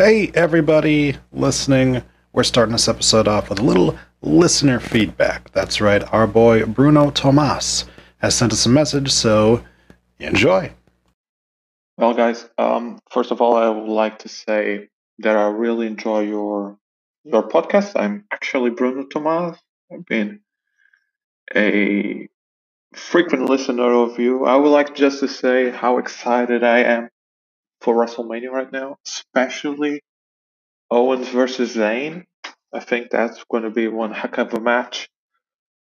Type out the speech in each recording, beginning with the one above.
Hey, everybody listening. We're starting this episode off with a little listener feedback. That's right, our boy Bruno Tomas has sent us a message, so enjoy. Well, guys, um, first of all, I would like to say that I really enjoy your your podcast. I'm actually Bruno Tomas. I've been a frequent listener of you. I would like just to say how excited I am for WrestleMania right now, especially Owens versus Zayn. I think that's going to be one heck of a match,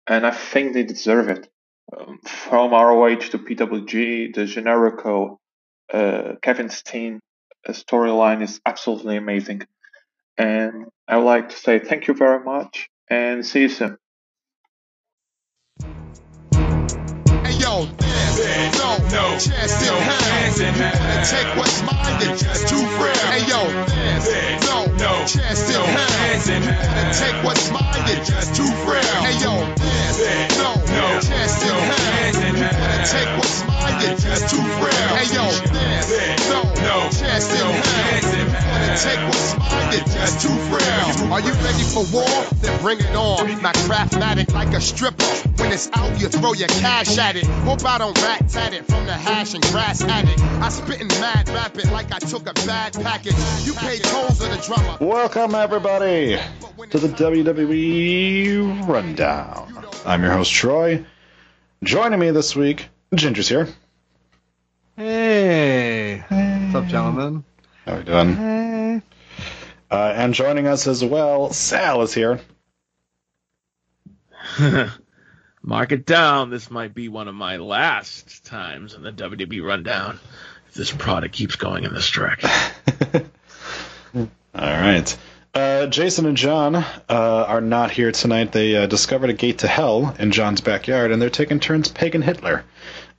and I think they deserve it. Um, from ROH to PWG, the Generico uh, Kevin Steen uh, storyline is absolutely amazing. And I would like to say thank you very much and see you soon. Hey yo, there's no, no chance in hell. You wanna take what's mine and just too real. Hey yo, no, no chance in hell. You wanna take what's mine and just too real. Hey yo, no, no chance in hell. You wanna take what's mine and just too real. Hey yo, there's no, no chance in hell. You wanna take what's mine and just too real. Are you ready for war? Then bring it on. My craftmatic like a stripper. When it's out, you throw your cash at it. Hope I don't rat tat it from the hash and grass at it. I spittin' mad rapid like I took a bad package. You pay tolls of the drummer. Welcome, everybody, to the WWE Rundown. I'm your host, Troy. Joining me this week, Ginger's here. Hey. What's up, gentlemen? How are we doing? Hey. Uh, and joining us as well, Sal is here. Mark it down. This might be one of my last times in the WWE rundown if this product keeps going in this direction. All right. Uh, Jason and John uh, are not here tonight. They uh, discovered a gate to hell in John's backyard, and they're taking turns pagan Hitler.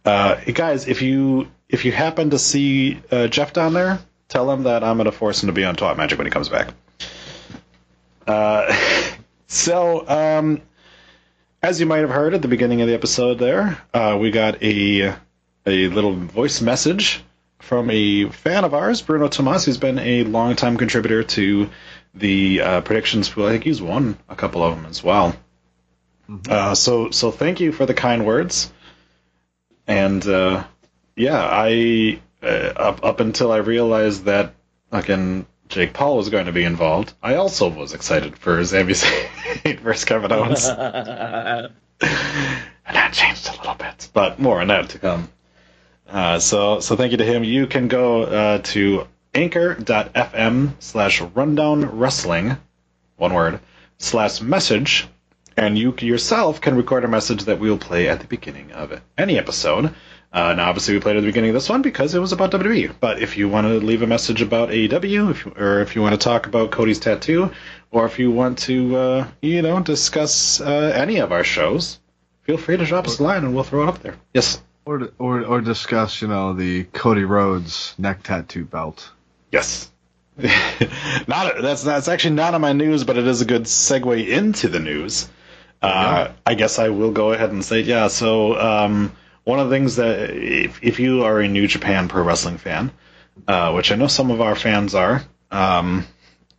Uh, guys, if you if you happen to see uh, Jeff down there, tell him that I'm going to force him to be on Twat Magic when he comes back. So, um, as you might have heard at the beginning of the episode, there we got a a little voice message from a fan of ours, Bruno Tomas, who's been a longtime contributor to the uh, predictions pool. I think he's won a couple of them as well. Uh, so so thank you for the kind words. And uh, yeah, I uh, up up until I realized that fucking Jake Paul was going to be involved, I also was excited for Sami Zayn versus Kevin Owens. and that changed a little bit, but more on that to come. Uh, so, so thank you to him. You can go uh, to anchor.fm slash rundown wrestling, one word, slash message, and you yourself can record a message that we'll play at the beginning of any episode. Uh, now, obviously, we played at the beginning of this one because it was about WWE. But if you want to leave a message about AEW, if you, or if you want to talk about Cody's tattoo, or if you want to, uh, you know, discuss uh, any of our shows, feel free to drop us a line and we'll throw it up there. Yes. Or, or or discuss, you know, the Cody Rhodes neck tattoo belt. Yes. not that's that's actually not on my news, but it is a good segue into the news. Uh, I guess I will go ahead and say yeah. So um, one of the things that if if you are a New Japan Pro Wrestling fan, uh, which I know some of our fans are, um,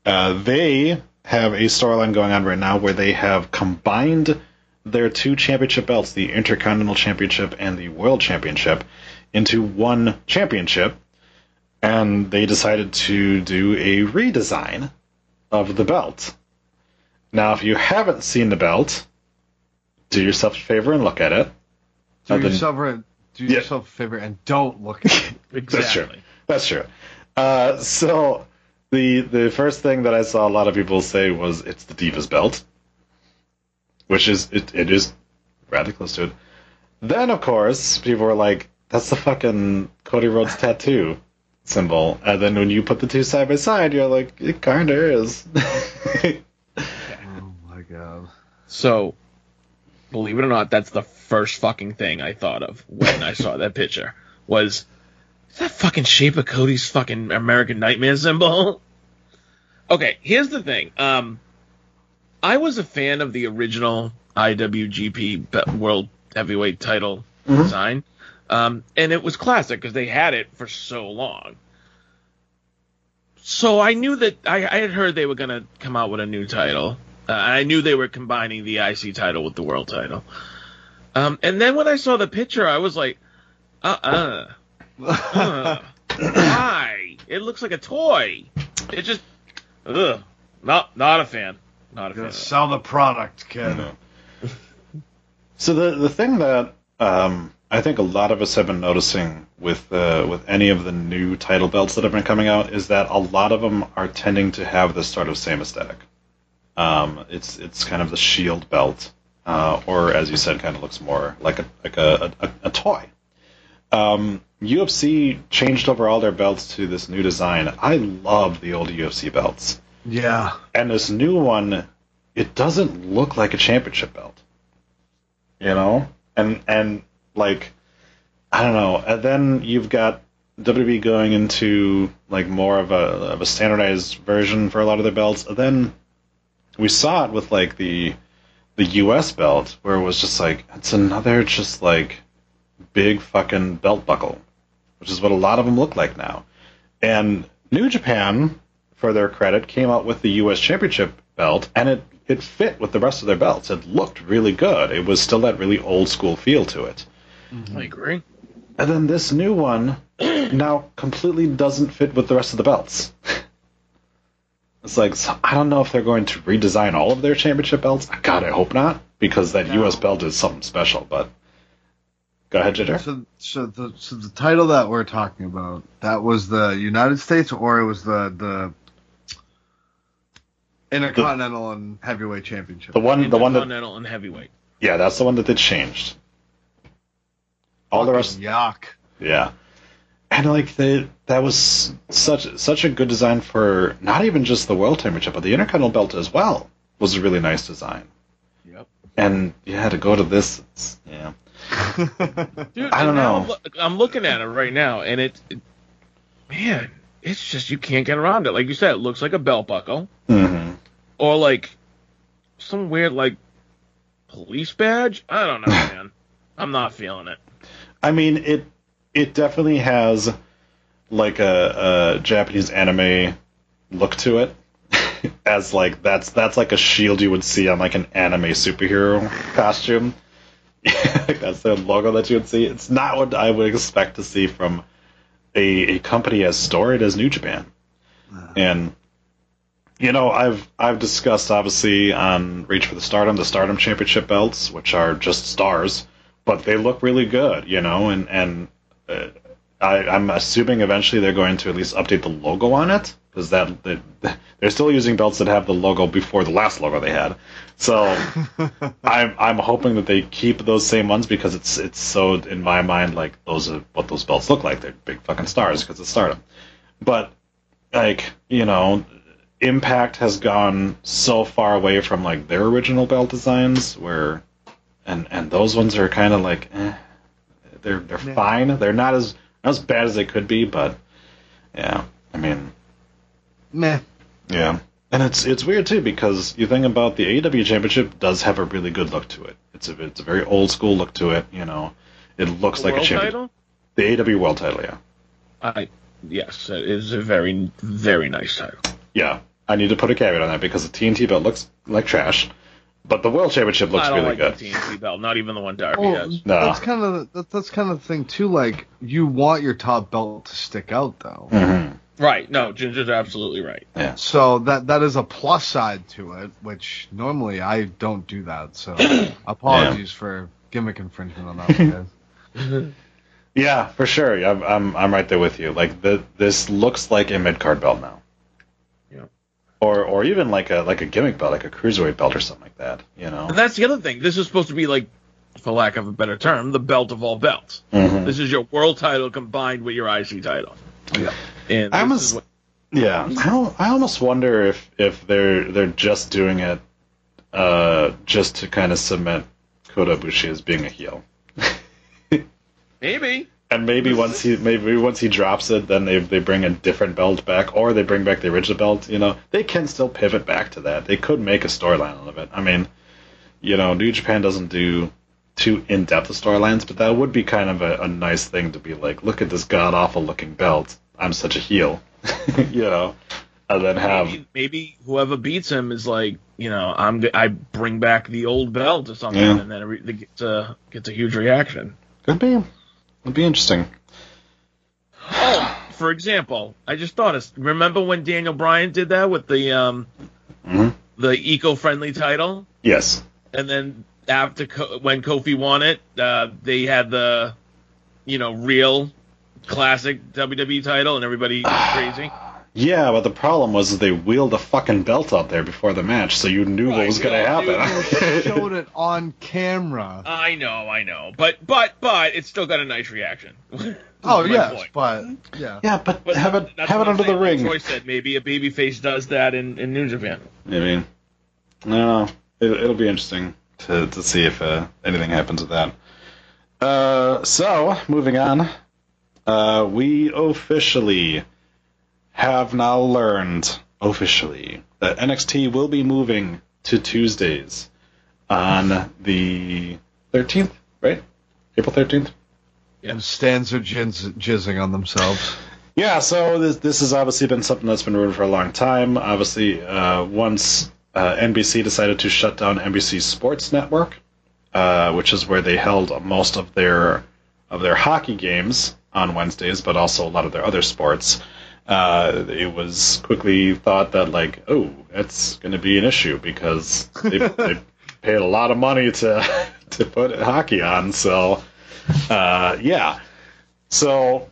uh, they have a storyline going on right now where they have combined their two championship belts, the Intercontinental Championship and the World Championship, into one championship and they decided to do a redesign of the belt. Now, if you haven't seen the belt, do yourself a favor and look at it. Do then- yourself a do Yeah. yourself a favor and don't look at it. That's true. That's true. Uh, so the the first thing that I saw a lot of people say was it's the Divas belt, which is it, it is rather close to it. Then of course people were like, "That's the fucking Cody Rhodes tattoo," symbol, and then when you put the two side by side, you're like, it kind of is. Oh my god. So, believe it or not, that's the first fucking thing I thought of when I saw that picture. Was is that fucking shape of Cody's fucking American Nightmare symbol? Okay, here's the thing. Um, I was a fan of the original IWGP World Heavyweight Title design, um, and it was classic because they had it for so long. So I knew that I, I had heard they were gonna come out with a new title. Uh, I knew they were combining the IC title with the world title. Um, and then when I saw the picture, I was like, uh uh uh. Why? It looks like a toy. It just, ugh. Not, not a fan. Not a fan. Gotta sell the product, kid. So the the thing that um, I think a lot of us have been noticing with uh, with any of the new title belts that have been coming out is that a lot of them are tending to have this sort of same aesthetic. Um, it's it's kind of the shield belt, uh, or as you said, kind of looks more like a like a, a, a toy. Um, UFC changed over all their belts to this new design. I love the old UFC belts. Yeah. And this new one, it doesn't look like a championship belt. You know? And and like I don't know. And then you've got WWE going into like more of a of a standardized version for a lot of their belts. And then we saw it with like the the US belt where it was just like it's another just like big fucking belt buckle, which is what a lot of them look like now. And New Japan, for their credit, came out with the U.S. Championship belt, and it it fit with the rest of their belts. It looked really good. It was still that really old school feel to it. Mm-hmm. I agree. And then this new one now completely doesn't fit with the rest of the belts. It's like so I don't know if they're going to redesign all of their championship belts. God, I hope not, because that U.S. belt is something special. But go ahead, Ginger. So, so the so the title that we're talking about that was the United States or it was the the Intercontinental and Heavyweight Championship. The one, the one that Intercontinental and heavyweight. yeah, that's the one that they changed. All the rest, Fucking Yuck. Yeah. And like the that was such such a good design for not even just the world championship, but the intercontinental belt as well was a really nice design. Yep. And yeah, to go to this, it's, yeah, Dude, I don't know. I'm loo- I'm looking at it right now, and it, it- man, it's just you can't get around it. Like you said, it looks like a belt buckle, hmm or like some weird like police badge. I don't know, man. I'm not feeling it. I mean it it definitely has like a, a Japanese anime look to it. As like that's that's like a shield you would see on like an anime superhero costume. that's the logo that you would see. It's not what I would expect to see from a, a company as storied as New Japan. Uh-huh. And you know, I've I've discussed obviously on Reach for the Stardom the Stardom Championship belts, which are just stars, but they look really good, you know, and and uh, I, I'm assuming eventually they're going to at least update the logo on it because that they, they're still using belts that have the logo before the last logo they had. So I'm I'm hoping that they keep those same ones because it's it's so in my mind like those are what those belts look like. They're big fucking stars because it's Stardom. But like you know, Impact has gone so far away from like their original belt designs where, and and those ones are kind of like, eh, they're they're Yeah. fine. They're not as not as bad as they could be, but yeah, I mean, Meh. yeah. And it's it's weird too because you think about the AEW championship does have a really good look to it. It's a it's a very old school look to it. You know, it looks The like a world champion. title? The AEW world title, yeah, I yes, it is a very very nice title. yeah. I need to put a caveat on that because the TNT belt looks like trash, but the world championship looks I don't really like good. the TNT belt, not even the one Darby Well, has. No. that's kind of that, that's kind of the thing too. Like you want your top belt to stick out though. Mhm. Right? No, Ginger's absolutely right. Yeah. So that that is a plus side to it, which normally I don't do that. So apologies for gimmick infringement on that one, guys. Yeah, for sure. I'm, I'm I'm right there with you. Like the this looks like a mid card belt now. Or or even like a like a gimmick belt, like a cruiserweight belt or something like that. You know. And that's the other thing. This is supposed to be like, for lack of a better term, the belt of all belts. Mhm. This is your world title combined with your IC title. Yeah, and I almost- what- Yeah, I, I almost wonder if if they're they're just doing it uh, just to kind of cement Kota Ibushi as being a heel, maybe. And maybe once he maybe once he drops it, then they they bring a different belt back, or they bring back the original belt. You know, they can still pivot back to that. They could make a storyline out of it. I mean, you know, New Japan doesn't do too in depth of storylines, but that would be kind of a, a nice thing to be like, look at this god awful looking belt. I'm such a heel, you know, and then have maybe, maybe whoever beats him is like, you know, I'm I bring back the old belt or something, Yeah. and then it, it gets a gets a huge reaction. Could be. It'd be interesting. Oh, for example, I just thought of remember when Daniel Bryan did that with the um Mhm. the eco-friendly title, Yes. and then after Co- when Kofi won it, uh, they had the you know real classic WWE title, and everybody crazy. Yeah, but the problem was they wheeled a fucking belt out there before the match, so you knew what Right, was going to yeah, dude. happen. Showed it on camera. I know, I know, but but but it still got a nice reaction. Oh That's my yes, point. but yeah. yeah, but, But have it have it under the ring. Troy said maybe a babyface does that in, in New Japan. Maybe. I don't know. It, it'll be interesting to, to see if uh, anything happens with that. Uh, so, moving on. Uh, we officially have now learned, officially, that NXT will be moving to Tuesdays on the 13th, right? April 13th? And stands are jizz- jizzing on themselves. Yeah, so this this has obviously been something that's been rumored for a long time. Obviously, uh, once uh, NBC decided to shut down NBC Sports Network, uh, which is where they held most of their of their hockey games on Wednesdays, but also a lot of their other sports. Uh, it was quickly thought that like, oh, that's going to be an issue because they, they paid a lot of money to to put hockey on. So, uh, yeah. So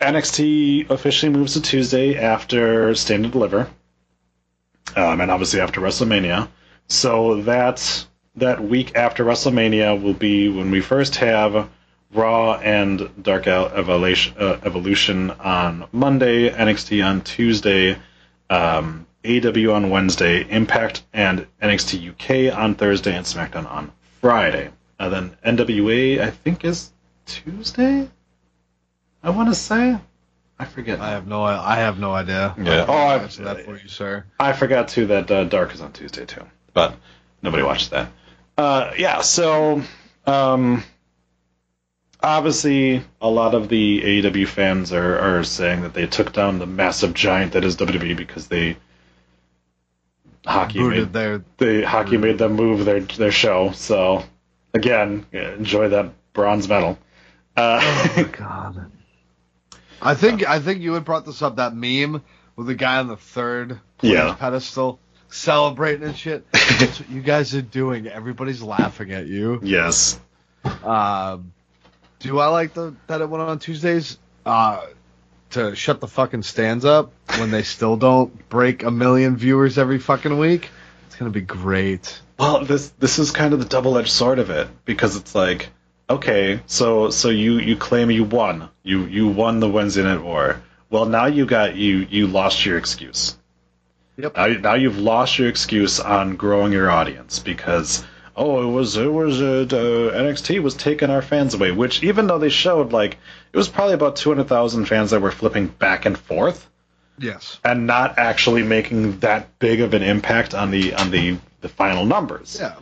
NXT officially moves to Tuesday after Stand and Deliver, um, and obviously after WrestleMania. So that that week after WrestleMania will be when we first have Raw and Dark Out Evolution, uh, Evolution on Monday, NXT on Tuesday, um, AEW on Wednesday, Impact and NXT UK on Thursday, and SmackDown on Friday. And then NWA, I think, is Tuesday. I want to say. I forget. I have no I have no idea. Yeah. Oh, Oh, I- I answer that for you, sir. I forgot too that uh, Dark is on Tuesday too, but nobody watched that. Uh, yeah, so um, obviously a lot of the AEW fans are, are saying that they took down the massive giant that is WWE because they hockey made their the hockey made them move their their show. So again, enjoy that bronze medal. Uh, God. I think I think you had brought this up that meme with the guy on the third Yeah. pedestal celebrating and shit. That's what you guys are doing. Everybody's laughing at you. yes. Um, do I like the that it went on Tuesdays? Uh, to shut the fucking stands up when they still don't break a million viewers every fucking week. It's gonna be great. Well, this this is kind of the double edged sword of it because it's like, okay, so so you you claim you won, you you won the Wednesday Night War. Well, now you got you you lost your excuse. Yep. Now, now you've lost your excuse on growing your audience because oh it was it was uh, NXT was taking our fans away. Which even though they showed like it was probably about two hundred thousand fans that were flipping back and forth Yes. and not actually making that big of an impact on the on the the final numbers. Yeah.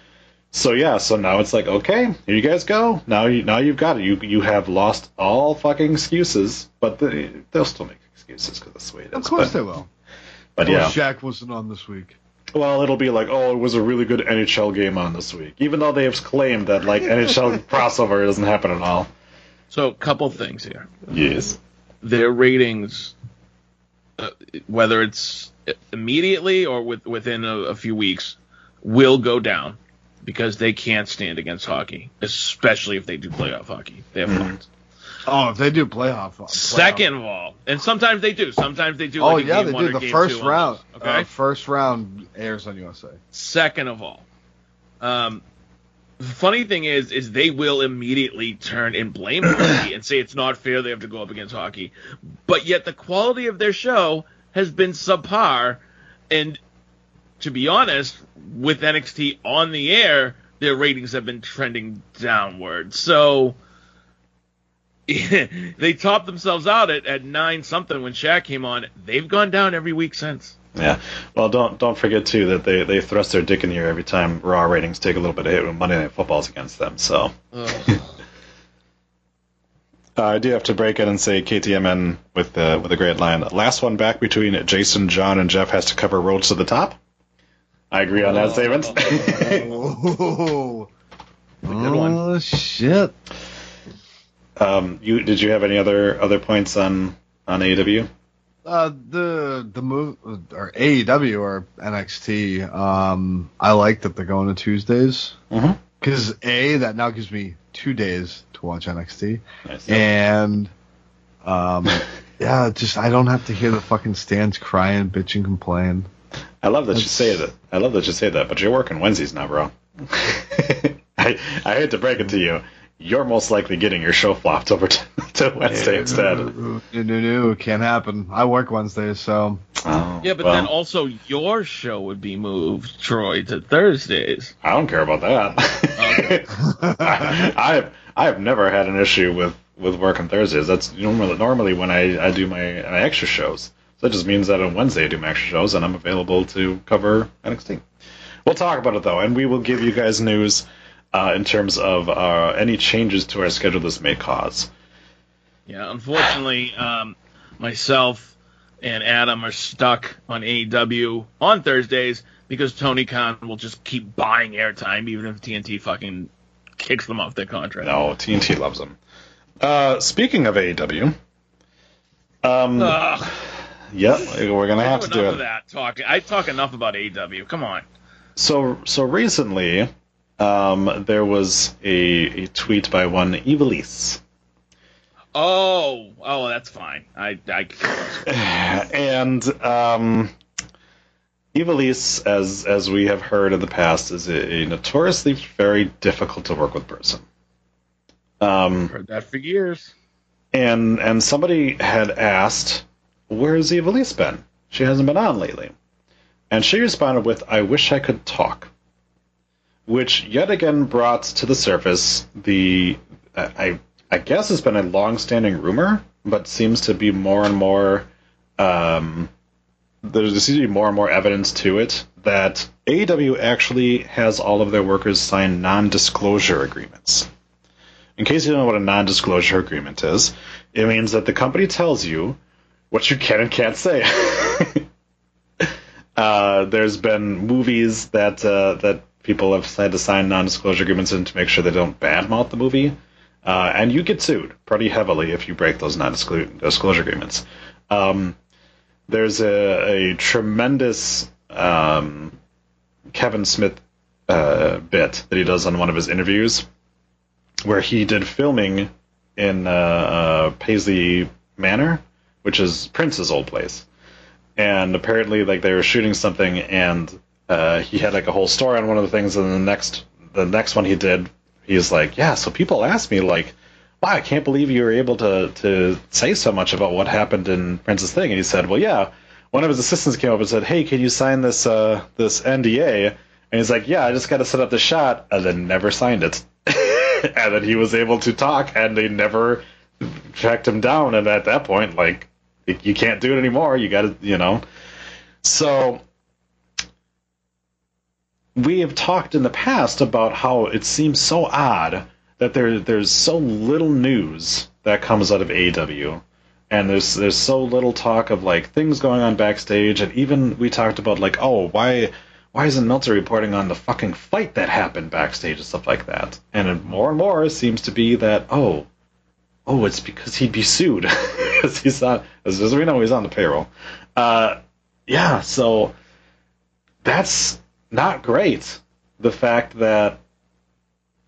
So yeah, so now it's like, okay, here you guys go. Now you now you've got it. You you have lost all fucking excuses, but the, they'll still make excuses because that's the way it is. Of course but, they will. But yeah, Shaq wasn't on this week. Well, it'll be like, oh, it was a really good NHL game on this week, even though they have claimed that like NHL crossover doesn't happen at all. So, a couple things here. Yes. Their ratings, uh, whether it's immediately or with, within a, a few weeks, will go down because they can't stand against hockey, especially if they do playoff hockey. They have Mhm. Oh, if they do playoff. playoff. Second of all, and sometimes they do. Sometimes they do. Oh Like yeah, game they do. The first round. those, Okay. Uh, first round airs on USA. Second of all, um, The funny thing is, is they will immediately turn and blame hockey and say it's not fair they have to go up against hockey, but yet the quality of their show has been subpar, and to be honest, with NXT on the air, their ratings have been trending downward. So they topped themselves out at, at nine something when Shaq came on. They've gone down every week since. Yeah. Well, don't don't forget too that they, they thrust their dick in here every time Raw ratings take a little bit of hit when Monday Night Football's against them. So uh, I do have to break in and say KTMN with the with a great line. Last one back between Jason, John, and Jeff has to cover Rhodes to the Top. I agree on that statement. oh, good one. oh shit. Um, you did you have any other other points on on AEW? Uh, the the move or AEW or NXT. Um, I like that they're going to Tuesdays Mm-hmm. because a that now gives me two days to watch NXT, Nice. and um, yeah, just I don't have to hear the fucking stands crying, bitching, complain. I love that you That's- say that. I love that you say that, but you're working Wednesdays now, bro. I I hate to break it to you. You're most likely getting your show flopped over to, to Wednesday instead. No, no, no, can't happen. I work Wednesdays, so Oh, Yeah, but well, then also your show would be moved, Troy, to Thursdays. I don't care about that. I, I have I have never had an issue with with work on Thursdays. That's normally normally when I, I do my, my extra shows. So that just means that on Wednesday I do my extra shows and I'm available to cover NXT. We'll talk about it though, and we will give you guys news uh, in terms of uh, any changes to our schedule this may cause. Yeah, unfortunately, um, myself and Adam are stuck on AEW on Thursdays because Tony Khan will just keep buying airtime even if TNT fucking kicks them off their contract. No, TNT loves them. Uh, speaking of AEW, um, Ugh, yep, we're gonna have to do it. that talk. I talk enough about AEW. Come on. So so recently, um, there was a, a tweet by one Ivelisse, Oh, oh, that's fine. I, I and um, Ivelisse, as as we have heard in the past, is a, a notoriously very difficult to work with person. Um, heard that for years. and and somebody had asked, "Where's Ivelisse been? She hasn't been on lately." And she responded with, "I wish I could talk," which yet again brought to the surface the I I guess it's been a long-standing rumor, but seems to be more and more. Um, there seems to be more and more evidence to it that AEW actually has all of their workers sign non-disclosure agreements. In case you don't know what a non-disclosure agreement is, it means that the company tells you what you can and can't say. uh, there's been movies that uh, that people have had to sign non-disclosure agreements in to make sure they don't badmouth the movie, uh, and you get sued pretty heavily if you break those non-disclosure agreements. Um, there's a, a tremendous um, Kevin Smith uh, bit that he does on one of his interviews where he did filming in uh, uh, Paisley Manor, which is Prince's old place. And apparently, like they were shooting something, and uh, he had like a whole story on one of the things. And the next, the next one he did, he's like, "Yeah." So people ask me like, "Wow, I can't believe you were able to to say so much about what happened in Prince's thing." And he said, "Well, yeah." One of his assistants came up and said, "Hey, can you sign this uh, this NDA?" And he's like, "Yeah, I just got to set up the shot," and then never signed it. and then he was able to talk, and they never tracked him down. And at that point, like, you can't do it anymore. You got to, you know. So we have talked in the past about how it seems so odd that there there's so little news that comes out of AEW. And there's there's so little talk of like things going on backstage, and even we talked about like, oh, why why isn't Meltzer reporting on the fucking fight that happened backstage and stuff like that? And more and more seems to be that oh, oh, it's because he'd be sued because he's on as, as we know he's on the payroll. Uh, yeah, so that's not great. The fact that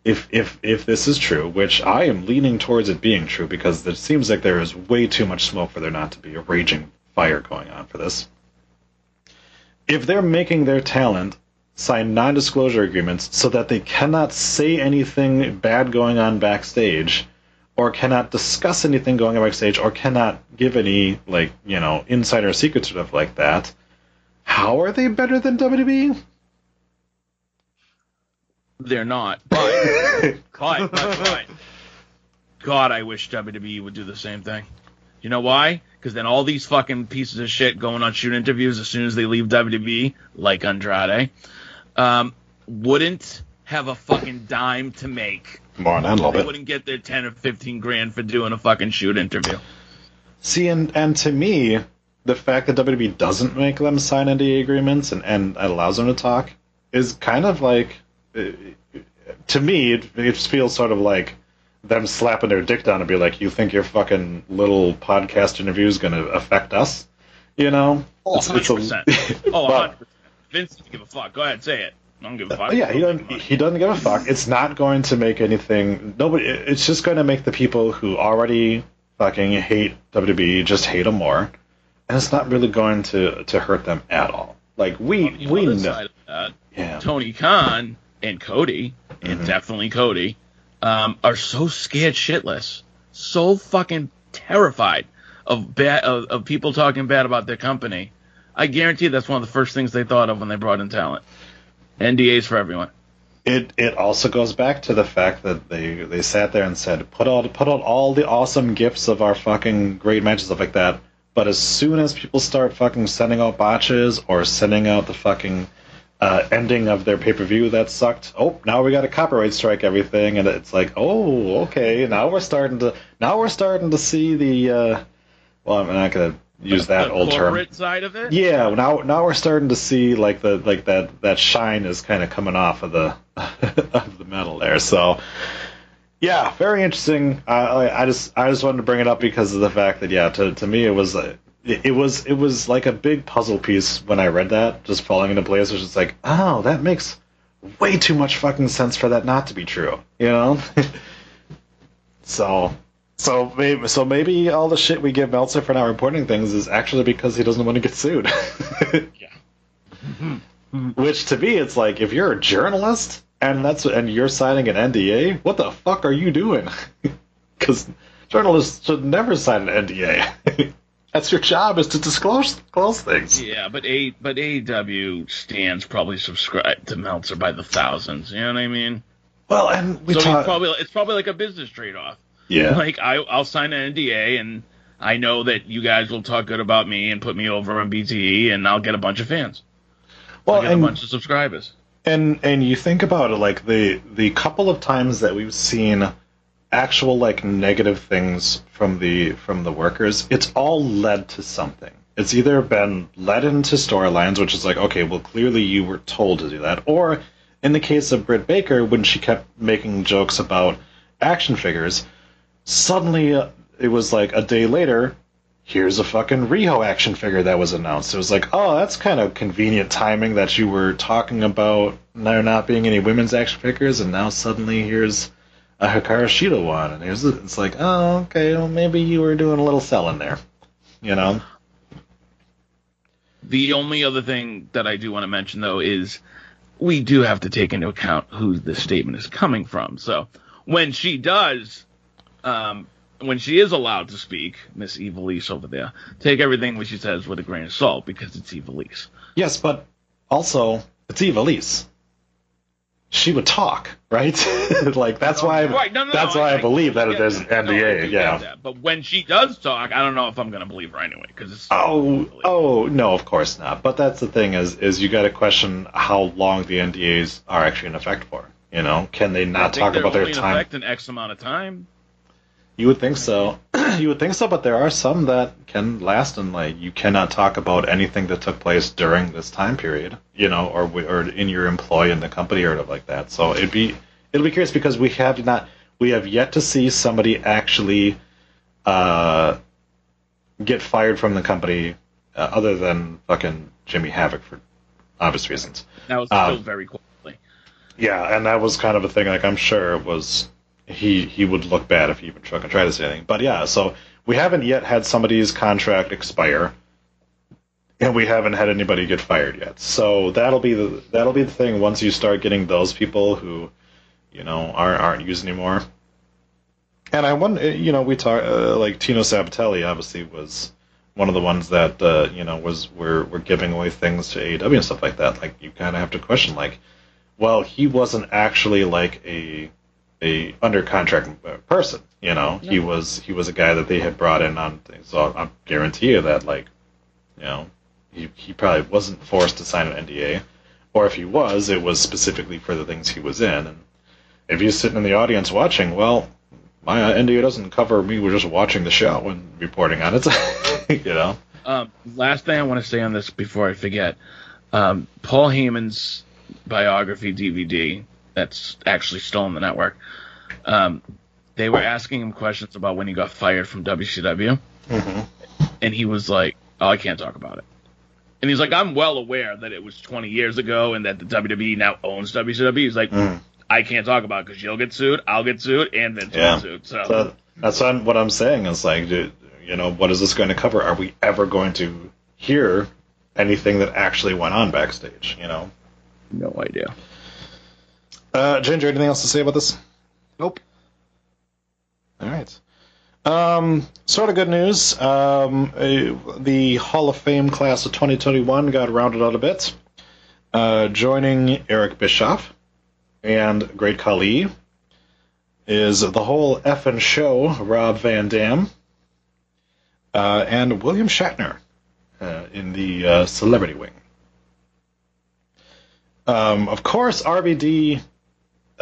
if if if this is true, which I am leaning towards it being true, because it seems like there is way too much smoke for there not to be a raging fire going on for this. If they're making their talent sign non-disclosure agreements so that they cannot say anything bad going on backstage or cannot discuss anything going on backstage or cannot give any like you know insider secrets or stuff like that how are they better than wwe They're not. But, but, but, but, God, I wish WWE would do the same thing. You know why? Because then all these fucking pieces of shit going on shoot interviews as soon as they leave WWE, like Andrade, um, wouldn't have a fucking dime to make. that a little They bit wouldn't get their 10 or 15 grand for doing a fucking shoot interview. See, and, and to me, the fact that WWE doesn't make them sign NDA agreements and, and allows them to talk is kind of like, uh, to me, it, it feels sort of like them slapping their dick down and be like, "You think your fucking little podcast interview is going to affect us?" You know? Oh, It's- it's a- 100%. Oh, but- 100%. Vince doesn't give a fuck. Go ahead, say it. I don't give a fuck. yeah, he doesn't. He doesn't give a fuck. It's not going to make anything. Nobody. It's just going to make the people who already fucking hate WWE just hate them more, and it's not really going to to hurt them at all. Like we we know. side of that, Yeah. Tony Khan and Cody, and Mhm. definitely Cody, um, are so scared shitless, so fucking terrified of bad of, of people talking bad about their company. I guarantee that's one of the first things they thought of when they brought in talent. NDAs for everyone. It it also goes back to the fact that they they sat there and said put out put out all the awesome gifts of our fucking great matches stuff like that. But as soon as people start fucking sending out botches or sending out the fucking uh, ending of their pay per view that sucked, oh now we got a copyright strike everything, and it's like oh okay now we're starting to now we're starting to see the uh, well I'm not gonna use that the old term. corporate side of it. Yeah, now now we're starting to see like the like that that shine is kind of coming off of the of the metal there. So yeah, very interesting. I I just I just wanted to bring it up because of the fact that yeah, to to me it was uh, it, was it was like a big puzzle piece when I read that, just falling into place. It was just like, oh, that makes way too much fucking sense for that not to be true, you know? so so maybe so maybe all the shit we give Meltzer for not reporting things is actually because he doesn't want to get sued. Yeah. Which to me, it's like if you're a journalist and that's and you're signing an NDA, what the fuck are you doing? Because journalists should never sign an NDA. That's your job is to disclose disclose things. Yeah, but a but AEW stands probably subscribe to Meltzer by the thousands. You know what I mean? Well, and we so talk. he's probably it's probably like a business trade off. yeah. Like I I'll sign an NDA and I know that you guys will talk good about me and put me over on BTE and I'll get a bunch of fans. I'll well, get and a bunch of subscribers. And and you think about it, like the the couple of times that we've seen actual like negative things from the from the workers, it's all led to something. It's either been led into storylines, which is like, okay, well, clearly you were told to do that, or in the case of Britt Baker, when she kept making jokes about action figures, suddenly uh, it was like a day later, here's a fucking Riho action figure that was announced. It was like, oh, that's kind of convenient timing that you were talking about there not being any women's action figures, and now suddenly here's a Hikaru Shida one, and it's like, oh, okay, well maybe you were doing a little selling there, you know? The only other thing that I do want to mention though is we do have to take into account who this statement is coming from. So when she does, um, when she is allowed to speak, Miss Ivelisse over there, take everything what she says with a grain of salt because it's Ivelisse. Yes, but also it's Ivelisse. She would talk, right? like that's why Right, no, no, that's no, why I, I- believe that I there's an that. No, NDA. yeah. But when she does talk, I don't know if I'm going to believe her anyway because it's Oh, oh no, of course not. But that's the thing is, is you got to question how long the NDAs are actually in effect for. You know, can they not talk about their only in time? effect in X amount of time. You would think so. you would think so, but there are some that can last, and like you cannot talk about anything that took place during this time period. You know, or or in your employ in the company or like that. So it'd be it'll be curious because we have not we have yet to see somebody actually uh, get fired from the company uh, other than fucking Jimmy Havoc for obvious reasons. That was Um, still very quickly. Yeah, and that was kind of a thing. Like I'm sure it was he he would look bad if he even tried to say anything. But yeah, so we haven't yet had somebody's contract expire, and we haven't had anybody get fired yet. So that'll be the that'll be the thing. Once you start getting those people who, you know, aren't aren't used anymore. And I wonder, you know, we talk uh, like Tino Sabbatelli obviously was one of the ones that uh, you know was were were giving away things to AEW and stuff like that. Like you kind of have to question, like, well, he wasn't actually like a a under contract person. You know, he was he was a guy that they had brought in on things. So I guarantee you that, like, you know, he he probably wasn't forced to sign an NDA, or if he was, it was specifically for the things he was in. And if he's sitting in the audience watching, well, my NDA doesn't cover me. We're just watching the show and reporting on it. you know. Um, last thing I want to say on this before I forget, um, Paul Heyman's biography DVD that's actually still on the network. Um, they were asking him questions about when he got fired from WCW, and he was like, "Oh, I can't talk about it." And he's like, "I'm well aware that it was 20 years ago and that the WWE now owns WCW." He's like, "I can't talk about it because you'll get sued, I'll get sued, and Vince will Yeah. get sued." So, So that's what I'm, what I'm saying is like, dude, you know, what is this going to cover? Are we ever going to hear anything that actually went on backstage? You know. no idea. Uh, Ginger, anything else to say about this? Nope. All right. Um, sort of good news. Um, uh, the Hall of Fame class of 2021 got rounded out a bit, uh, joining Eric Bischoff and Great Khali is the whole effing show. Rob Van Dam uh, and William Shatner uh, in the uh, celebrity wing. Um, of course, RVD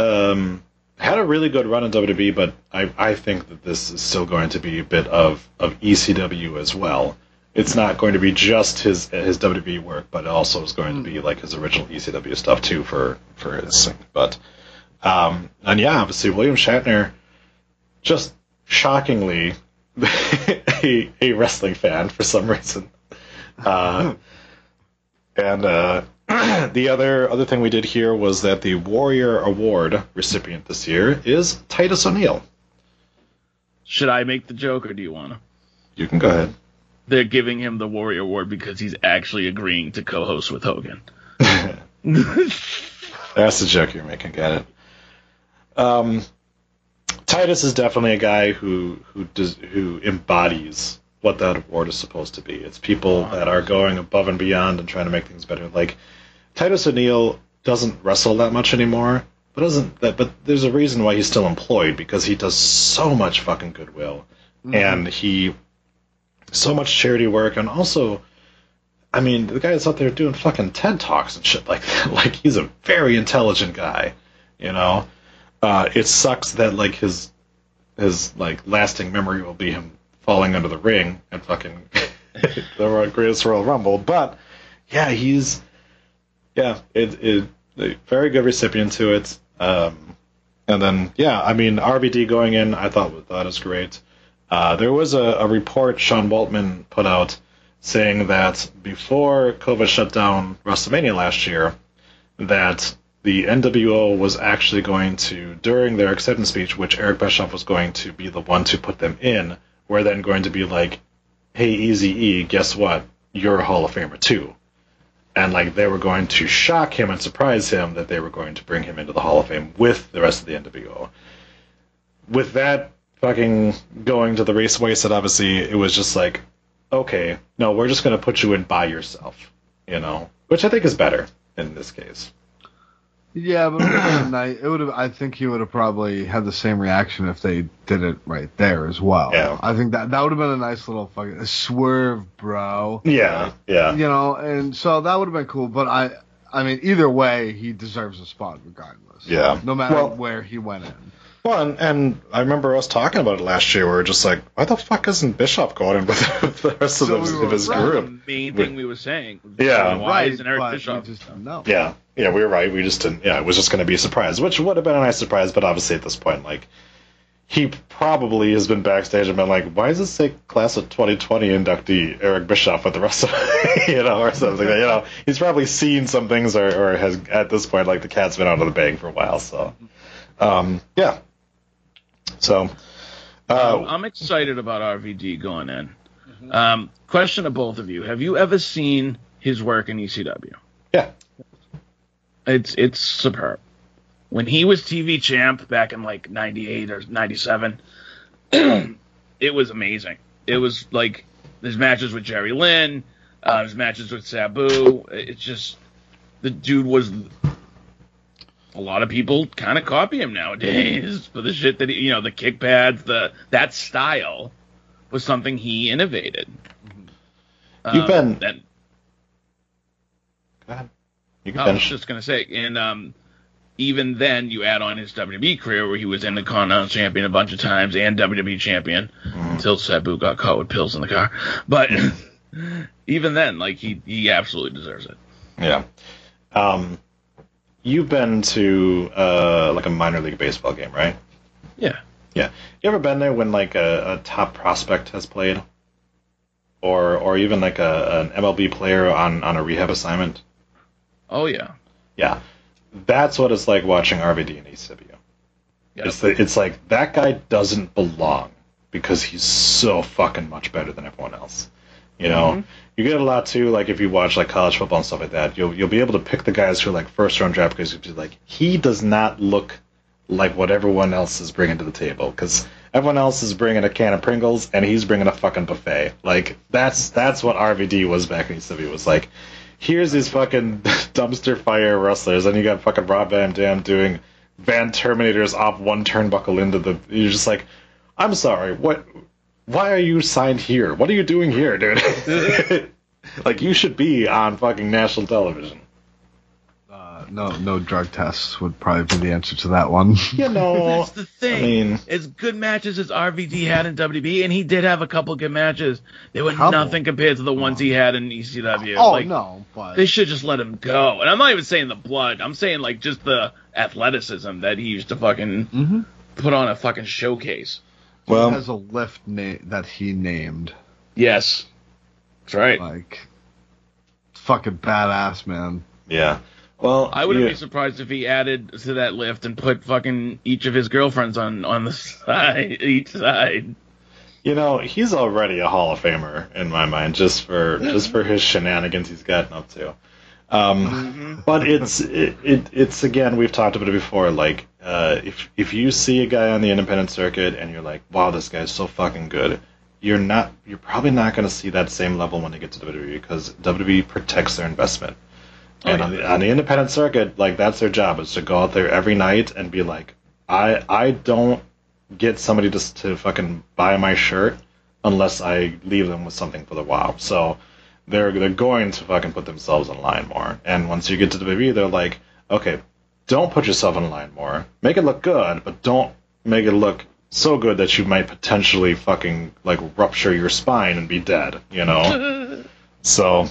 um, had a really good run in WWE, but I, I think that this is still going to be a bit of, of ECW as well. It's not going to be just his his WWE work, but it also is going to be like his original ECW stuff too for for his thing. But um, and yeah, obviously William Shatner, just shockingly a, a wrestling fan for some reason. Uh, and uh, the other other thing we did here was that the Warrior Award recipient this year is Titus O'Neil. Should I make the joke or do you want to? You can go ahead. They're giving him the Warrior Award because he's actually agreeing to co-host with Hogan. That's the joke you're making. Got it. Um, Titus is definitely a guy who who does who embodies what that award is supposed to be. It's people that are going above and beyond and trying to make things better. Like Titus O'Neil doesn't wrestle that much anymore, but doesn't that? But there's a reason why he's still employed because he does so much fucking goodwill, and he so much charity work, and also I mean, the guy's out there doing fucking TED talks and shit like that. Like he's a very intelligent guy, you know. Uh, it sucks that like his his like lasting memory will be him falling under the ring and fucking the greatest Royal Rumble. But yeah, he's yeah, it it very good recipient to it. Um, and then yeah, I mean RVD going in, I thought that was great. Uh, there was a, a report Sean Waltman put out saying that before COVID shut down WrestleMania last year, that the NWO was actually going to, during their acceptance speech, which Eric Bischoff was going to be the one to put them in, were then going to be like, hey, Easy E, guess what? You're a Hall of Famer too. And like they were going to shock him and surprise him that they were going to bring him into the Hall of Fame with the rest of the NWO. With that fucking going to the race wasted, obviously, it was just like, okay, no, we're just going to put you in by yourself, you know, which I think is better in this case. Yeah, but it would have. It would have. I think he would have probably had the same reaction if they did it right there as well. Yeah. I think that that would have been a nice little fucking a swerve, bro. Yeah, yeah. You know, and so that would have been cool. But I, I mean, either way, he deserves a spot regardless. Yeah. No matter Well- where he went in. Well, and, and I remember us talking about it last year. We were just like, why the fuck isn't Bischoff going in with, with the rest So of, the, were of his right. group? The main thing we were saying. Yeah. Why isn't Eric but Bischoff? we just no. Yeah, yeah, we were right. We just didn't. Yeah, it was just going to be a surprise, which would have been a nice surprise. But obviously, at this point, like, he probably has been backstage and been like, "Why does it say class of 2020 inductee Eric Bischoff with the rest of you know, or something?" Like that. You know, he's probably seen some things, or, or has at this point, like, the cat's been out of the bag for a while. So, um, yeah. So, uh, I'm excited about RVD going in. Um, question to both of you: Have you ever seen his work in ECW? Yeah. It's it's superb. When he was TV champ back in like '98 or '97, it was amazing. It was like his matches with Jerry Lynn, uh, his matches with Sabu. It's just the dude was. A lot of people kind of copy him nowadays for the shit that he, you know, the kick pads, the that style was something he innovated. You've Um, been- Go ahead. You can I was just gonna say, and um, even then, you add on his WWE career where he was Intercontinental Champion a bunch of times and WWE Champion Mm-hmm. until Sabu got caught with pills in the car. But even then, like he he absolutely deserves it. Yeah. Um, you've been to uh, like a minor league baseball game, right? Yeah. Yeah. You ever been there when like a, a top prospect has played, or or even like a, an MLB player on on a rehab assignment? Oh yeah. Yeah. That's what it's like watching RVD and ECW. Yep. It's the, it's like that guy doesn't belong because he's so fucking much better than everyone else. You know, you get a lot too. Like if you watch like college football and stuff like that, you'll you'll be able to pick the guys who are like first round draft guys. You'll be like, he does not look like what everyone else is bringing to the table because everyone else is bringing a can of Pringles and he's bringing a fucking buffet. Like that's that's what RVD was back in ECW. Was like, here's these fucking dumpster fire wrestlers, and you got fucking Rob Van Dam doing Van Terminators off one turnbuckle into the. You're just like, I'm sorry, what? Why are you signed here? What are you doing here, dude? like you should be on fucking national television. Uh, no, no drug tests would probably be the answer to that one. You know, That's the thing. I mean, as good matches as RVD had in WB, and he did have a couple good matches. They were Couple? nothing compared to the ones he had in ECW. oh like, no, but They should just let him go. And I'm not even saying the blood. I'm saying like just the athleticism that he used to fucking Mhm. put on a fucking showcase. He well, has a lift na- that he named. Yes. That's right. Like, fucking badass, man. yeah. Well, I wouldn't you- be surprised if he added to that lift and put fucking each of his girlfriends on on the side, each side. You know, he's already a Hall of Famer in my mind, just for just for his shenanigans he's gotten up to. Um, But it's it, it it's again we've talked about it before. Like uh, if if you see a guy on the independent circuit and you're like, wow, this guy's so fucking good, you're not you're probably not going to see that same level when they get to WWE because WWE protects their investment. And on, the, on the independent circuit, like that's their job is to go out there every night and be like, I I don't get somebody just to fucking buy my shirt unless I leave them with something for the wow. So they're they're going to fucking put themselves in line more. And once you get to the WWE, they're like, okay, don't put yourself in line more. Make it look good, but don't make it look so good that you might potentially fucking like rupture your spine and be dead. You know. so.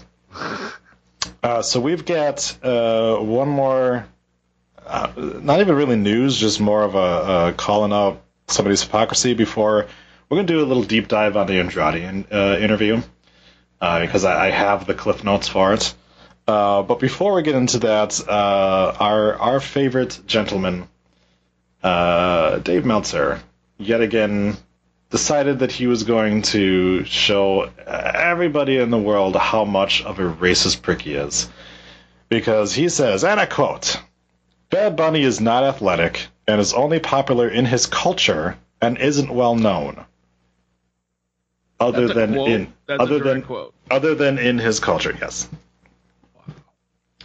Uh, so we've got uh, one more, uh, not even really news, just more of a, a calling out somebody's hypocrisy. Before we're gonna do a little deep dive on the Andrade in, uh, interview uh, because I, I have the cliff notes for it. Uh, but before we get into that, uh, our our favorite gentleman, uh, Dave Meltzer, yet again decided that he was going to show everybody in the world how much of a racist prick he is. Because he says, and I quote, Bad Bunny is not athletic and is only popular in his culture and isn't well known. Other than quote. in That's other than quote. other than in his culture, yes.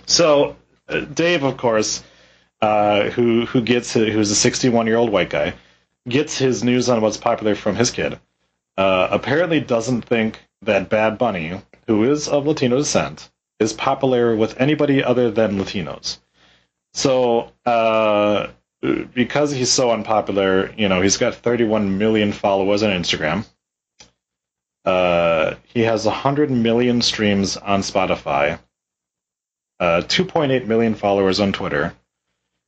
So uh, Dave, of course, uh, who who gets who's a 61 year old white guy, gets his news on what's popular from his kid. Uh, apparently, doesn't think that Bad Bunny, who is of Latino descent, is popular with anybody other than Latinos. So, uh, because he's so unpopular, you know, he's got 31 million followers on Instagram. Uh, he has 100 million streams on Spotify, uh, 2.8 million followers on Twitter.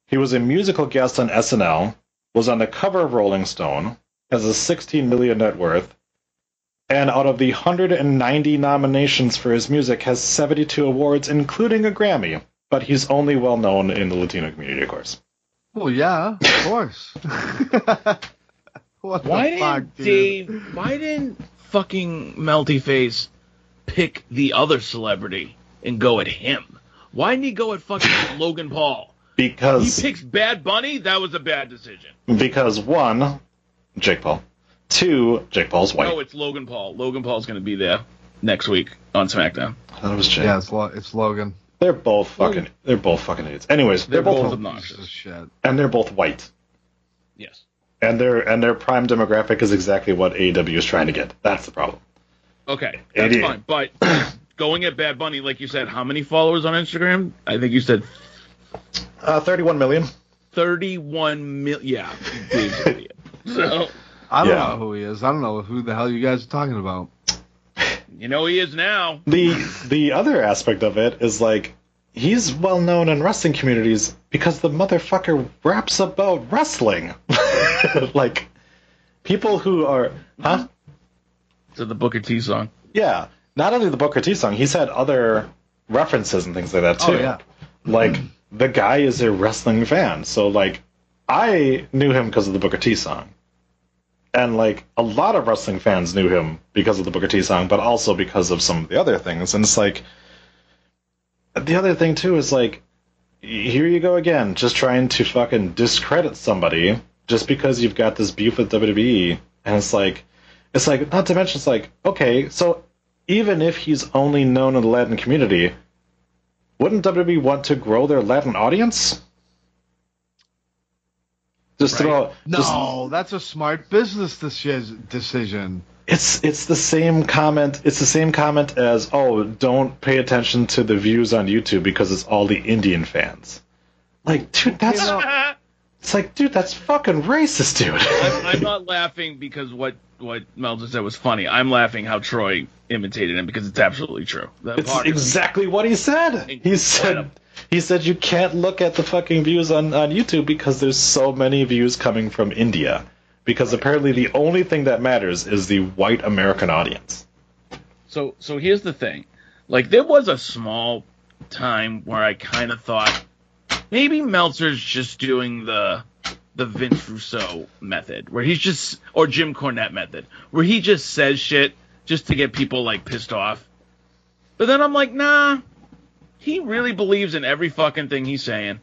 He was a musical guest on SNL, was on the cover of Rolling Stone, has a 16 million net worth, and out of the 190 nominations for his music, has 72 awards, including a Grammy. But he's only well known in the Latino community, of course. Well, yeah, of course. what Why the fuck, didn't dude? Dave? Why didn't fucking melty face pick the other celebrity and go at him? Why didn't he go at fucking Logan Paul? Because he Because picks Bad Bunny. That was a bad decision. because one, Jake Paul. Two, Jake Paul's white. No, it's Logan Paul. Logan Paul's going to be there next week on SmackDown. I thought it was Jake. Yeah, it's, Lo- it's Logan. They're both fucking. They're both fucking idiots. Anyways, they're, They're both, both Pieces obnoxious. of shit. and they're both white. Yes. And their and their prime demographic is exactly what AEW is trying to get. That's the problem. Okay, that's Idiot. fine. But going at Bad Bunny, like you said, how many followers on Instagram? I think you said Uh, 31 million. 31 million. Yeah, big. So, I don't Yeah. know who he is. I don't know who the hell you guys are talking about. you know he is now. The the other aspect of it is like he's well known in wrestling communities because the motherfucker raps about wrestling. like people who are huh? To the Booker T song. Yeah. Not only the Booker T song, he's had other references and things like that oh, too. Oh, yeah. Like mm-hmm. the guy is a wrestling fan, so like I knew him because of the Booker T song. And like a lot of wrestling fans knew him because of the Booker T song, but also because of some of the other things. And it's like the other thing too is like here you go again, just trying to fucking discredit somebody just because you've got this beef with WWE. And it's like it's like not to mention it's like, okay, so even if he's only known in the Latin community, wouldn't WWE want to grow their Latin audience? Just Right. throw just No, that's a smart business decision. It's it's the same comment. It's the same comment as oh, don't pay attention to the views on YouTube because it's all the Indian fans. Like, dude, that's I'm, it's like, dude, that's fucking racist, dude. I'm not laughing because what what Mel just said was funny. I'm laughing how Troy imitated him because it's absolutely true. The it's exactly what he said. He said he said you can't look at the fucking views on on YouTube because there's so many views coming from India. Because apparently the only thing that matters is the white American audience. So so here's the thing. Like there was a small time where I kind of thought maybe Meltzer's just doing the the Vince Russo method, where he's just or Jim Cornette method, where he just says shit just to get people like pissed off. But then I'm like, nah, he really believes in every fucking thing he's saying.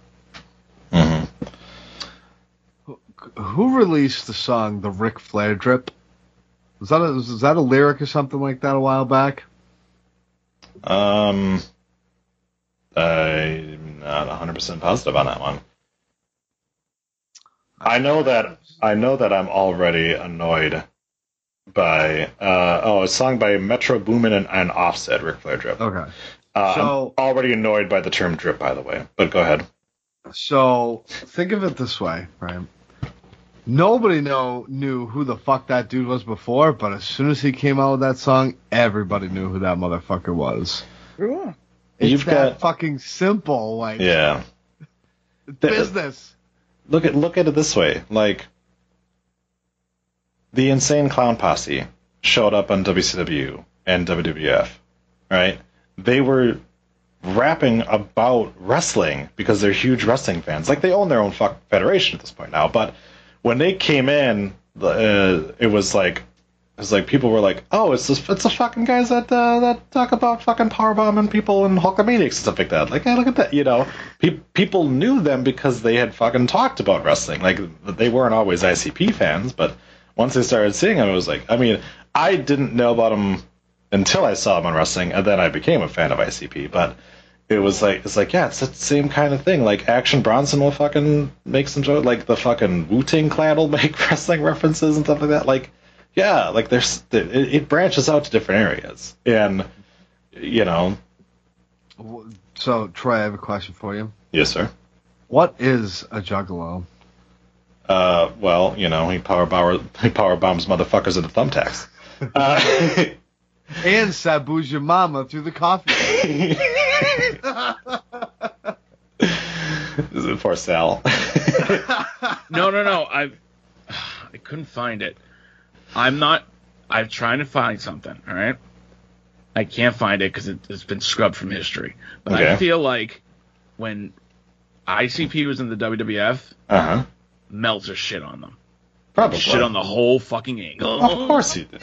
Who released the song "The Ric Flair Drip"? Was that a, was that a lyric or something like that a while back? Um, I'm not 100% positive on that one. I know that I know that I'm already annoyed by uh, oh a song by Metro Boomin and, and Offset, Ric Flair drip. Okay. Uh, So- I'm already annoyed by the term drip, by the way. But go ahead. So think of it this way, right? Nobody know knew who the fuck that dude was before, but as soon as he came out with that song, everybody knew who that motherfucker was. It's You've that got fucking simple, like yeah. business. look at look at it this way like the insane clown posse showed up on WCW and WWF right they were rapping about wrestling because they're huge wrestling fans like they own their own fuck federation at this point now but when they came in uh, it was like was like people were like, "Oh, it's this, it's the fucking guys that uh, that talk about fucking powerbombing people and Hulkamaniacs and stuff like that." Like, hey, look at that, you know. Pe- people knew them because they had fucking talked about wrestling. Like, they weren't always ICP fans, but once they started seeing them, it was like, I mean, I didn't know about them until I saw them on wrestling, and then I became a fan of ICP. But it was like, it's like, yeah, it's the same kind of thing. Like, Action Bronson will fucking make some joke, like the fucking Wu Tang Clan will make wrestling references and stuff like that. Like yeah, like there's it, it branches out to different areas, and you know, So Troy, I have a question for you. yes, sir. What is a juggalo? Uh, well, you know, he power power he power bombs motherfuckers with the thumbtacks. Uh, And Sabu's your mama through the coffee. This is for Sal. No, no, no. I I couldn't find it. I'm not. I'm trying to find something. All right. I can't find it because it, it's been scrubbed from history. But I feel like when ICP was in the WWF, uh huh. Meltzer shit on them. Probably. Shit on the whole fucking angle. Of course he did.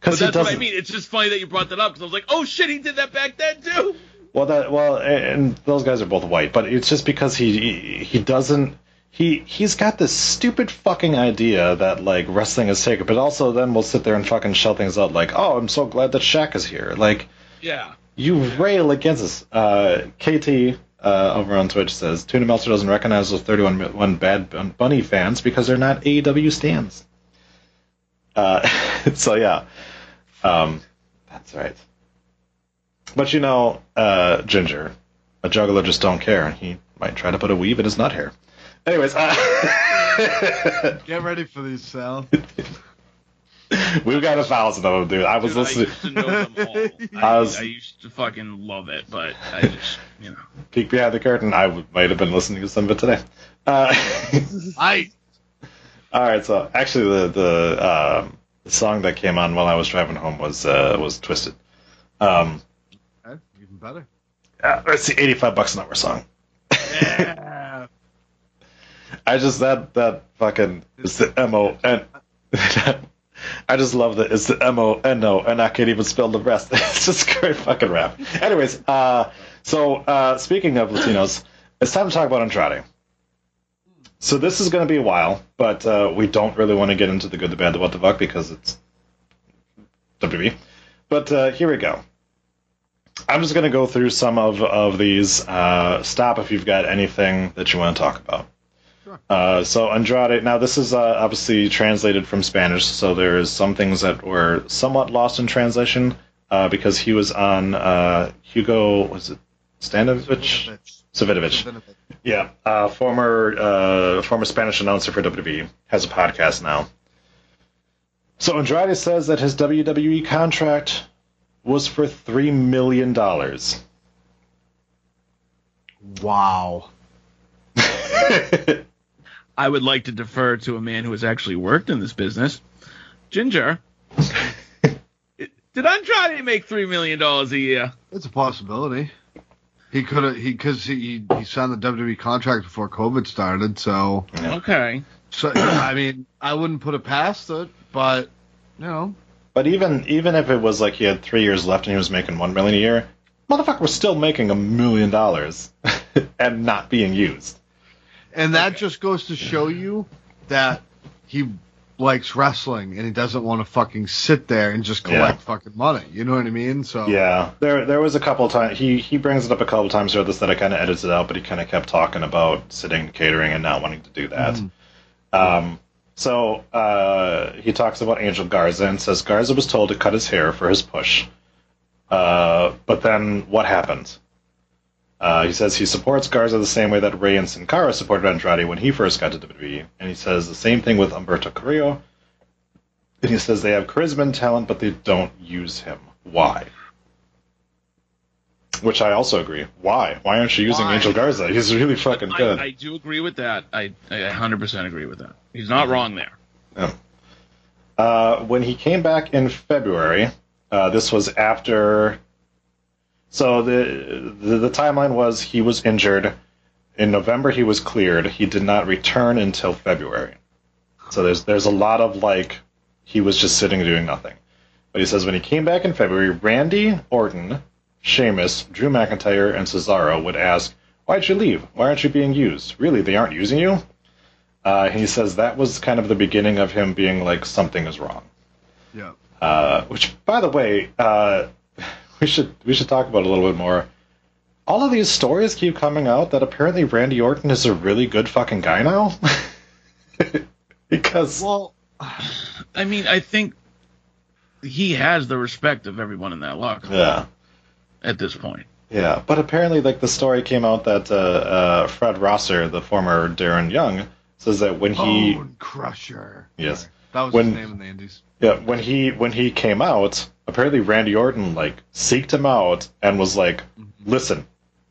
Because that's what I mean. It's just funny that you brought that up because I was like, oh shit, he did that back then too. Well, that well, and those guys are both white, but it's just because he he, he doesn't. He he's got this stupid fucking idea that like wrestling is sacred, but also then we'll sit there and fucking shell things out like, "Oh, I'm so glad that Shaq is here." Like Yeah. you rail against us. Uh, KT uh, over on Twitch says Tuna Meltzer doesn't recognize those 31 one Bad Bunny fans because they're not AEW stands. Uh, so yeah, um, that's right. But you know, uh, Ginger, a juggalo just don't care. And he might try to put a weave in his nut hair. Anyways, uh, Get ready for these, Sal. we've got a thousand of them, dude. I was Dude, I listening. used to know them all. I I, was- I used to fucking love it, but I just, you know. Peek behind the curtain. I w- might have been listening to some of it today. Uh, I all right, so actually, the the, um, the song that came on while I was driving home was uh, was Twisted. Um, okay, even better. uh, let's see, eighty five bucks an hour song. Yeah. I just that that fucking is the M O N. I just love that it's the M O N O, and I can't even spell the rest. It's just great fucking rap. Anyways, uh, so uh, speaking of Latinos, it's time to talk about Andrade. So this is going to be a while, but uh, we don't really want to get into the good, the bad, the what the fuck because it's WWE. But uh, here we go. I'm just going to go through some of of these. Uh, stop if you've got anything that you want to talk about. Uh, so Andrade. Now this is uh, obviously translated from Spanish, so there's some things that were somewhat lost in translation uh, because he was on uh, Hugo. Was it Stanovich? Savinovich. Yeah, uh, former uh, former Spanish announcer for WWE has a podcast now. So Andrade says that his WWE contract was for three million dollars. Wow. I would like to defer to a man who has actually worked in this business. Ginger, did Andrade make $3 million a year? It's a possibility. He could have he because he he signed the WWE contract before COVID started, so Okay. so I mean I wouldn't put it past it, but you know But even even if it was like he had three years left and he was making one million a year, motherfucker was still making a million dollars and not being used. And that just goes to show you that he likes wrestling and he doesn't want to fucking sit there and just collect Yeah. fucking money. You know what I mean? So Yeah, there there was a couple times he he brings it up a couple times throughout this that I kind of edited out, but he kind of kept talking about sitting catering and not wanting to do that. Um, so uh, he talks about Angel Garza and says Garza was told to cut his hair for his push. Uh, but then what happened? Uh, he says he supports Garza the same way that Rey and Sin Cara supported Andrade when he first got to WWE, and he says the same thing with Humberto Carrillo. And he says they have charisma and talent, but they don't use him. Why? Which I also agree. Why? Why aren't you using Why? Angel Garza? He's really fucking good. I, I do agree with that. I, I 100% agree with that. He's not wrong there. Uh, when he came back in February, uh, this was after. So the, the the timeline was he was injured. In November, he was cleared. He did not return until February. So there's there's a lot of like he was just sitting doing nothing. But he says when he came back in February, Randy Orton, Sheamus, Drew McIntyre, and Cesaro would ask, "Why'd you leave? Why aren't you being used? Really, they aren't using you?" Uh, he says that was kind of the beginning of him being like something is wrong. yeah. Uh, which, by the way, uh, we should we should talk about a little bit more. All of these stories keep coming out that apparently Randy Orton is a really good fucking guy now. because Well, I mean, I think he has the respect of everyone in that locker room yeah, at this point. yeah, but apparently, like the story came out that uh, uh, Fred Rosser, the former Darren Young, says that when he Bone Crusher. Yes. That was When- his name in the Indies. Yeah, when he when he came out, apparently Randy Orton like seeked him out and was like, "Listen,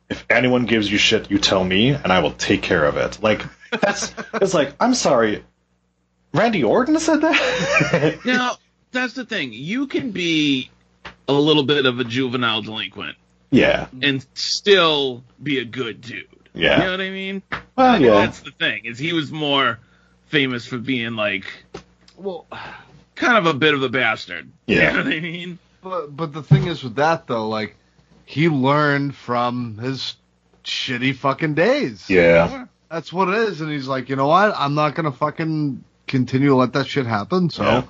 if anyone gives you shit, you tell me, and I will take care of it." Like that's it's like I'm sorry, Randy Orton said that. Now, that's the thing. You can be a little bit of a juvenile delinquent yeah, and still be a good dude. Yeah. You know what I mean? Well, yeah, that's the thing. Is he was more famous for being like Well, kind of a bit of a bastard. Yeah. You know what I mean? But but the thing is with that though, like he learned from his shitty fucking days. Yeah. That's what it is. And he's like, you know what? I'm not gonna fucking continue to let that shit happen. So Yeah.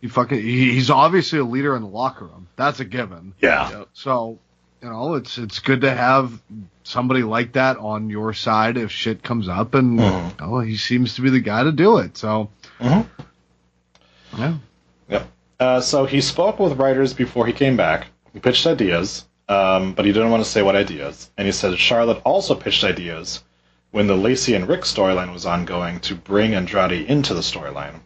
he fucking he, he's obviously a leader in the locker room. That's a given. Yeah. So you know, it's it's good to have somebody like that on your side if shit comes up, and Mhm. you know, he seems to be the guy to do it. So Mhm. yeah, Yep. Uh, so he spoke with writers before he came back. He pitched ideas, um, but he didn't want to say what ideas. And he said Charlotte also pitched ideas when the Lacey and Ric storyline was ongoing to bring Andrade into the storyline.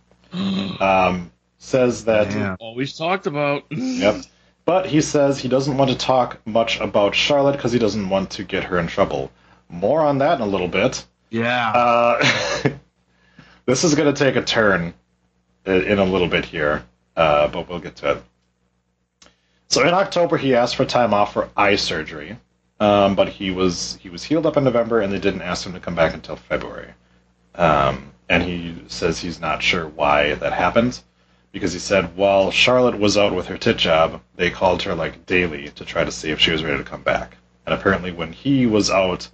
um, says that Yeah. Always talked about. Yep. But he says he doesn't want to talk much about Charlotte because he doesn't want to get her in trouble. More on that in a little bit. yeah, Uh, this is going to take a turn in a little bit here, uh, but we'll get to it. So in October, he asked for time off for eye surgery, um, but he was he was healed up in November, and they didn't ask him to come back until February. Um, and he says he's not sure why that happened, because he said while Charlotte was out with her tit job, they called her like daily to try to see if she was ready to come back. And apparently, when he was out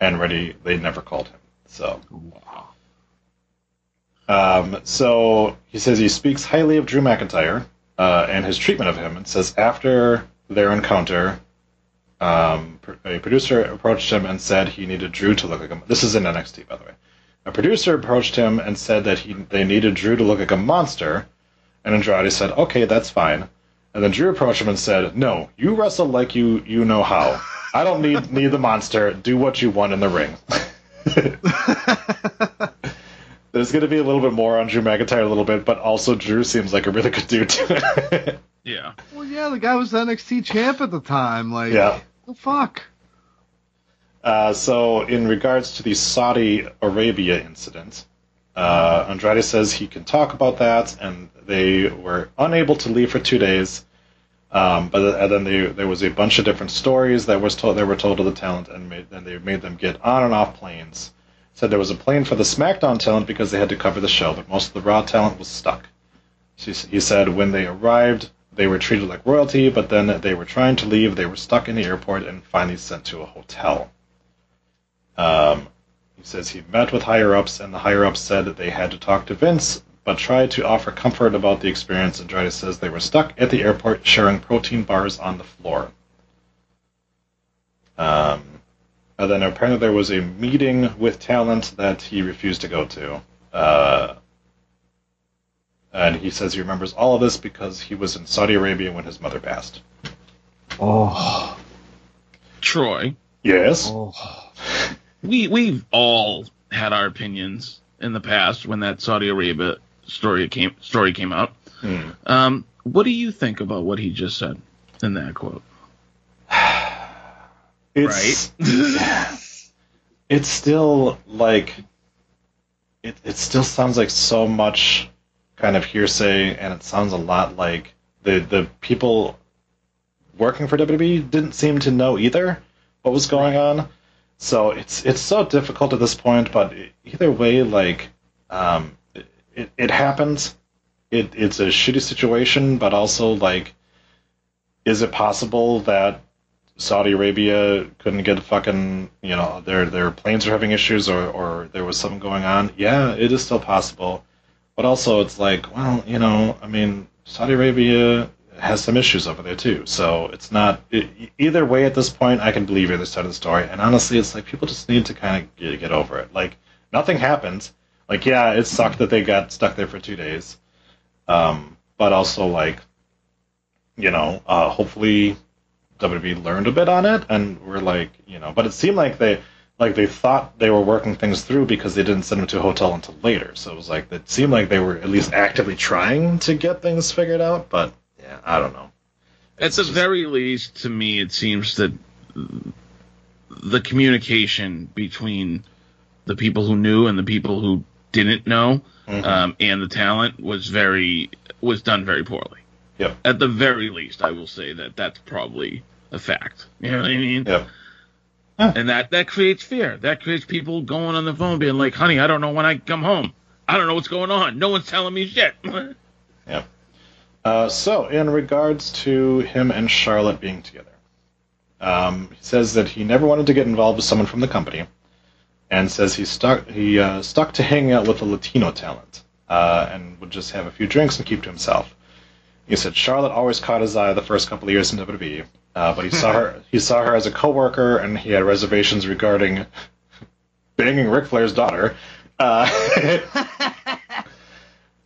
and ready, they never called him. So. Um, so he says he speaks highly of Drew McIntyre uh, and his treatment of him, and says after their encounter, um, a producer approached him and said he needed Drew to look like a. Monster. This is in NXT, by the way. A producer approached him and said that he they needed Drew to look like a monster, and Andrade said, "Okay, that's fine." And then Drew approached him and said, "No, you wrestle like you you know how. I don't need need the monster. Do what you want in the ring." There's going to be a little bit more on Drew McIntyre a little bit, but also Drew seems like a really good dude. too. Yeah. well, yeah, the guy was the NXT champ at the time. Like, Yeah. the fuck. uh, so, in regards to the Saudi Arabia incident, uh, Andrade says he can talk about that, and they were unable to leave for two days. Um, but and then they, there was a bunch of different stories that was told. They were told to the talent, and made, and they made them get on and off planes. Said there was a plane for the SmackDown talent because they had to cover the show, but most of the Raw talent was stuck. He said when they arrived, they were treated like royalty, but then they were trying to leave. They were stuck in the airport and finally sent to a hotel. Um, he says he met with higher ups, and the higher ups said that they had to talk to Vince, but tried to offer comfort about the experience. Andrade says they were stuck at the airport sharing protein bars on the floor. Um, and then apparently there was a meeting with talent that he refused to go to. Uh, and he says he remembers all of this because he was in Saudi Arabia when his mother passed. Oh, Troy, Yes. oh. we we've all had our opinions in the past when that Saudi Arabia story came story came out. Hmm. Um, what do you think about what he just said in that quote? It's, it's still like it, it still sounds like so much kind of hearsay and it sounds a lot like the the people working for WWE didn't seem to know either what was going on. So it's it's so difficult at this point, but either way, like um, it it happened. It it's a shitty situation, but also like, is it possible that Saudi Arabia couldn't get a fucking you know their their planes are having issues or or there was something going on? Yeah, it is still possible, but also it's like well you know I mean Saudi Arabia has some issues over there too, so it's not e either way at this point. I can believe either side of the story, and honestly, it's like people just need to kind of get, get over it. Like nothing happened. Like yeah, it sucked that they got stuck there for two days, um, but also like you know uh, hopefully WWE learned a bit on it, and we're like, you know, but it seemed like they, like they thought they were working things through because they didn't send them to a hotel until later. So it was like it seemed like they were at least actively trying to get things figured out. But yeah, I don't know. At the very least, to me, it seems that the communication between the people who knew and the people who didn't know, Mhm. um, and the talent was very was done very poorly. Yep. At the very least, I will say that that's probably a fact. You know what I mean? Yep. And that that creates fear. That creates people going on the phone being like, "Honey, I don't know when I come home. I don't know what's going on. No one's telling me shit." yeah. Uh, so, in regards to him and Charlotte being together, um, he says that he never wanted to get involved with someone from the company, and says he stuck he uh, stuck to hanging out with a Latino talent, uh, and would just have a few drinks and keep to himself. He said Charlotte always caught his eye the first couple of years in WWE, uh, but he saw her he saw her as a coworker, and he had reservations regarding banging Ric Flair's daughter. Uh,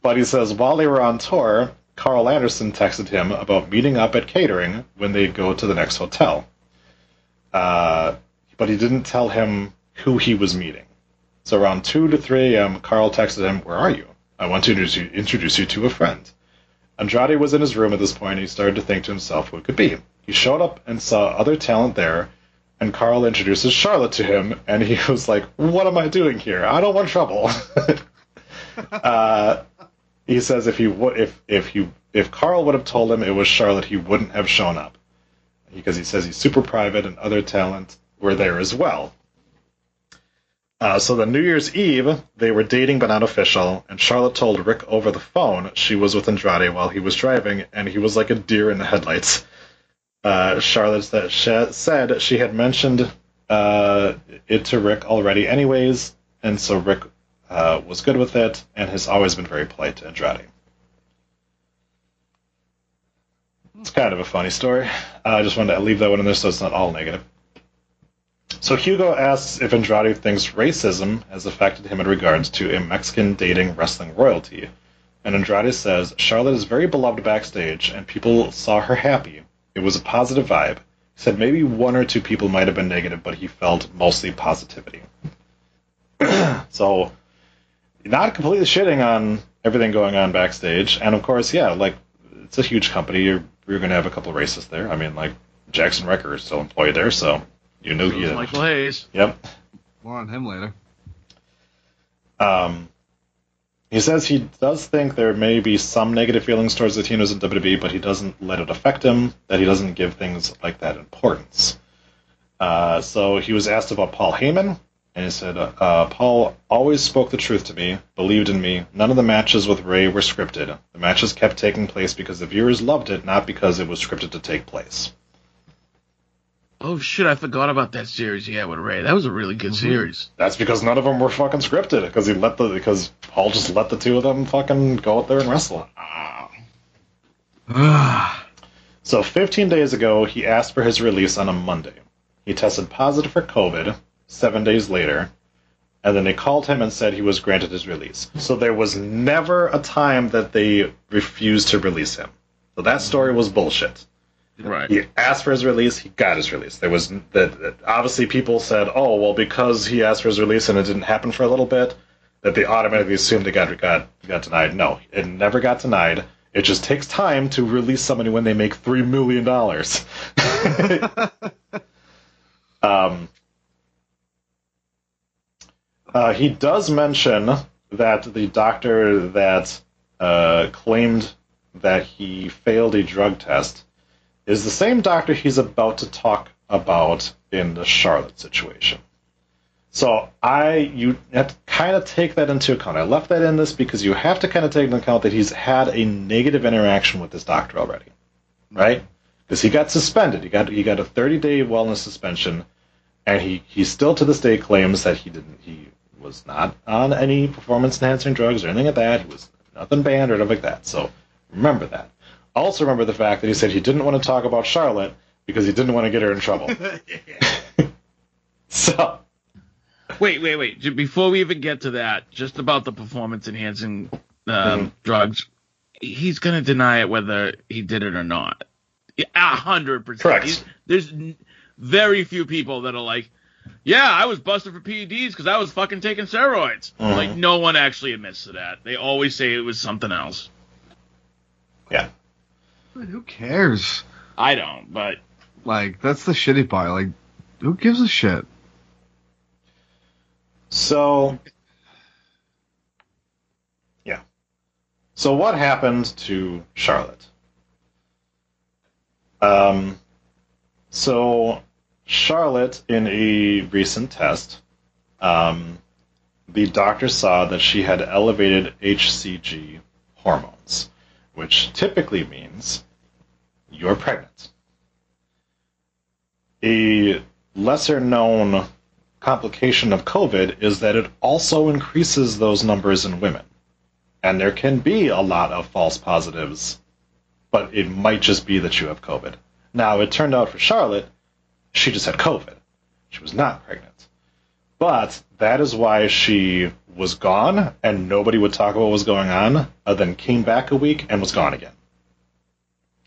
but he says while they were on tour, Karl Anderson texted him about meeting up at catering when they go to the next hotel. Uh, but he didn't tell him who he was meeting. So around 2 to 3 a.m., Carl texted him, Where are you? I want to introduce you, introduce you to a friend. Andrade was in his room at this point, and he started to think to himself who it could be. He showed up and saw other talent there, and Karl introduces Charlotte to him, and he was like, What am I doing here? I don't want trouble. uh, he says if he would if if he if Karl would have told him it was Charlotte, he wouldn't have shown up because he says he's super private and other talent were there as well. Uh, so the New Year's Eve, they were dating but not official, and Charlotte told Ric over the phone she was with Andrade while he was driving, and he was like a deer in the headlights. Uh, Charlotte said, she said she had mentioned uh, it to Ric already, anyways, and so Ric uh, was good with it and has always been very polite to Andrade. It's kind of a funny story. I just wanted to leave that one in there so it's not all negative. So Hugo asks if Andrade thinks racism has affected him in regards to a Mexican dating wrestling royalty. And Andrade says Charlotte is very beloved backstage and people saw her happy. It was a positive vibe. He said maybe one or two people might have been negative, but he felt mostly positivity. so not completely shitting on everything going on backstage. And of course, yeah, like it's a huge company. You're you're gonna have a couple of racists there. I mean, like Jaxson Ryker is still employed there, so you knew So he. is Michael Hayes. Yep. More on him later. Um, he says he does think there may be some negative feelings towards Latinos in WWE, but he doesn't let it affect him. That he doesn't give things like that importance. Uh, so he was asked about Paul Heyman, and he said, uh, "Paul always spoke the truth to me, believed in me. None of the matches with Rey were scripted. The matches kept taking place because the viewers loved it, not because it was scripted to take place." Oh shit, I forgot about that series Yeah, with Rey. That was a really good mm-hmm. series. That's because none of them were fucking scripted. Because he let the because Paul just let the two of them fucking go out there and wrestle. Ah. So 15 days ago, he asked for his release on a Monday. He tested positive for COVID seven days later, and then they called him and said he was granted his release. So there was never a time that they refused to release him. So that story was bullshit. Right. He asked for his release. He got his release. There was that. that- Obviously, people said, "Oh, well, because he asked for his release and it didn't happen for a little bit, that they automatically assumed it got got got denied." No, it never got denied. It just takes time to release somebody when they make three million dollars. um, uh, he does mention that the doctor that uh, claimed that he failed a drug test is the same doctor he's about to talk about in the Charlotte situation. So I you have to kind of take that into account. I left that in this because you have to kind of take into account that he's had a negative interaction with this doctor already, right? Because he got suspended. He got he got a 30 day wellness suspension, and he he still to this day claims that he didn't he was not on any performance enhancing drugs or anything like that. He was nothing banned or anything like that. So remember that. Also remember the fact that he said he didn't want to talk about Charlotte because he didn't want to get her in trouble. so Wait, wait, wait. Before we even get to that, just about the performance enhancing um, drugs, he's going to deny it whether he did it or not. A hundred percent. Correct. He's- There's n- very few people that are like, yeah, I was busted for PEDs because I was fucking taking steroids. Mhm. Like, no one actually admits to that. They always say it was something else. yeah. Who cares? I don't, but Like, that's the shitty part. Like, who gives a shit? So, yeah. So what happened to Charlotte? Um, so Charlotte, in a recent test, um, the doctor saw that she had elevated HCG hormones. Which typically means you're pregnant. A lesser known complication of COVID is that it also increases those numbers in women. And there can be a lot of false positives, but it might just be that you have COVID. Now, it turned out for Charlotte, she just had COVID. She was not pregnant. But that is why she was gone and nobody would talk about what was going on, and then came back a week and was gone again.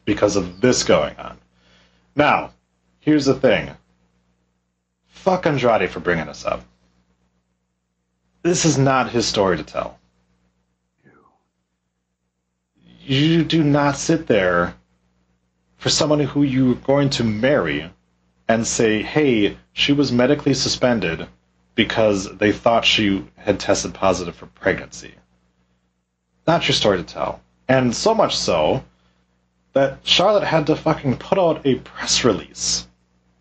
Because of this going on. Now, here's the thing. Fuck Andrade for bringing us up. This is not his story to tell. You do not sit there for someone who you're going to marry and say, hey, she was medically suspended because they thought she had tested positive for pregnancy. Not your story to tell. And so much so that Charlotte had to fucking put out a press release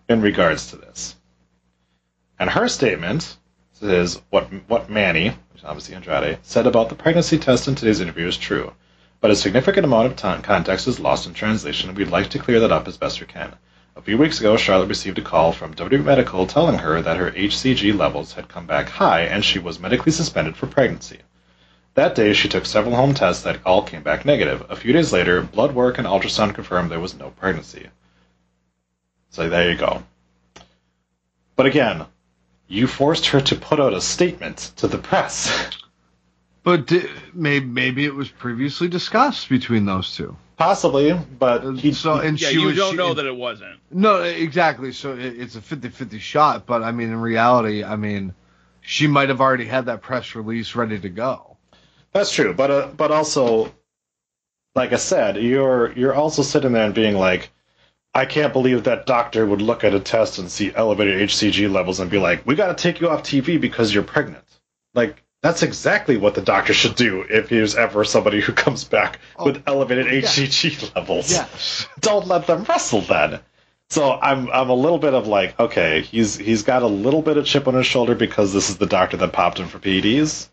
in regards to this. And her statement is what what Manny, which is obviously Andrade, said about the pregnancy test in today's interview is true. But a significant amount of time, context is lost in translation, and we'd like to clear that up as best we can. A few weeks ago, Charlotte received a call from W Medical telling her that her HCG levels had come back high and she was medically suspended for pregnancy. That day, she took several home tests that all came back negative. A few days later, blood work and ultrasound confirmed there was no pregnancy. So there you go. But again, you forced her to put out a statement to the press. But maybe maybe it was previously discussed between those two. Possibly, but he, so and Yeah, she you was don't she- know that it wasn't. No, exactly. So it, it's a 50-50 shot, but I mean in reality, I mean she might have already had that press release ready to go. That's true, but uh, but also, like I said, you're you're also sitting there and being like, I can't believe that doctor would look at a test and see elevated HCG levels and be like, we got to take you off TV because you're pregnant. Like that's exactly what the doctor should do if there's ever somebody who comes back with elevated HCG levels. Yes. Don't let them wrestle then. So I'm I'm a little bit of like, okay, he's he's got a little bit of chip on his shoulder because this is the doctor that popped him for PEDs.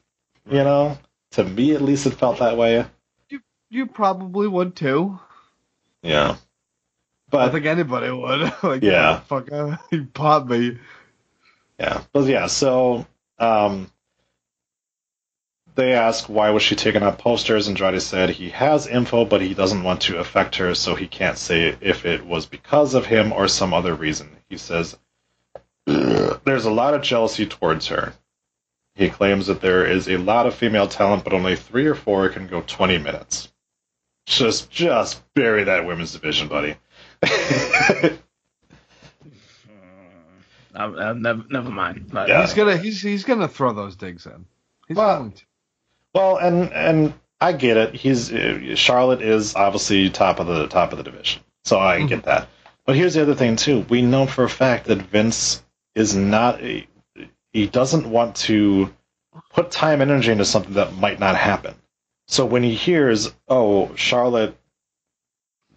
You know, to me at least it felt that way. You you probably would too. Yeah. But I think anybody would. like, Yeah. fuck, uh, he popped me. yeah, but yeah. So um, they ask why was she taking up posters, and Andrade said he has info, but he doesn't want to affect her, so he can't say if it was because of him or some other reason. He says there's a lot of jealousy towards her. He claims that there is a lot of female talent, but only three or four can go 20 minutes. Just, just bury that women's division, buddy. Uh, uh, never, never mind. But, Yeah. He's gonna he's he's gonna throw those digs in. He's Well, going to. Well, and and I get it. He's uh, Charlotte is obviously top of the top of the division, so I Mm-hmm. get that. But here's the other thing too. We know for a fact that Vince is not. A, he doesn't want to put time and energy into something that might not happen. So when he hears, "Oh, Charlotte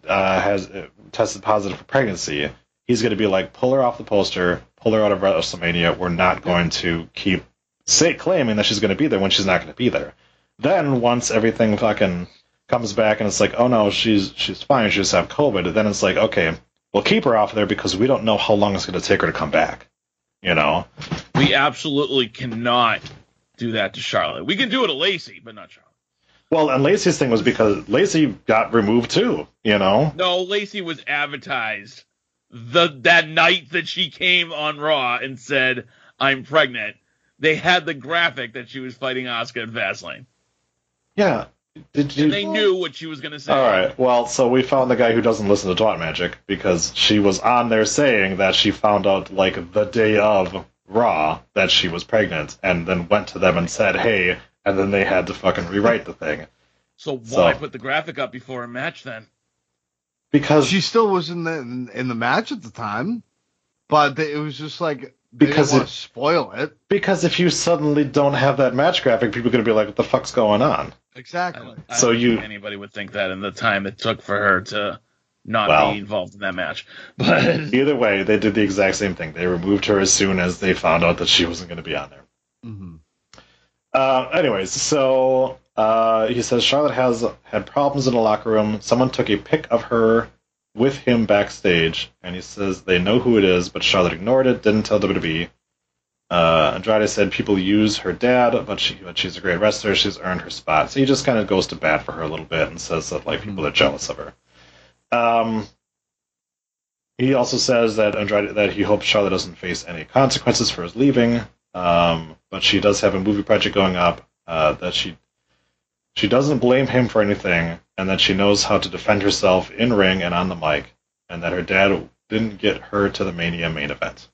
uh, has uh, tested positive for pregnancy," he's going to be like, "Pull her off the poster. Pull her out of WrestleMania. We're not going to keep say claiming that she's going to be there when she's not going to be there." Then once everything fucking comes back and it's like, "Oh no, she's she's fine. She just have COVID," then it's like, "Okay, we'll keep her off there because we don't know how long it's going to take her to come back." You know. we absolutely cannot do that to Charlotte. We can do it to Lacey, but not Charlotte. Well, and Lacey's thing was because Lacey got removed too, you know? No, Lacey was advertised the that night that she came on Raw and said, "I'm pregnant." They had the graphic that she was fighting Oscar at Fastlane, Yeah. Did you and they knew what she was gonna say. All right. Well, so we found the guy who doesn't listen to Twat Magic because she was on there saying that she found out like the day of Raw that she was pregnant and then went to them and said, "Hey," and then they had to fucking rewrite the thing So why So- put the graphic up before a match then? because She still was in the in, in the match at the time, but they, it was just like they Because didn't it- to spoil it. because if you suddenly don't have that match graphic, people are gonna be like, "What the fuck's going on?" I Exactly. don't, I So don't you- think anybody would think that in the time it took for her to not Well- be involved in that match. But Either way, they did the exact same thing. They removed her as soon as they found out that she wasn't going to be on there. hmm Uh, anyways, so Uh, he says Charlotte has had problems in the locker room. Someone took a pic of her with him backstage, and he says they know who it is, but Charlotte ignored it, didn't tell WWE. Uh, Andrade said people use her dad, but she but she's a great wrestler. She's earned her spot. So he just kind of goes to bat for her a little bit and says that like people are jealous of her. Um, he also says that Andrade that he hopes Charlotte doesn't face any consequences for his leaving. Um, but she does have a movie project going up. Uh, that she she doesn't blame him for anything, and that she knows how to defend herself in ring and on the mic, and that her dad didn't get her to the Mania main event.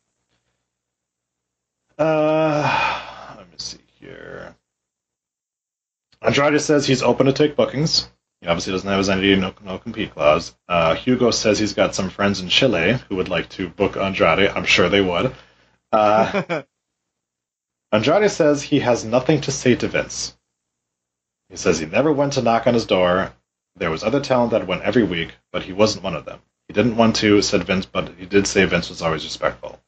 Uh, let me see here. Andrade says he's open to take bookings. He obviously doesn't have his entity no, no compete clause. Uh, Hugo says he's got some friends in Chile who would like to book Andrade. I'm sure they would. Uh, Andrade says he has nothing to say to Vince. He says he never went to knock on his door. There was other talent that went every week, but he wasn't one of them. He didn't want to, said Vince, but he did say Vince was always respectful.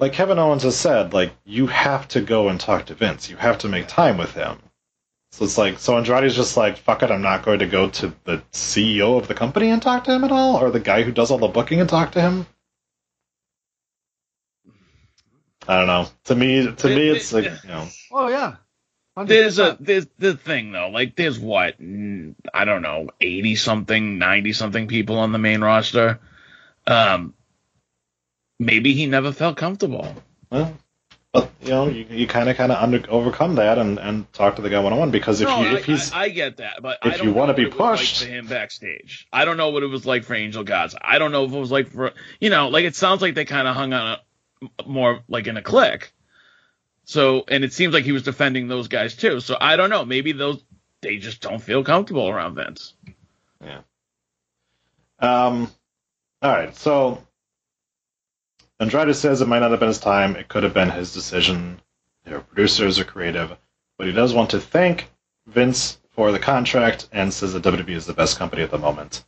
Like Kevin Owens has said, like you have to go and talk to Vince. You have to make time with him. So it's like so Andrade's just like, fuck it, I'm not going to go to the CEO of the company and talk to him at all, or the guy who does all the booking and talk to him. I don't know. To me, to me, it's like you know. Oh yeah. 100%. There's a there's the thing though, like there's what I don't know, eighty something, ninety something people on the main roster. Um, maybe he never felt comfortable. Well, but you know, you, you kind of kind of overcome that and, and talk to the guy one on one because if no, you if I, he's I, I get that, but if I don't you be what it was pushed- like for him backstage, I don't know what it was like for Angel Garza. I don't know if it was like for you know, like it sounds like they kind of hung on a, more like in a clique. So, and it seems like he was defending those guys too. So I don't know. Maybe those they just don't feel comfortable around Vince. Yeah. Um, all right, so Andrade says it might not have been his time. It could have been his decision. Their producers are creative, but he does want to thank Vince for the contract and says that WWE is the best company at the moment.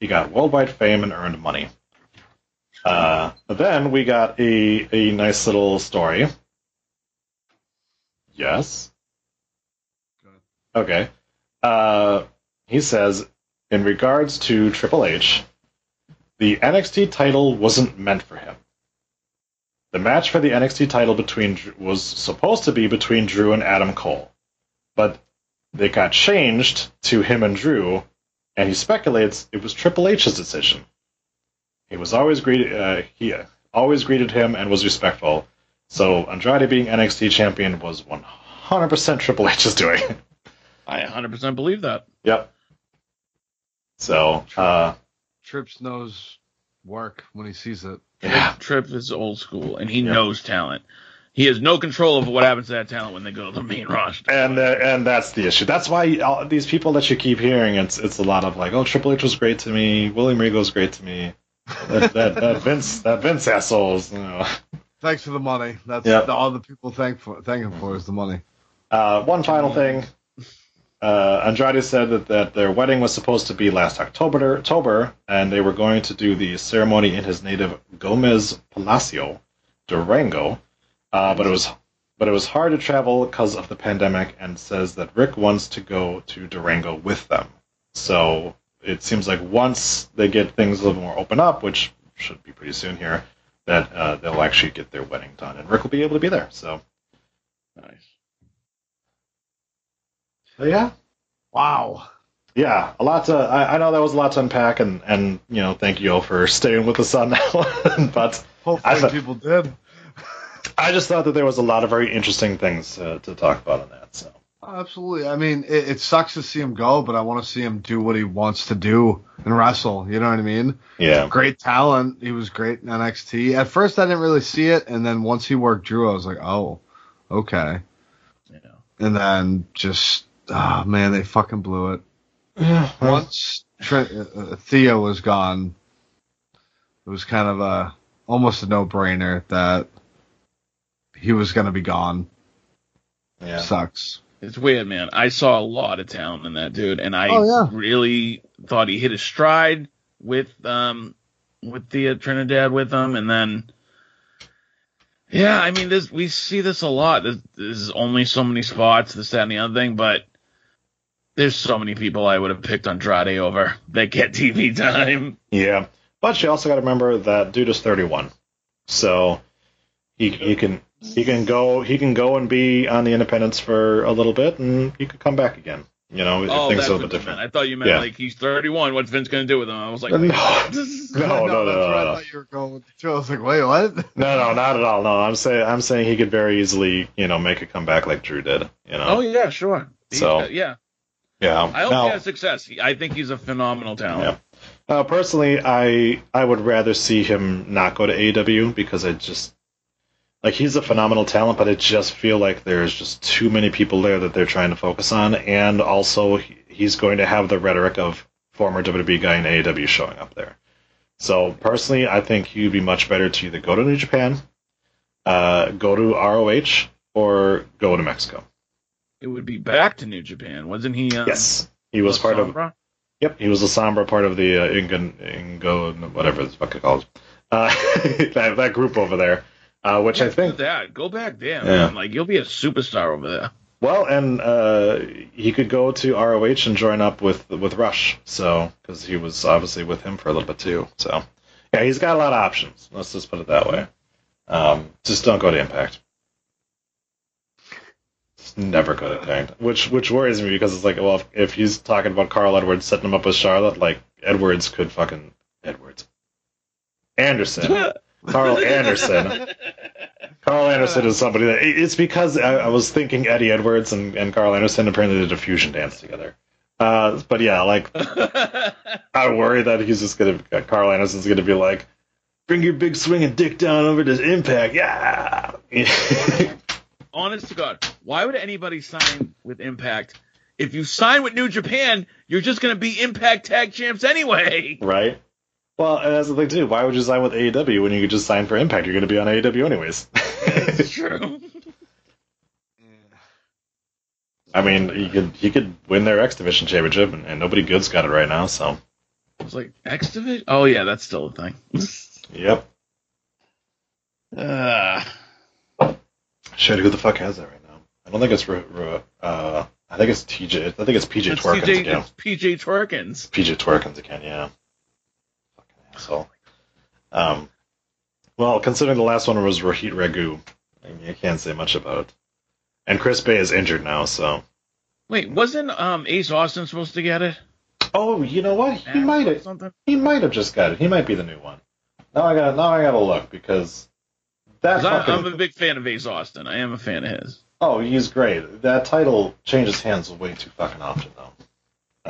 He got worldwide fame and earned money. Uh, but then we got a a nice little story. Yes. Okay. Uh, he says in regards to Triple H, the NXT title wasn't meant for him. The match for the NXT title between was supposed to be between Drew and Adam Cole, but they got changed to him and Drew, and he speculates it was Triple H's decision. He was always greeted. Uh, he always greeted him and was respectful. So Andrade being NXT champion was 100% Triple H's doing. I 100% believe that. yep. So, uh, Trips knows work when he sees it. Yeah. Trip is old school, and he Yeah. knows talent. He has no control over what happens to that talent when they go to the main roster. and uh, and that's the issue. That's why all these people that you keep hearing, it's it's a lot of like, oh, Triple H was great to me, William Regal Regal's great to me, that, that, that Vince that Vince assholes. You know. Thanks for the money. That's Yep. all the people thank for thank him for is the money. Uh, one final thing. Uh, Andrade said that, that their wedding was supposed to be last October, October, and they were going to do the ceremony in his native Gomez Palacio, Durango. Uh, but it was but it was hard to travel because of the pandemic, and says that Ric wants to go to Durango with them. So it seems like once they get things a little more open up, which should be pretty soon here, that uh, they'll actually get their wedding done, and Ric will be able to be there. So, Nice. So yeah, Wow. Yeah, a lot to. I, I know that was a lot to unpack, and and you know, thank you all for staying with us on that one. but Hopefully I people did. I just thought that there was a lot of very interesting things uh, to talk about on that. So Oh, absolutely. I mean, it, it sucks to see him go, but I want to see him do what he wants to do and wrestle. You know what I mean? yeah, Great talent. He was great in NXT. At first, I didn't really see it, and then once he worked Drew, I was like, oh, okay. Yeah. And then just, oh man, they fucking blew it. Once Trent, uh, uh, Theo was gone, it was kind of a almost a no brainer that he was going to be gone. yeah. Sucks. It's weird, man. I saw a lot of talent in that dude, and I Oh, yeah. really thought he hit his stride with um with the uh, Trinidad with him, and then yeah, I mean, this we see this a lot. There's, there's only so many spots, this, that, and the other thing, but There's so many people I would have picked Andrade over that get TV time. Yeah, but you also got to remember that dude is 31, so he he can he can go he can go and be on the independents for a little bit, and he could come back again. You know, if Oh, things that's are a little bit different. meant. I thought you meant Yeah. like he's 31. What's Vince gonna do with him? I was like, No, no, no, that's no, where no, I thought you were going with the two. I was like, wait, what? No, no, not at all. No, I'm saying I'm saying he could very easily, you know, make a comeback like Drew did. You know. oh yeah, sure. He- So- uh, yeah, yeah. I hope Now- he has success. I think he's a phenomenal talent. Uh, personally, I I would rather see him not go to AEW because I just like he's a phenomenal talent, but I just feel like there's just too many people there that they're trying to focus on, and also he- he's going to have the rhetoric of former WWE guy in AEW showing up there. So personally, I think he'd be much better to either go to New Japan, uh, go to ROH, or go to Mexico. It would be back to New Japan, wasn't he? Uh, Yes, he was part of Yep, he was a Sombra part of the uh, Ingo, Ingo, whatever the fuck it called, uh, that that group over there, uh, which I Yeah, do think. that. Go back there, Yeah. man. Like you'll be a superstar over there. Well, and uh, he could go to ROH and join up with with Rush, so because he was obviously with him for a little bit too. So yeah, he's got a lot of options. Let's just put it that way. Um, just don't go to Impact. Just never go to Impact, which which worries me because it's like, well, if, if he's talking about Karl Edwards setting him up with Charlotte, like Edwards could fucking Edwards Anderson, Karl Anderson. Karl Anderson is somebody that it's because I, I was thinking Eddie Edwards and, and Karl Anderson apparently did a fusion dance together. Uh, but yeah, like I worry that he's just gonna Karl Anderson's gonna be like, bring your big swinging dick down over to Impact, yeah. Honest to God, why would anybody sign with Impact? If you sign with New Japan, you're just gonna be Impact Tag Champs anyway. right. Well, and that's the thing too. Why would you sign with AEW when you could just sign for Impact? You're gonna be on AEW anyways. It's true. I mean, he could he could win their X Division championship, and, and nobody good's got it right now. So, I was like, X Division? Oh yeah, that's still a thing. yep. Uh, Shit, who the fuck has that right now? I don't think it's Ru- Ru- uh, I think it's TJ. I think it's PJ it's Twerkins PJ, again. it's PJ Twerkins. PJ Twerkins again, yeah. Fucking asshole. Um, well, considering the last one was Rohit Raju, I mean, you can't say much about it. And Chris Bey is injured now, so. Wait, wasn't um Ace Austin supposed to get it? Oh, you know what? He might have. He might have just got it. He might be the new one. Now I got. Now I got to look because that 'Cause I, fucking. I'm a big fan of Ace Austin. I am a fan of his. Oh, he's great. That title changes hands way too fucking often, though.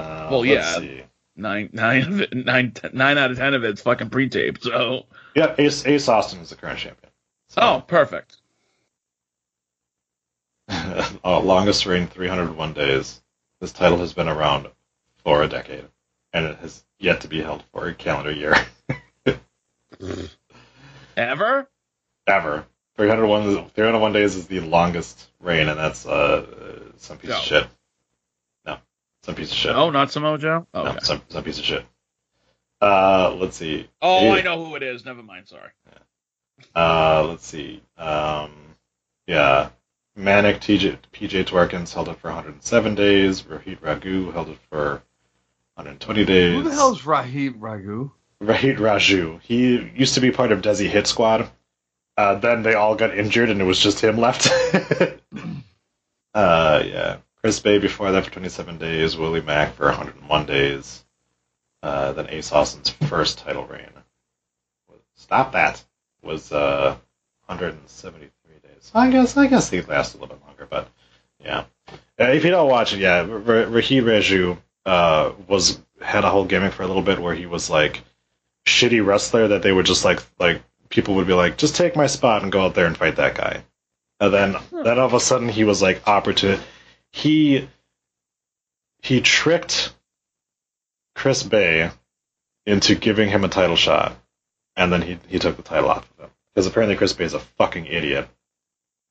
Uh, Well, yeah. see. Nine, nine, of it, nine, t- nine out of ten of it's fucking pre-taped. So, Yeah, Ace, Ace Austin is the current champion. So, oh, perfect. oh, longest reign, 301 days. This title has been around for a decade, and it has yet to be held for a calendar year. Ever? Ever. 301, 301 days is the longest reign, and that's uh, some piece No. of shit. No, some piece of shit. Oh, not Samoa Joe. No, Okay. some, some piece of shit. Uh, let's see. Oh, Yeah. I know who it is. Never mind. Sorry. Uh, let's see. Um, yeah, Manik TJ, PJ Twerkins held it for 107 days. Rohit Raju held it for 120 days. Who the hell's Rahib Ragu? Rohit Raju. He used to be part of Desi Hit Squad. Uh, then they all got injured, and it was just him left. uh, yeah. Chris Bey before that for 27 days. Willie Mack for 101 days. Uh, then Ace Austin's first title reign. Stop that. Was uh, 173 days. I guess I guess they last a little bit longer, but yeah. Uh, if you don't watch it, yeah, R- R- Rahid Raju uh, was had a whole gimmick for a little bit where he was like shitty wrestler that they would just like like people would be like, just take my spot and go out there and fight that guy. And then hmm. then all of a sudden he was like opportune. He he tricked Chris Bey into giving him a title shot, and then he he took the title off of him because apparently Chris Bey is a fucking idiot.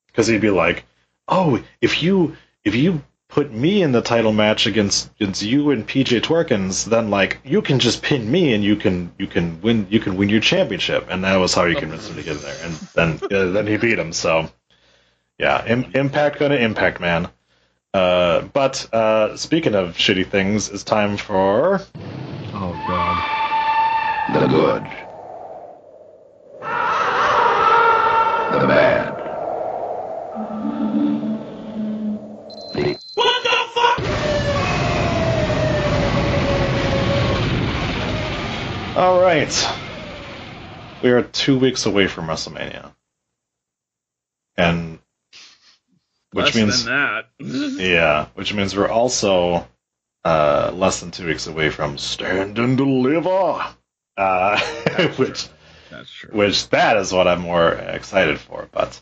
Because he'd be like, oh, if you if you put me in the title match against against you and PJ Twerkins, then like you can just pin me and you can you can win you can win your championship, and that was how he convinced him to get in there, and then uh, then he beat him. So yeah, Im- Impact gonna Impact man. Uh, but uh, speaking of shitty things, it's time for Oh god. The good. All right. We are two weeks away from WrestleMania, and which Less means than that. yeah, which means we're also uh, less than two weeks away from Stand and Deliver, uh, which That's true. which that is what I'm more excited for. But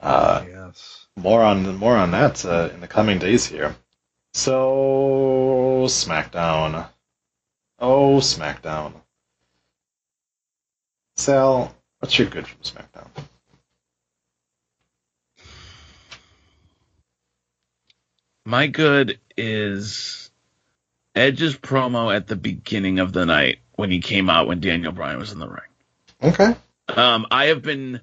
uh, yes. more on more on that uh, in the coming days here. So SmackDown, oh SmackDown. Sal, what's your good from SmackDown? My good is Edge's promo at the beginning of the night when he came out when Daniel Bryan was in the ring. Okay. Um, I have been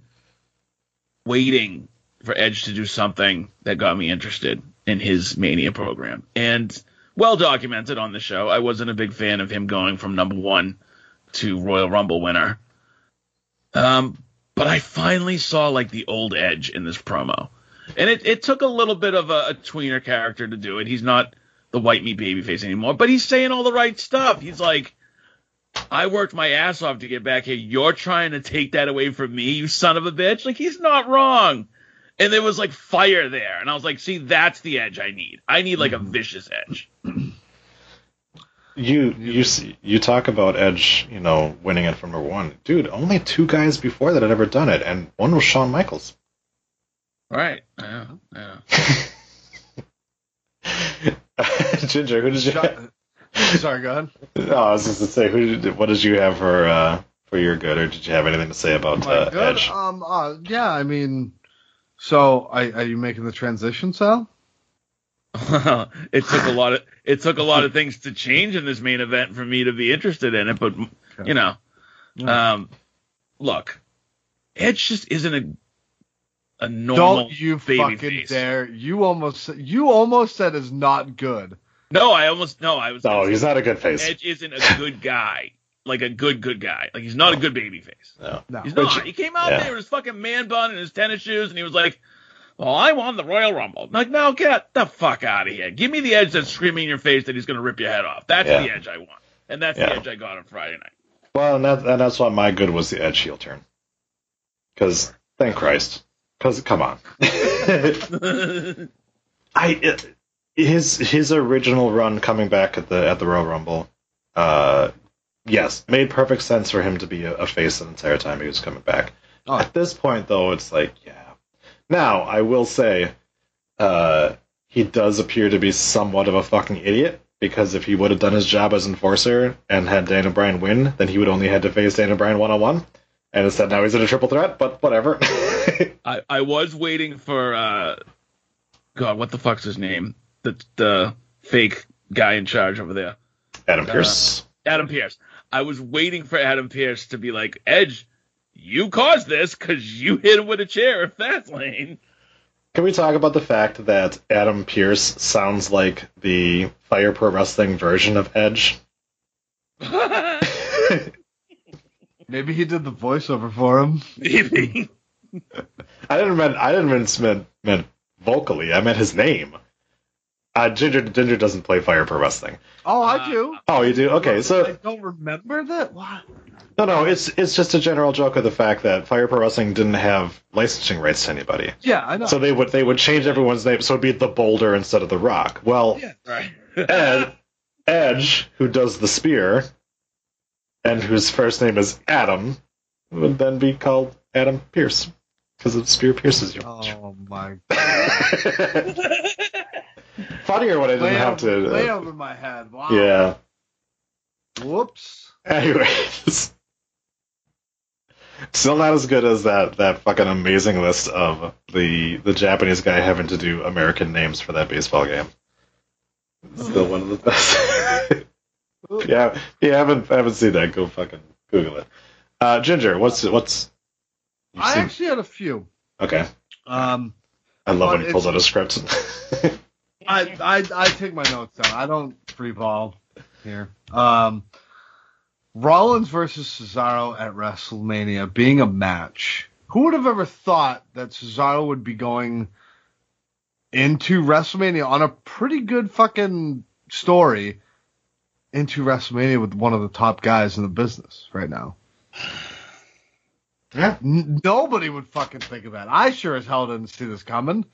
waiting for Edge to do something that got me interested in his Mania program. And well documented on the show, I wasn't a big fan of him going from number one to Royal Rumble winner. Um, but I finally saw like the old Edge in this promo. And it, it took a little bit of a, a tweener character to do it. He's not the white meat babyface anymore, but he's saying all the right stuff. He's like, I worked my ass off to get back here. You're trying to take that away from me, you son of a bitch. Like he's not wrong. And there was like fire there, and I was like, see, that's the edge I need. I need like a vicious edge. You you see, you talk about Edge, you know, winning it from number one, dude. Only two guys before that had ever done it, and one was Shawn Michaels. Right. Yeah. Yeah. Ginger, who did you? Sorry, go ahead. No, I was just to say, who did, what did you have for uh, for your good, or did you have anything to say about uh, good. Edge? Um. Uh, yeah. I mean, so I, are you making the transition, Sal? it took a lot of it took a lot of things to change in this main event for me to be interested in it, but you know, um, look, Edge just isn't a a normal Don't you baby fucking face. dare! You almost you almost said is not good. No, I almost no, I was. No, he's not a good face. Edge isn't a good guy, like a good good guy. Like he's not a good baby face. No. No. He's Which- not. He came out yeah. there with his fucking man bun and his tennis shoes, and he was like, "Well, I won the Royal Rumble." Like, no, get the fuck out of here. Give me the edge that's screaming in your face that he's gonna rip your head off. That's Yeah. the edge I want, and that's Yeah. the edge I got on Friday night. Well, and, that, and that's why my good was the Edge heel turn. Because thank Christ. Because come on. I it, his his original run coming back at the at the Royal Rumble, uh, yes, made perfect sense for him to be a, a face the entire time he was coming back. Oh. At this point, though, it's like, yeah. Now, I will say, uh, he does appear to be somewhat of a fucking idiot because if he would have done his job as enforcer and had Daniel Bryan win, then he would only had to face Daniel Bryan one on one. And instead, now he's in a triple threat. But whatever. I, I was waiting for uh, God, what the fuck's his name? The the fake guy in charge over there. Adam Pearce. Adam Pearce. I was waiting for Adam Pearce to be like, Edge, you caused this because you hit him with a chair at Fastlane. Can we talk about the fact that Adam Pearce sounds like the Fire Pro Wrestling version of Edge? Maybe he did the voiceover for him. Maybe. I didn't mean I didn't mean meant, meant vocally. I meant his name. Uh, Ginger Ginger doesn't play Fire Pro Wrestling. Oh, Uh, I do. Oh, you do? Okay, so I don't remember that. What? no, no, it's it's just a general joke of the fact that Fire Pro Wrestling didn't have licensing rights to anybody, Yeah, I know. so they would they would change everyone's name, so it'd be the Boulder instead of the Rock. Well, right. Ed, Edge, who does the spear, and whose first name is Adam, would then be called Adam Pierce because the spear pierces you. oh my. Funnier when I didn't Way have over, to. way uh, over my head. Wow. yeah. Whoops. Anyways. Still not as good as that, that fucking amazing list of the the Japanese guy having to do American names for that baseball game. Still one of the best. yeah, yeah. you haven't I haven't seen that, go fucking Google it. Uh, Ginger, what's what's? I seen- actually had a few. okay, Um, I love when he pulls out a script. I, I I take my notes down. I don't free ball here. Um, Rollins versus Cesaro at WrestleMania being a match. Who would have ever thought that Cesaro would be going into WrestleMania on a pretty good fucking story into WrestleMania with one of the top guys in the business right now? Yeah. N- nobody would fucking think of that. I sure as hell didn't see this coming.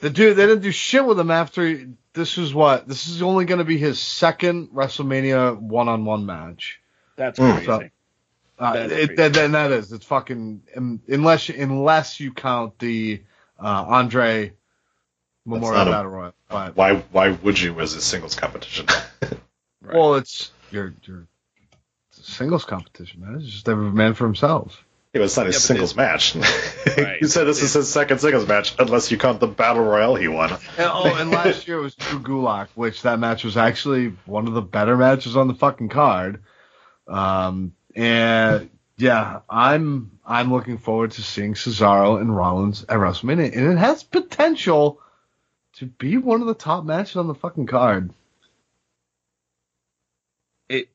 The dude, they didn't do shit with him after. He, this is what this is only going to be his second WrestleMania one-on-one match. That's Mm. crazy. So- Uh, That's it, crazy. then then that is it's fucking um, unless unless you count the uh, Andre Memorial not a- Battle Royal. But Why why would you as a singles competition? Right. well, it's you're you're it's a singles competition, man. It's just every man for himself. Yeah, was it's not a Yeah, but singles match. Right. you said this is his second singles match, unless you count the battle royale he won. And, oh, and last year was Drew Gulak, which that match was actually one of the better matches on the fucking card. Um, and yeah, I'm I'm looking forward to seeing Cesaro and Rollins at WrestleMania, and it has potential to be one of the top matches on the fucking card. it.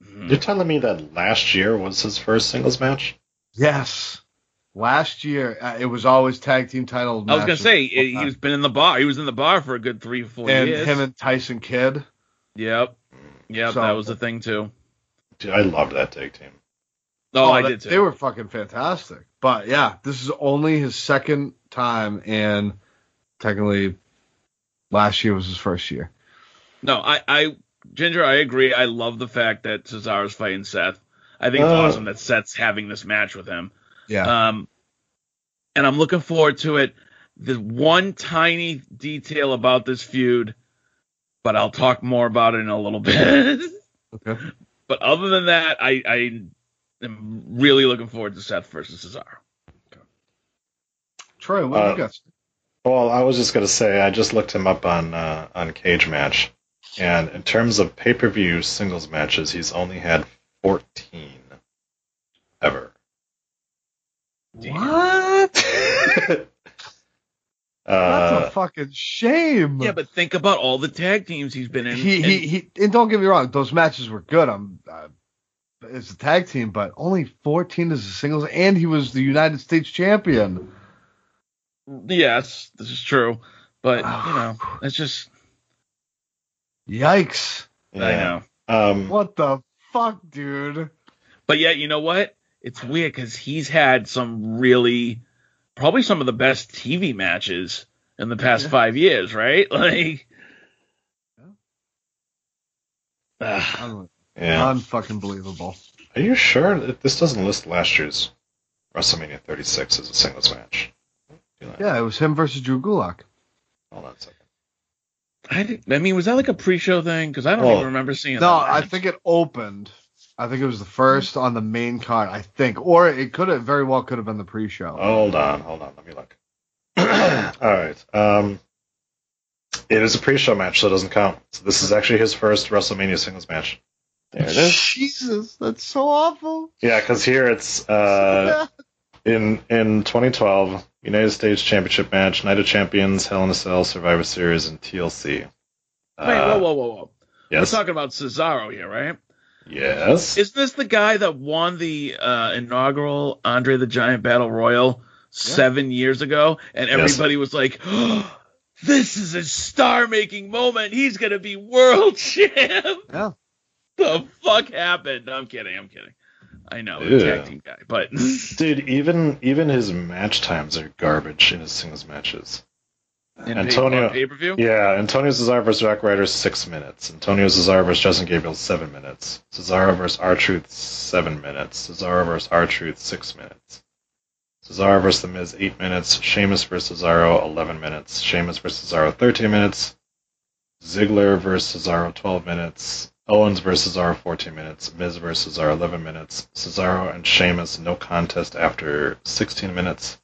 You're telling me that last year was his first singles match? Yes, last year uh, it was always tag team title. I was gonna say he he was been in the bar. He was in the bar for a good three, four and years. him and Tyson Kidd. yep, yep, So- that was the thing too. Dude, I loved that tag team. Oh, I that- did too. They were fucking fantastic. But yeah, this is only his second time, and technically, last year was his first year. No, I, I, Ginger, I agree. I love the fact that Cesaro's fighting Seth. I think it's Oh. awesome that Seth's having this match with him. Yeah, Um, and I'm looking forward to it. The one tiny detail about this feud, but I'll talk more about it in a little bit. okay. but other than that, I, I am really looking forward to Seth versus Cesaro. Troy, what do Uh, you got? Well, I was just gonna say I just looked him up on uh, on Cage Match, and in terms of pay per view singles matches, he's only had 14 ever. What? That's uh, a fucking shame. Yeah, but think about all the tag teams he's been in. he, and- he he and don't get me wrong, those matches were good. I'm uh, as a tag team, but only 14 as a singles, and he was the United States champion. yes, this is true. But you know, it's just Yikes! I know. Um, What the fuck, dude? But yet, you know what? It's weird because he's had some really, probably some of the best TV matches in the past Yeah. five years, right? Like, Ugh. Un- yeah. Unfucking believable. Are you sure that this doesn't list last year's WrestleMania 36 as a singles match? Do that. Yeah, it was him versus Drew Gulak. Hold on a second. I, think- I mean, was that like a pre-show thing? Because I don't Oh. even remember seeing that. No, that. I think it opened. I think it was the first on the main card. I think, or it could have very well could have been the pre-show. Hold on, hold on. Let me look. All right. Um, it is a pre-show match, so it doesn't count. So this is actually his first WrestleMania singles match. There it is. Jesus, that's so awful. Yeah, because here it's uh, in in 2012 United States Championship match, Night of Champions, Hell in a Cell, Survivor Series, and TLC. Wait, whoa, whoa, whoa, whoa. Yes. We're talking about Cesaro here, right? Yes. Isn't this the guy that won the uh, inaugural Andre the Giant Battle Royal seven years ago? And Yes. everybody was like, this is a star making moment. He's going to be world champ. Yeah. The fuck happened? I'm kidding. I'm kidding. I know, Yeah. tag team guy. But Dude, even even his match times are garbage in his singles matches. In Antonio- pay per view? Yeah, Antonio Cesaro versus Zack Ryder six minutes. Antonio Cesaro versus Justin Gabriel seven minutes. Cesaro versus R Truth seven minutes. Cesaro versus R Truth six minutes. Cesaro versus The Miz eight minutes. Sheamus versus Cesaro eleven minutes. Sheamus versus Cesaro thirteen minutes. Ziggler versus Cesaro twelve minutes. Owens versus Cesaro fourteen minutes. Miz versus Cesaro eleven minutes. Cesaro and Sheamus no contest after sixteen minutes.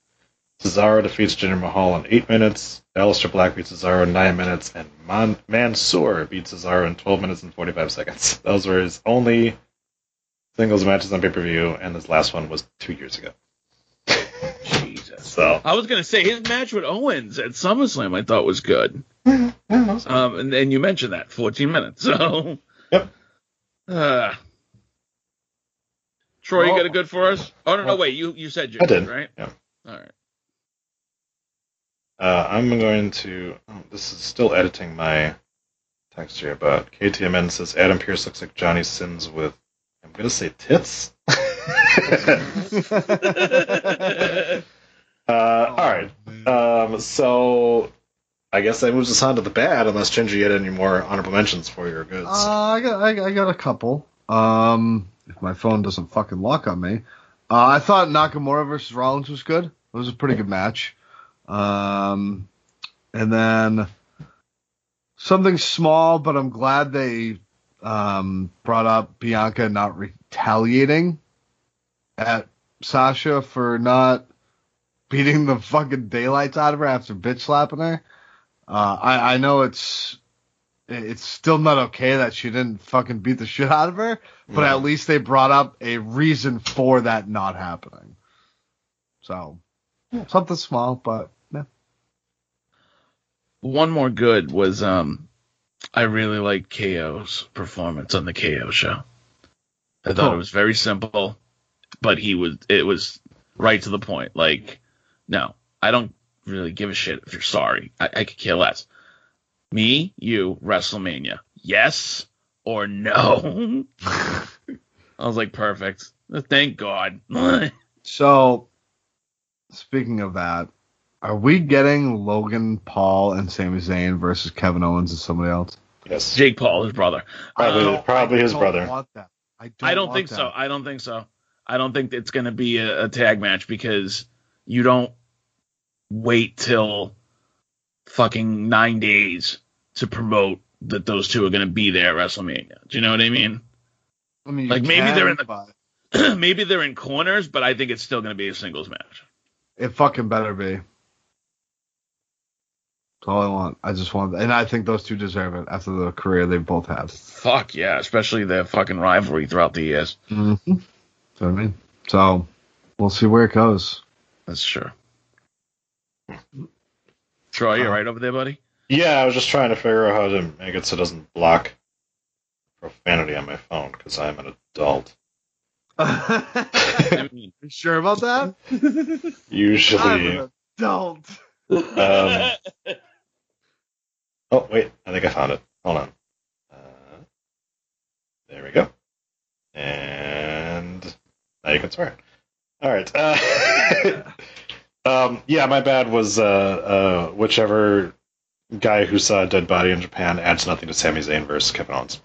Cesaro defeats Jinder Mahal in 8 minutes. Aleister Black beats Cesaro in 9 minutes. And Man- Mansoor beats Cesaro in 12 minutes and 45 seconds. Those were his only singles matches on pay per view, and this last one was two years ago. Jesus. So I was gonna say his match with Owens at SummerSlam I thought was good. Um, and then you mentioned that 14 minutes. So. Yep. Uh, Troy, you got a good for us? Oh no, no, wait. You you said yours, I did. right? Yeah. All right. Uh, I'm going to. Oh, this is still editing my text here, but KTMN says Adam Pearce looks like Johnny Sins with. I'm going to say tits. uh, all right. Um, so I guess that moves us on to the bad, unless Ginger you had any more honorable mentions for your goods. Uh, I got I, I got a couple. Um, if my phone doesn't fucking lock on me, uh, I thought Nakamura versus Rollins was good. It was a pretty good match. Um, and then something small, but I'm glad they um, brought up Bianca not retaliating at Sasha for not beating the fucking daylights out of her after bitch slapping her. Uh, I, I know it's it's still not okay that she didn't fucking beat the shit out of her, but at least they brought up a reason for that not happening. So something small, but yeah. One more good was um, I really liked KO's performance on the KO show. I thought Oh. it was very simple, but he was it was right to the point. Like, no, I don't really give a shit if you're sorry. I, I could care less. Me, you, WrestleMania, yes or no? I was like, perfect. Thank God. So speaking of that, are we getting Logan Paul and Sami Zayn versus Kevin Owens and somebody else? yes. Jake Paul, his brother. Probably- Uh, probably his brother. Want that. I don't, I don't want think that. so. I don't think so. I don't think it's going to be a, a tag match because you don't wait till fucking nine days to promote that those two are going to be there at WrestleMania. Do you know what I mean? I mean, like, maybe they're in the- but Maybe they're in corners, but I think it's still going to be a singles match. It fucking better be. That's all I want. I just want, and I think those two deserve it after the career they both had. Fuck yeah, especially their fucking rivalry throughout the years. Mm-hmm. So I mean, so we'll see where it goes. That's sure. Troy, you right over there, buddy? Yeah, I was just trying to figure out how to make it so it doesn't block profanity on my phone because I'm an adult. I mean, you sure about that? I'm Usually. an adult. Um, oh, wait. I think I found it. Hold on. Uh, there we go. And now you can swear. All right. Uh, um, yeah, my bad was uh, uh, whichever guy who saw a dead body in Japan adds nothing to Sami Zayn versus Kevin Owens.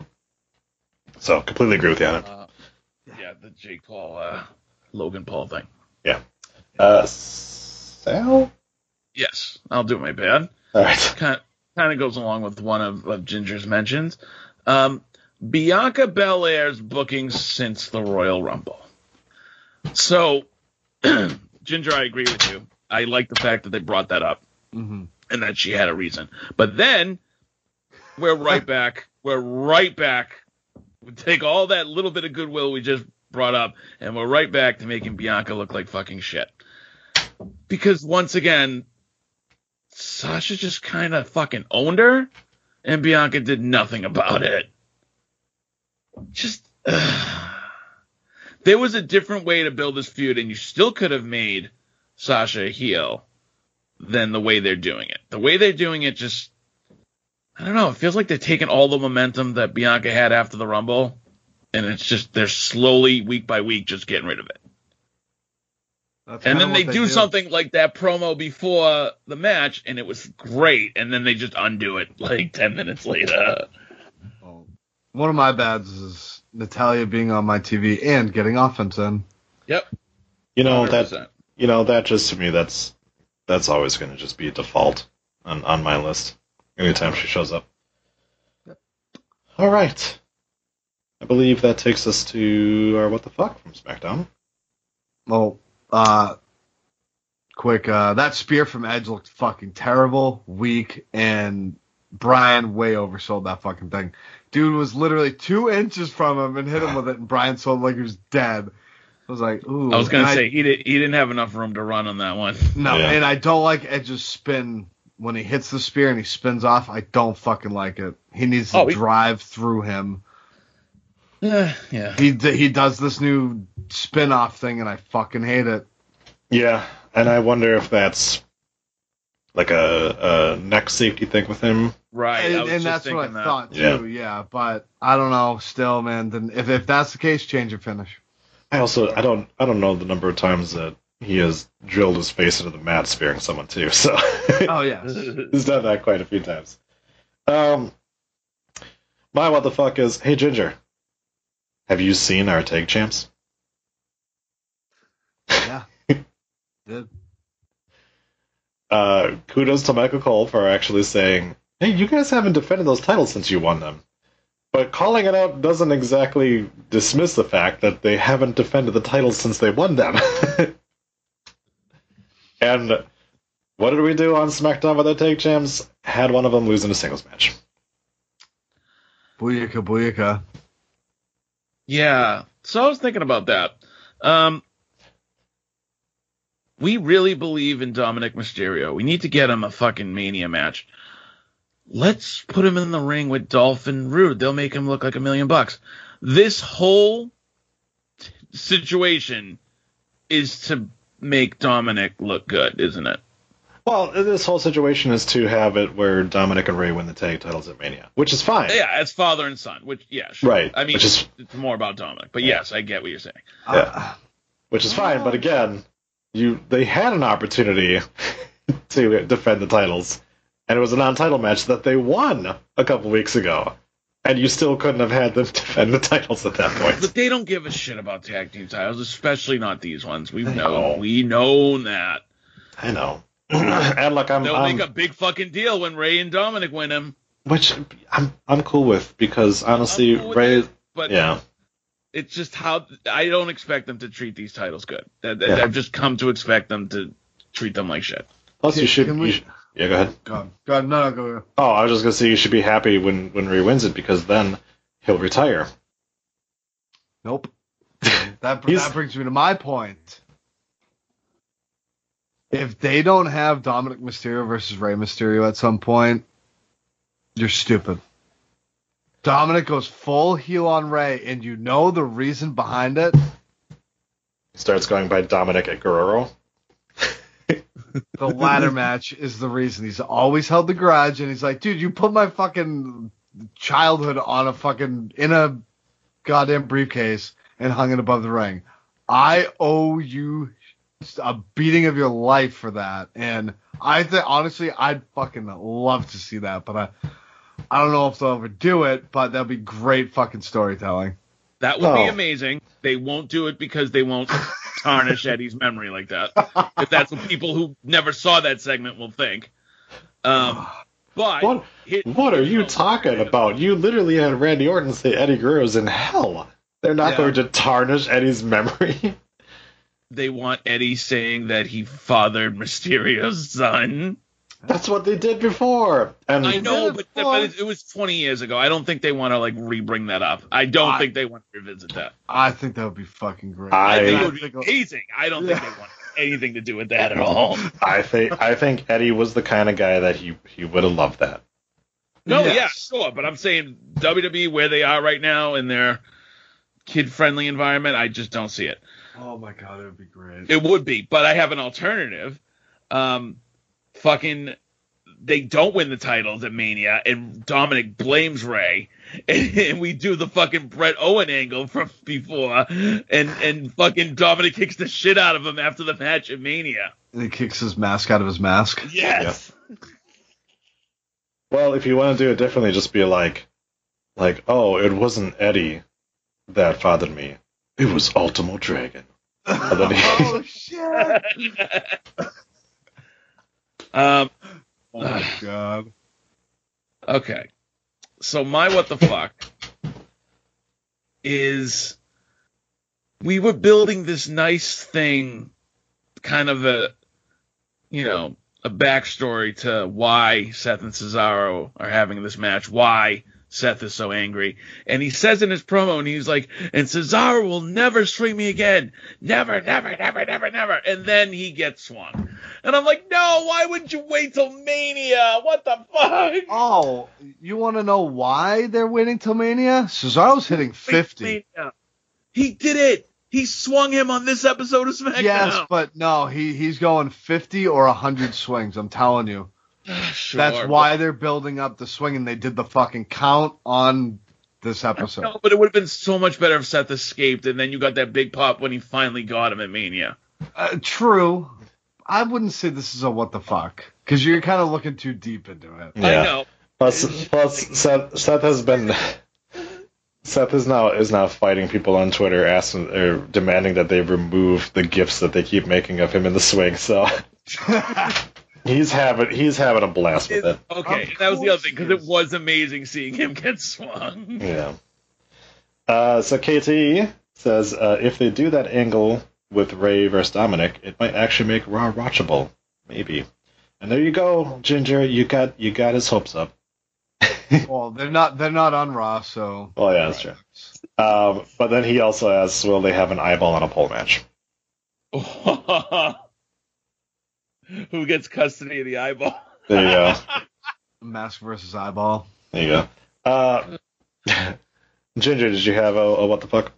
So, completely agree with you on it. uh, yeah, the Jake Paul, uh, Logan Paul thing. Yeah. Uh, Sal? Yes, I'll do my bad. All right. Kind kind of goes along with one of, of Ginger's mentions. Um, Bianca Belair's bookings since the Royal Rumble. So, Ginger, I agree with you. I like the fact that they brought that up Mm-hmm. and that she had a reason. But then we're right back. We're right back. We take all that little bit of goodwill we just brought up, and we're right back to making Bianca look like fucking shit. Because once again, Sasha just kind of fucking owned her, and Bianca did nothing about it. Just. there was a different way to build this feud, and you still could have made Sasha a heel than the way they're doing it. The way they're doing it just I don't know, it feels like they're taking all the momentum that Bianca had after the Rumble and it's just they're slowly week by week just getting rid of it. And then they do, something like that promo before the match and it was great and then they just undo it like 10 minutes later. Oh. One of my bads is Natalya being on my TV and getting offense in. Yep. You know, that 100%. you know that just to me that's that's always going to just be a default on on my list anytime she shows up Yep. all right i believe that takes us to our what the fuck from smackdown Well, uh, quick, uh, that spear from Edge looked fucking terrible, weak, and Bryan way oversold that fucking thing. Dude was literally two inches from him and hit him with it, and Bryan sold like he was dead. I was like, ooh. I was gonna and say he did, he didn't have enough room to run on that one. no, Yeah. and I don't like Edge's spin when he hits the spear and he spins off. I don't fucking like it. He needs to Oh, he- drive through him. Yeah. He he does this new spin off thing, and I fucking hate it. Yeah, and I wonder if that's like a, a neck safety thing with him. Right. I and was and just that's what I that. thought too. Yeah. but I don't know. Still, man. Then if if that's the case, change your finish. I also I don't I don't know the number of times that he has drilled his face into the mat spearing someone too. So Oh yeah, he's done that quite a few times. Um, my what the fuck is hey Ginger, have you seen our tag champs? yeah. Did. uh, kudos to Michael Cole for actually saying, "Hey, you guys haven't defended those titles since you won them." But calling it out doesn't exactly dismiss the fact that they haven't defended the titles since they won them. and what did we do on SmackDown with the tag champs? Had one of them lose in a singles match. Booyaka booyaka. Yeah. So I was thinking about that. Um, we really believe in Dominic Mysterio. We need to get him a fucking Mania match. Let's put him in the ring with Dolphin Rude. They'll make him look like a million bucks. This whole t- situation is to make Dominic look good, isn't it? Well, this whole situation is to have it where Dominic and Rey win the tag titles at Mania, which is fine. Yeah, it's father and son, which yeah, sure. Right, I mean, which is- it's more about Dominic, but yes, I get what you're saying. Uh, which is fine. But again, you they had an opportunity to defend the titles, and it was a non-title match that they won a couple weeks ago, and you still couldn't have had them defend the titles at that point. But they don't give a shit about tag team titles, especially not these ones. We know. we know that. I know. and look, I'm, They'll I'm make a big fucking deal when Rey and Dominic win him. which I'm I'm cool with because honestly, cool with Rey, it, But yeah, it's just how I don't expect them to treat these titles good. That, that- Yeah. I've just come to expect them to treat them like shit. plus you should, we- you should. Yeah, go ahead. go on. Go. No, no, go. go. Oh, I was just gonna say you should be happy when when Rey wins it because then he'll retire. Nope. That that brings me to my point. If they don't have Dominic Mysterio versus Rey Mysterio at some point, you're stupid. Dominic goes full heel on Rey, and you know the reason behind it. He starts going by Dominic at Guerrero. The ladder match is the reason. He's always held the grudge, and he's like, dude, you put my fucking childhood on a fucking in a goddamn briefcase and hung it above the ring. I owe you a beating of your life for that. And I think honestly, I'd fucking love to see that, but I I don't know if they'll ever do it, but that'd be great fucking storytelling. That would be Oh. amazing. They won't do it because they won't tarnish Eddie's memory like that. If that's what people who never saw that segment will think. Um, but What? it- What are you talking about? You literally had Randy Orton say Eddie Guerrero's in hell. They're not Yeah. going to tarnish Eddie's memory. They want Eddie saying that he fathered Mysterio's son. That's what they did before. And I know, but, it but it, it was 20 years ago. I don't think they want to like re-bring that up. I don't I- think they want to revisit that. I think that would be fucking great. I, think it would be amazing. I don't think they want anything to do with that at all. I think I think Eddie was the kind of guy that he he would have loved that. No, Yes. yeah, sure, but I'm saying WWE where they are right now in their kid-friendly environment, I just don't see it. Oh my god, it would be great. It would be, but I have an alternative. Um, fucking, they don't win the titles at Mania, and Dominic blames Rey, and, and we do the fucking Bret Owen angle from before, and and fucking Dominic kicks the shit out of him after the match at Mania. And he kicks his mask out of his mask. Yes. Well, if you want to do it differently, just be like, like, oh, it wasn't Eddie that fathered me. It was Ultimo Dragon. And then he- oh shit! um. Oh my god. Okay. So my what the fuck is we were building this nice thing, kind of a you know, a backstory to why Seth and Cesaro are having this match, why Seth is so angry. And he says in his promo, and he's like, and Cesaro will never swing me again. Never, never, never, never, never. And then he gets swung. And I'm like, no, why wouldn't you wait till Mania? What the fuck? Oh, you want to know why they're waiting till Mania? Cesaro's hitting 50. Mania. He did it. He swung him on this episode of SmackDown. Yes, but no, he he's going 50 or 100 swings. I'm telling you. Sure, That's but- why they're building up the swing, and they did the fucking count on this episode. No, but it would have been so much better if Seth escaped, and then you got that big pop when he finally got him at Mania. Uh, true. I wouldn't say this is a what the fuck because you're kind of looking too deep into it. I know. Plus, plus Seth, Seth has been Seth is now is now fighting people on Twitter, asking or demanding that they remove the gifts that they keep making of him in the swing. So he's having he's having a blast with it. Okay, Of that was the other thing because it was amazing seeing him get swung. Yeah. Uh, so KT says uh, if they do that angle with Rey versus Dominic, it might actually make Raw watchable. Maybe. And there you go, Ginger. You got you got his hopes up. well, they're not they're not on Raw, so Oh yeah, that's true. Um, but then he also asks, will they have an eyeball on a pole match? Who gets custody of the eyeball? There you go. Mask versus Eyeball. There you go. Uh, Ginger, did you have a, a what the fuck?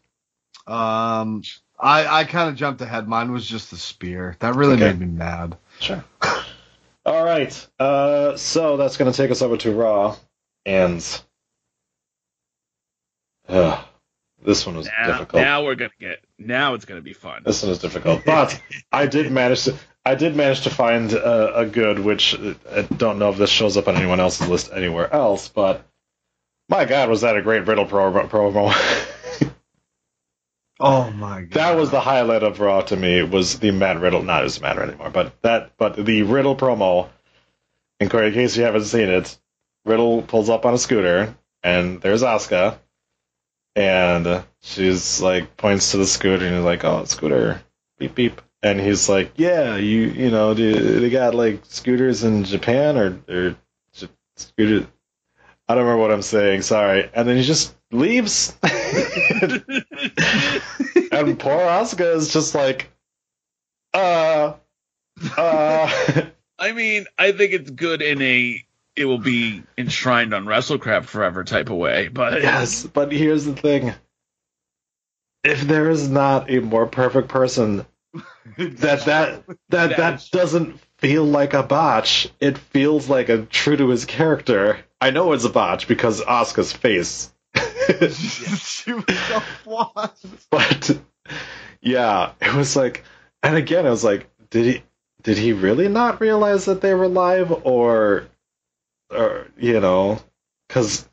Um, I I kind of jumped ahead. Mine was just the spear. That really Okay. made me mad. Sure. All right. Uh, so that's going to take us over to Raw, and uh, this one was Now, difficult. now we're gonna get. Now it's gonna be fun. This one is difficult, but I did manage to. I did manage to find uh, a good, which I don't know if this shows up on anyone else's list anywhere else, but my God, was that a great Riddle pro- promo? Oh my god. that was the highlight of Raw to me. Was the Matt Riddle? Not as Matter anymore, but that, but the Riddle promo. In in case you haven't seen it, Riddle pulls up on a scooter, and there's Asuka, and she's like points to the scooter, and he's like, "Oh, scooter, beep beep," and he's like, "Yeah, you you know, do they got like scooters in Japan or or j- scooter?" I don't remember what I'm saying. Sorry, and then he just leaves. and poor Asuka is just like, uh, uh. I mean, I think it's good in a. It will be enshrined on WrestleCrap forever type of way, but yes, but here's the thing: if there is not a more perfect person, that that that that doesn't feel like a botch. It feels like a true to his character. I know it's a botch because Asuka's face. she was so flawed. but yeah, it was like, and again, I was like, did he did he really not realize that they were live, or or you know, because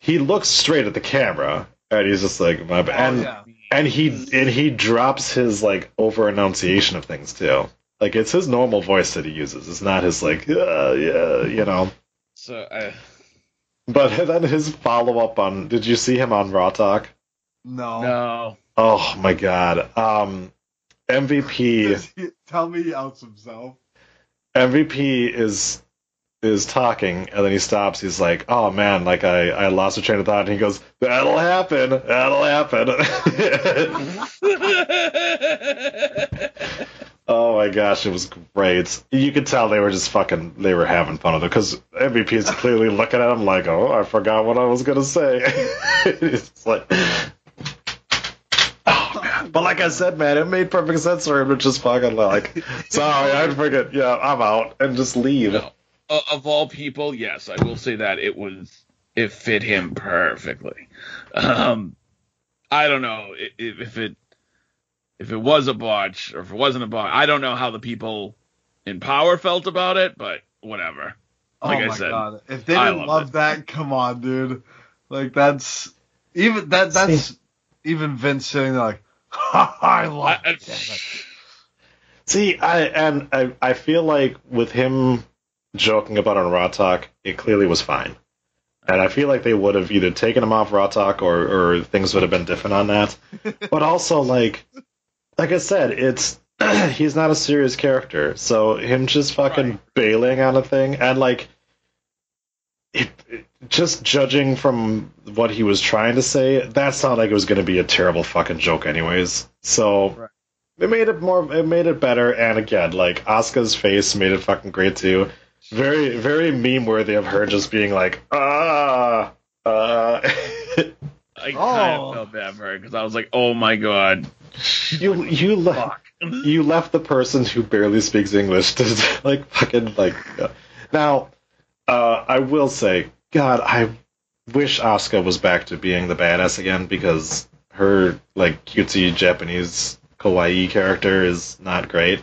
he looks straight at the camera and he's just like, my bad. Oh, and yeah. And he and he drops his like over enunciation of things too. Like it's his normal voice that he uses. It's not his like, uh, yeah, you know. so uh, But then his follow up on. Did you see him on Raw Talk? No. no. Oh my god. Um, MVP. Does he- Tell me he outs himself. MVP is is talking and then he stops. He's like, "Oh man, like I I lost a train of thought." And he goes, "That'll happen. That'll happen." oh my gosh, it was great. You could tell they were just fucking. They were having fun with it because MVP is clearly looking at him like, "Oh, I forgot what I was gonna say." it's like. Oh. But like I said, man, it made perfect sense for him to just fucking like, sorry, I forget. Yeah, I'm out and just leave. No. Uh, of all people, yes, I will say that it was it fit him perfectly. Um, I don't know if, if it if it was a botch or if it wasn't a botch. I don't know how the people in power felt about it, but whatever. Like oh I my said, god. If they didn't loved love it. that, come on, dude. Like that's even that that's even Vince sitting there like I love I, I- it. See, I and I, I feel like with him joking about on Raw Talk, it clearly was fine. And I feel like they would have either taken him off Raw Talk or, or things would have been different on that. but also, like, like I said, it's he's not a serious character, so him just fucking Right. bailing on a thing and like it, it- just judging from what he was trying to say, that sounded like it was going to be a terrible fucking joke, anyways. So Right. it made it more, it made it better. And again, like Asuka's face made it fucking great too. Very, very meme worthy of her just being like, ah, uh. I kind Oh. of felt bad for her because I was like, oh my god. you you le- Fuck. you left the person who barely speaks English to like fucking like. uh, Now, uh, I will say, God, I wish Asuka was back to being the badass again because her like cutesy Japanese kawaii character is not great.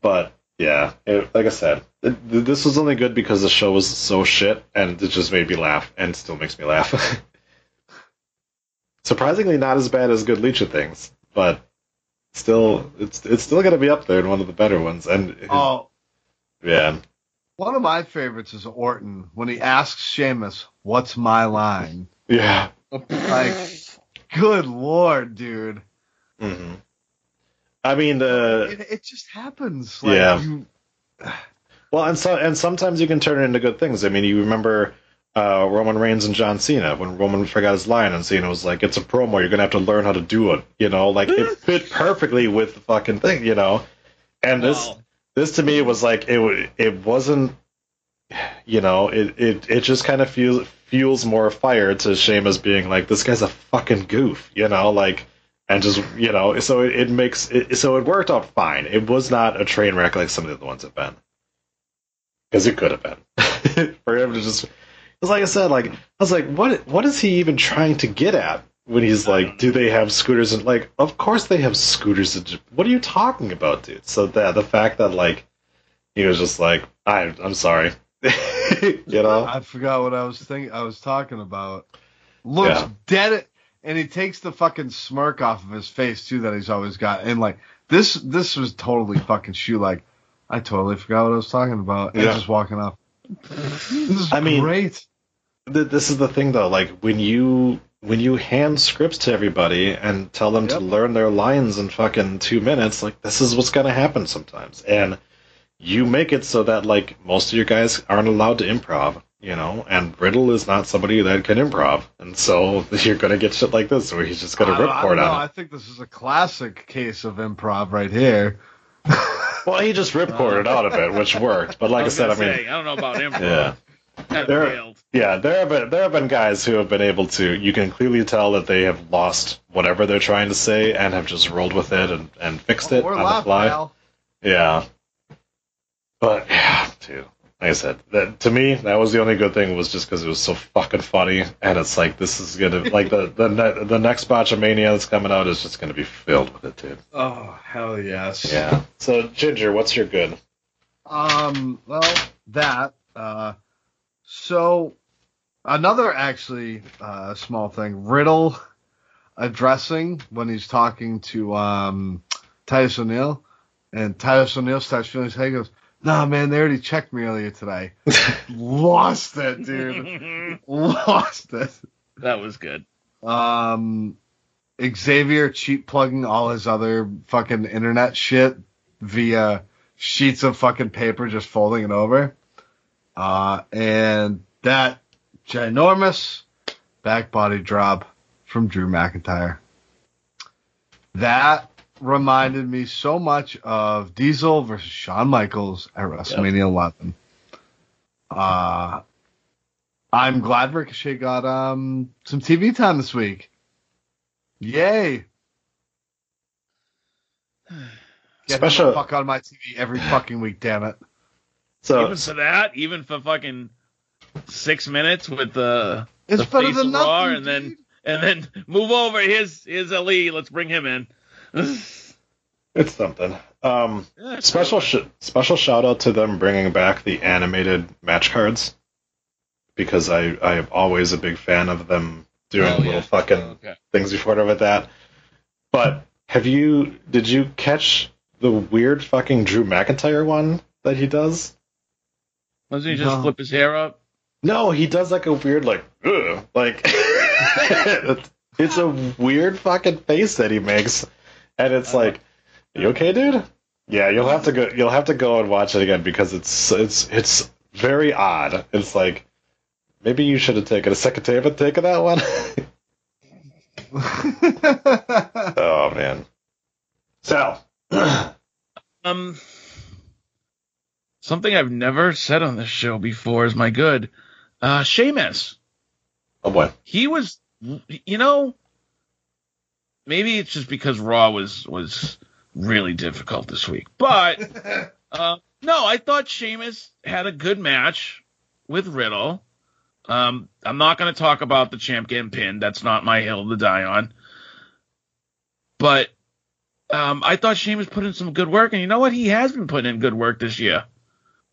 But yeah, it, like I said, it, this was only good because the show was so shit, and it just made me laugh, and still makes me laugh. Surprisingly, not as bad as Good Leecha things, but still, it's it's still gonna be up there in one of the better ones. And Oh, yeah, one of my favorites is Orton when he asks Sheamus, "What's my line?" yeah. Like, good lord, dude. hmm I mean, the It, it just happens. Like, Yeah. You, Well, and so and sometimes you can turn it into good things. I mean, you remember uh, Roman Reigns and John Cena when Roman forgot his line and Cena was like, "It's a promo. You're gonna have to learn how to do it." You know, like it fit perfectly with the fucking thing. You know, and this this to me was like it it wasn't. You know, it it it just kind of fuels fuels more fire to Sheamus being like, "This guy's a fucking goof." You know, like. And just you know, so it, it makes it, so it worked out fine. It was not a train wreck like some of the other ones have been because it could have been for him to just. It's like I said, like I was like, what? What is he even trying to get at when he's like, do they have scooters? And like, of course they have scooters. In Jap- what are you talking about, dude? So that the fact that like he was just like, I, I'm sorry, you know? I forgot what I was thinking. I was talking about. Looks Yeah. dead, and he takes the fucking smirk off of his face too that he's always got. And like this, this was totally fucking shoe. Like I totally forgot what I was talking about. And Yeah. just walking off. This is I mean- great. Th- This is the thing though, like when you when you hand scripts to everybody and tell them to learn their lines in fucking two minutes, like this is what's gonna happen sometimes. And you make it so that like most of your guys aren't allowed to improv, you know, and Riddle is not somebody that can improv. And so you're gonna get shit like this where he's just gonna I don't, I ripcord don't know. I think this is a classic case of improv right here. Well he just ripcorded out of it, which worked. But like I, was said, I mean say, I don't know about improv. Yeah. That There- failed. Yeah, there have been there have been guys who have been able to. You can clearly tell that they have lost whatever they're trying to say and have just rolled with it and, and fixed it Or on the fly. pal. Yeah, but yeah, dude. Like I said, that to me that was the only good thing was just because it was so fucking funny, and it's like this is gonna like the the ne- the next Botchamania that's coming out is just gonna be filled with it, dude. Oh hell yes. Yeah. So Ginger, what's your good? Um, well, that. Uh, so another actually uh, small thing. Riddle addressing when he's talking to um, Titus O'Neil, and Titus O'Neil starts feeling his head. He goes, "Nah, man, they already checked me earlier today." Lost it, dude. Lost it. that was good. Um, Xavier cheat plugging all his other fucking internet shit via sheets of fucking paper, just folding it over. Uh, and that ginormous back body drop from Drew McIntyre. That reminded me so much of Diesel versus Shawn Michaels at WrestleMania 11. Uh, I'm glad Ricochet got um some TV time this week. Yay! Get Special- the fuck on my TV every fucking week, damn it. So even for that, even for fucking six minutes with the It's the better face than of Raw, nothing, and then and then move over. Here's here's Ali. Let's bring him in. it's something. Um, Special sh- special shout out to them bringing back the animated match cards because I I am always a big fan of them doing Oh, little yeah. fucking Okay. things before and with that. But have you did you catch the weird fucking Drew McIntyre one that he does? Doesn't he just No. flip his hair up? No, he does like a weird like ugh, like it's, it's a weird fucking face that he makes, and it's like, you okay, dude? Yeah, you'll have to go. You'll have to go and watch it again because it's it's it's very odd. It's like maybe you should have taken a second take, take of that one. oh man. Sal. Um, something I've never said on this show before is my good. Uh, Sheamus. oh boy. He was, you know, maybe it's just because Raw was was really difficult this week, but uh, no, I thought Sheamus had a good match with Riddle. Um, I'm not going to talk about the champ getting pinned. That's not my hill to die on. But um, I thought Sheamus put in some good work, and you know what? He has been putting in good work this year.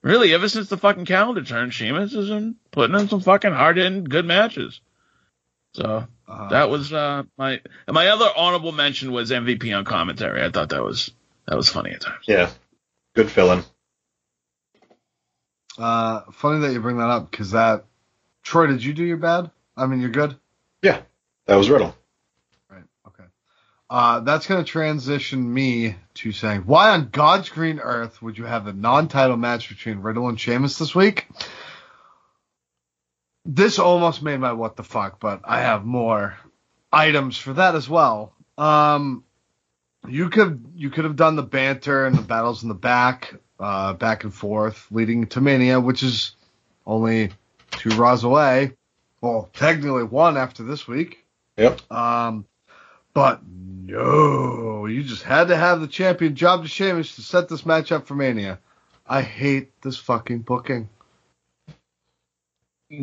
Really, ever since the fucking calendar turned, Sheamus has been putting in some fucking hard hitting good matches. So Uh, that was uh, my and my other honorable mention was MVP on commentary. I thought that was that was funny at times. Yeah. Good filling. uh, funny that you bring that up because that. Troy, did you do your bad? I mean, you're good. Yeah. That was Riddle. Right. Okay. Uh, that's going to transition me to saying, why on God's green earth would you have a non-title match between Riddle and Sheamus this week? This almost made my what the fuck, but I have more items for that as well. Um, you could you could have done the banter and the battles in the back, uh, back and forth, leading to Mania, which is only two Raws away. Well, technically one after this week. Yep. Um, but no, you just had to have the champion job to Sheamus to set this match up for Mania. I hate this fucking booking.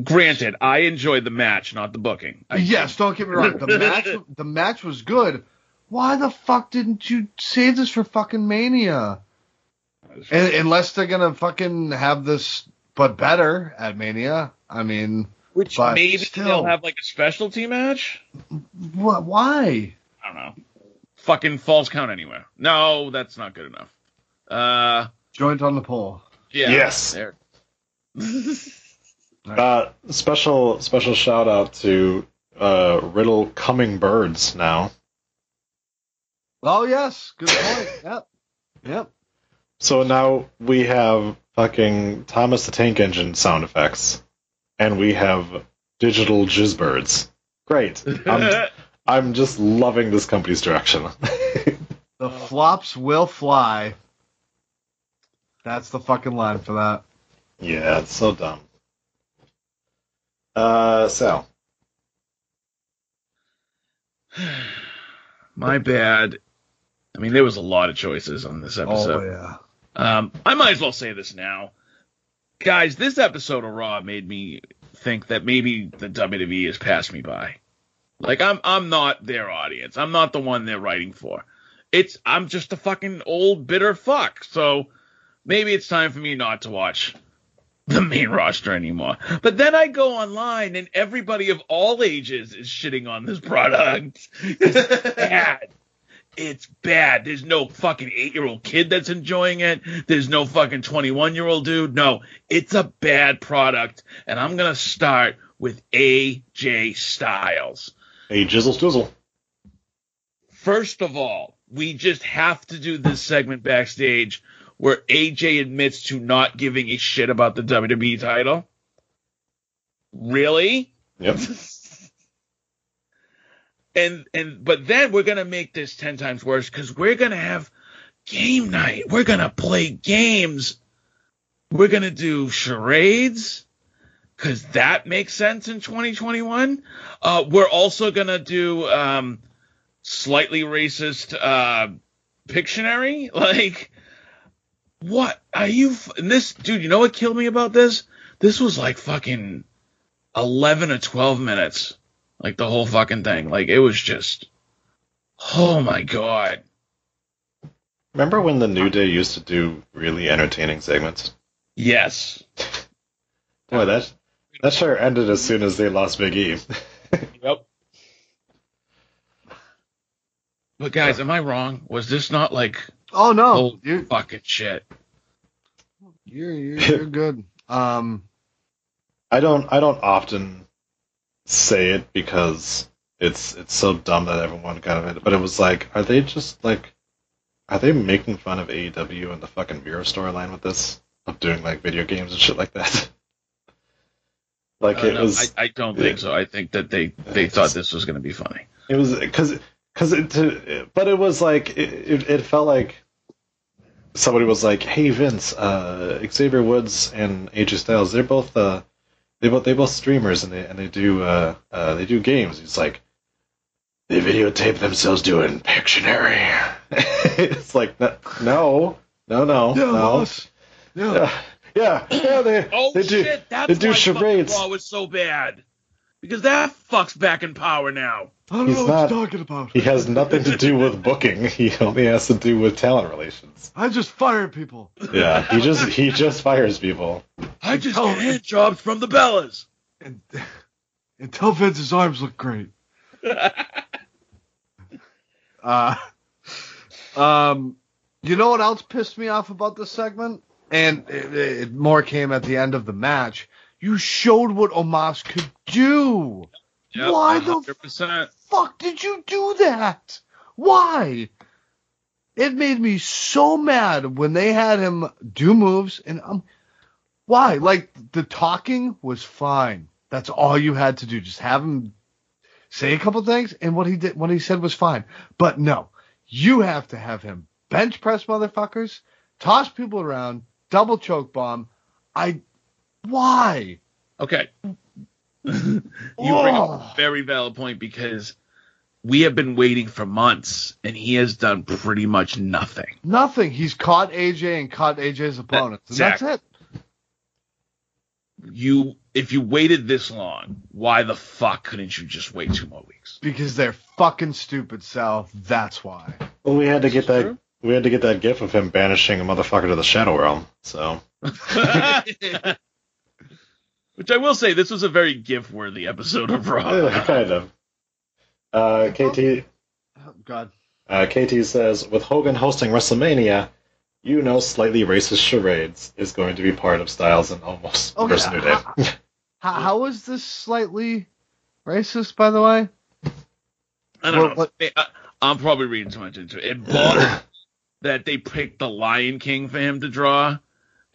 Granted, I enjoyed the match, not the booking. I, yes, don't get me wrong. The match, the match was good. Why the fuck didn't you save this for fucking Mania? And, unless they're gonna fucking have this, but better at Mania. I mean, Which maybe still. they'll have like a specialty match. wh- why? I don't know. Fucking false count anywhere. No, that's not good enough. Uh, Joint on the pole. yeah. Yes. There. Uh, special special shout out to uh, Riddle coming birds now. Oh yes, good point. yep, yep. So now we have fucking Thomas the Tank Engine sound effects, and we have digital jizz birds. Great. I'm, I'm just loving this company's direction. The flops will fly. That's the fucking line for that. yeah, it's so dumb. Uh, Sal. My bad. I mean, there was a lot of choices on this episode. Oh yeah. Um, I might as well say this now, guys. This episode of Raw made me think that maybe the WWE has passed me by. Like I'm, I'm not their audience. I'm not the one they're writing for. It's, I'm just a fucking old bitter fuck. So maybe it's time for me not to watch the main roster anymore. But then I go online and everybody of all ages is shitting on this product. It's bad. It's bad. There's no fucking eight year old kid that's enjoying it. There's no fucking 21 year old dude. No, it's a bad product. And I'm going to start with AJ Styles. Hey, Jizzle Stizzle. First of all, we just have to do this segment backstage where AJ admits to not giving a shit about the WWE title. Really? Yep. and and but then we're gonna make this ten times worse because we're gonna have game night. We're gonna play games. We're gonna do charades because that makes sense in 2021. Uh, we're also gonna do um, slightly racist uh, Pictionary. Like, what are you? F- and this dude, you know what killed me about this? This was like fucking 11 or 12 minutes. Like the whole fucking thing. Like it was just Oh my god. Remember when the New Day used to do really entertaining segments? Yes. Boy, that that sure ended as soon as they lost Big E. Yep. But guys, am I wrong? Was this not like Oh no, you're fucking shit? you're you're, you're good. Um, I don't I don't often say it because it's it's so dumb that everyone kind of it. But it was like, are they just like, are they making fun of AEW and the fucking mirror storyline with this of doing like video games and shit like that? Like Uh, it no, was. I, I don't think so. I think that they they thought this was going to be funny. It was because because it, to- but it was like it, it, it felt like somebody was like, "Hey Vince, uh, Xavier Woods and AJ Styles, they're both uh, they both they both streamers and they and they do uh, uh they do games." He's like, "They videotape themselves doing Pictionary." it's like no, no, no, no, Yeah, no. Yeah. Yeah, yeah, yeah. They Oh they do shit! That's they do why fucking charades. Raw was so bad because that fuck's back in power now. I don't He's know what not- you're talking about. He has nothing to do with booking. He only has to do with talent relations. I just fired people. Yeah, he just he just fires people. I just Oh, get hand jobs from the Bellas. And, until Vince's arms look great. Uh, um, you know what else pissed me off about this segment? And it, it more came at the end of the match. You showed what Omos could do. Yep, Why the 100%. Fuck did you do that? Why? It made me so mad when they had him do moves and um why? Like the talking was fine. That's all you had to do. Just have him say a couple things and what he did what he said was fine. But no, you have to have him bench press motherfuckers, toss people around, double choke bomb. I why? Okay. you bring up Oh. a very valid point because we have been waiting for months and he has done pretty much nothing. Nothing. He's caught AJ and caught AJ's opponents. And that's it. You if you waited this long, why the fuck couldn't you just wait two more weeks? Because they're fucking stupid, Sal. That's why. Well, we had to get that. True. We had to get that gif of him banishing a motherfucker to the Shadow Realm. So Which I will say, this was a very gift worthy episode of Raw. yeah, kind of. Uh, KT Oh, God. uh, KT says with Hogan hosting WrestleMania, you know, slightly racist charades is going to be part of Styles and Omos Okay, versus New Day. How, how is this slightly racist, by the way? I don't Well, know. what- I- I'm probably reading too much into it. It bothers that they picked the Lion King for him to draw,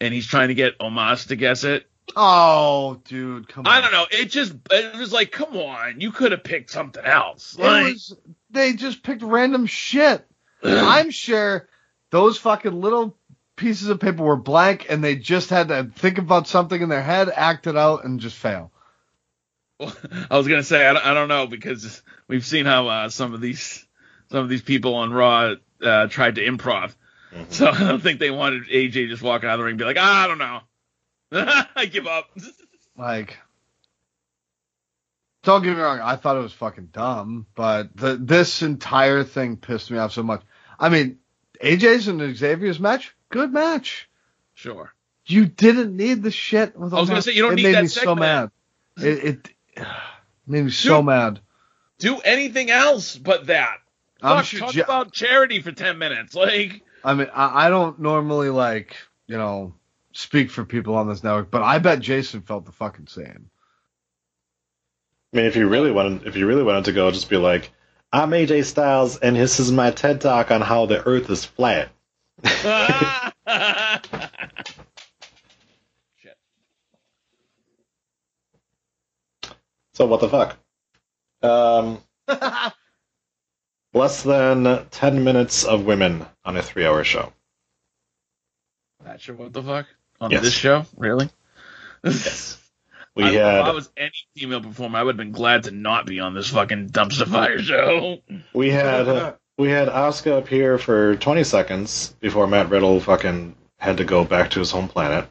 and he's trying to get Omos to guess it. Oh, dude, come on. I don't know. It just it was like, come on, you could have picked something else. It Like, was, they just picked random shit. I'm sure those fucking little pieces of paper were blank and they just had to think about something in their head, act it out, and just fail. I was gonna say I don't, I don't know because we've seen how uh, some of these some of these people on Raw uh, tried to improv. So I don't think they wanted AJ just walking out of the ring and be like, "Ah, I don't know, I give up. Like, don't get me wrong, I thought it was fucking dumb, but the, this entire thing pissed me off so much. I mean, AJ's and Xavier's match, good match. Sure. You didn't need the shit with I was gonna say, you don't it need made that me so mad. It, it made me so Dude. mad. Do anything else but that. I'm Fuck, sure talk Ja- about charity for ten minutes. Like, I mean, I, I don't normally like, you know, speak for people on this network, but I bet Jason felt the fucking same. I mean, if you really wanted, if you really wanted to go, just be like, "I'm AJ Styles, and this is my TED talk on how the Earth is flat." shit. So what the fuck? Um, less than ten minutes of women on a three-hour show. Not sure what the fuck on Yes. this show. Really? Yes. We I, If I was any female performer, I would have been glad to not be on this fucking dumpster fire show. we had uh, we had Asuka appear for twenty seconds before Matt Riddle fucking had to go back to his home planet.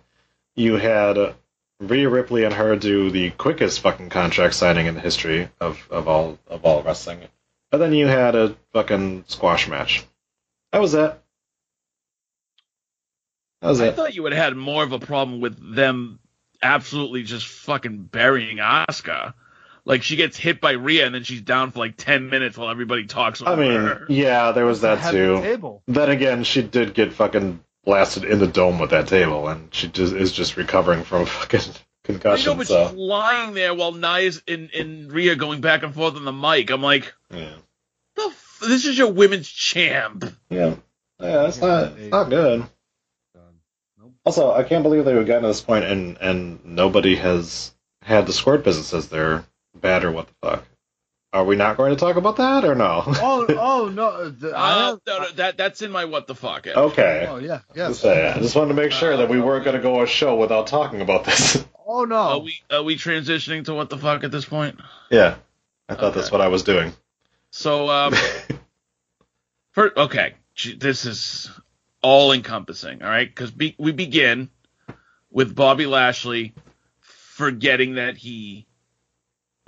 You had uh, Rhea Ripley and her do the quickest fucking contract signing in the history of, of all of all wrestling. And then you had a fucking squash match. That was it. That I it. thought you would have had more of a problem with them absolutely just fucking burying Asuka. Like she gets hit by Rhea and then she's down for like ten minutes while everybody talks over I mean, her. yeah, there was that Head the too. Table. Then again, she did get fucking blasted in the dome with that table, and she just is just recovering from a fucking I know, concussion. but So she's lying there while Nia's and, and Rhea going back and forth on the mic. I'm like, yeah, the f- this is your women's champ. yeah, yeah, it's not it's not good. Nope. Also, I can't believe they've gotten to this point and and nobody has had the squirt business as their bad or what the fuck. Are we not going to talk about that or no? Oh, oh no, th- I Uh, no, no, that that's in my what the fuck. Ed. okay. oh yeah, yes. Just, uh, I just wanted to make sure that we weren't going to go a show without talking about this. Oh no. Are no, we are we transitioning to what the fuck at this point? yeah, I thought that's what I was doing. So um, for, okay, this is all encompassing. All right, because be, we begin with Bobby Lashley forgetting that he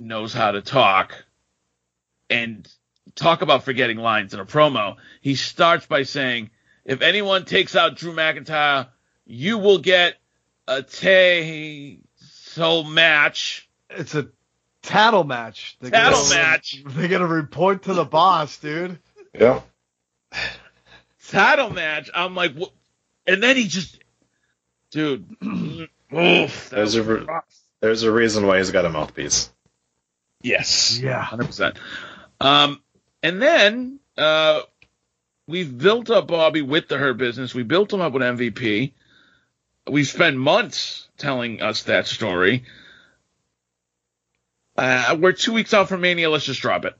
knows how to talk and talk about forgetting lines in a promo. He starts by saying, "If anyone takes out Drew McIntyre, you will get a title match." it's a tattle match. They Tattle gotta- match. They gotta report to the boss, dude. Yeah. Title match. I'm like, what? And then he just, dude, oof, There's a re- There's a reason why he's got a mouthpiece. yes, Yeah. hundred percent. Um, and then uh, we've built up Bobby with the Hurt Business. We built him up with MVP. We've spent months telling us that story. Uh, we're two weeks out from Mania. Let's just drop it.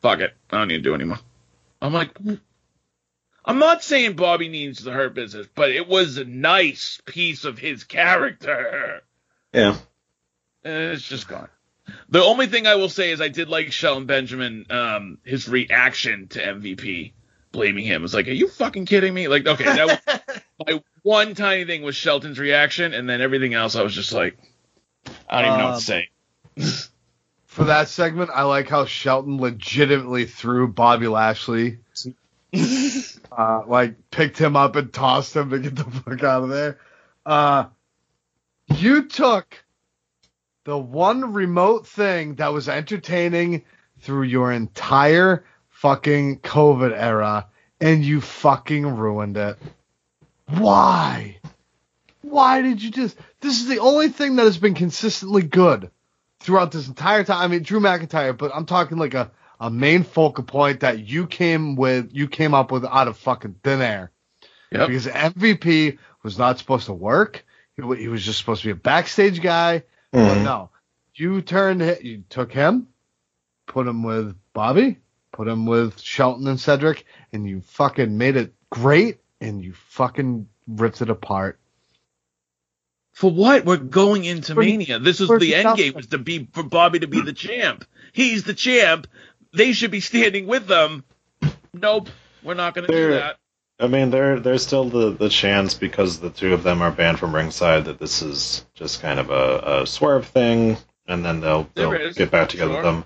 Fuck it. I don't need to do it anymore. I'm like, I'm not saying Bobby needs the Hurt Business, but it was a nice piece of his character. Yeah. And it's just gone. The only thing I will say is I did like Shelton Benjamin, um, his reaction to MVP blaming him. It was like, are you fucking kidding me? Like, okay, that was my one tiny thing was Shelton's reaction, and then everything else I was just like, I don't even know what Um, to say. For that segment, I like how Shelton legitimately threw Bobby Lashley, uh, like picked him up and tossed him to get the fuck out of there. Uh, you took the one remote thing that was entertaining through your entire fucking COVID era, and you fucking ruined it. Why? Why did you just? This is the only thing that has been consistently good throughout this entire time. I mean, Drew McIntyre, but I'm talking like a, a main focal point that you came with, you came up with out of fucking thin air. Yep. Because MVP was not supposed to work. He, he was just supposed to be a backstage guy. But Mhm. no, you turned, you took him, put him with Bobby, put him with Shelton and Cedric, and you fucking made it great, and you fucking ripped it apart. For what? We're going into For- Mania. This was for the end game was to be for Bobby to be the champ. He's the champ. They should be standing with them. Nope, we're not going to do that. I mean, there there's still the, the chance because the two of them are banned from ringside that this is just kind of a, a swerve thing, and then they'll they'll is, get back together sure. with them.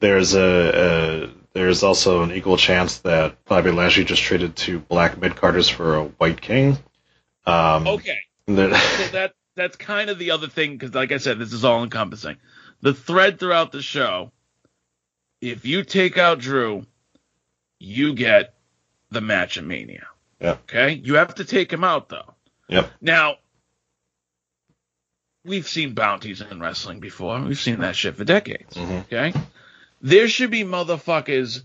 There's a, a there's also an equal chance that Bobby Lashley just traded two black mid carders for a white king. Um, Okay. so that that's kind of the other thing because like i said this is all encompassing the thread throughout the show if you take out drew you get the match at mania Yeah. okay you have to take him out though Yep. now we've seen bounties in wrestling before we've seen that shit for decades Mhm. okay there should be motherfuckers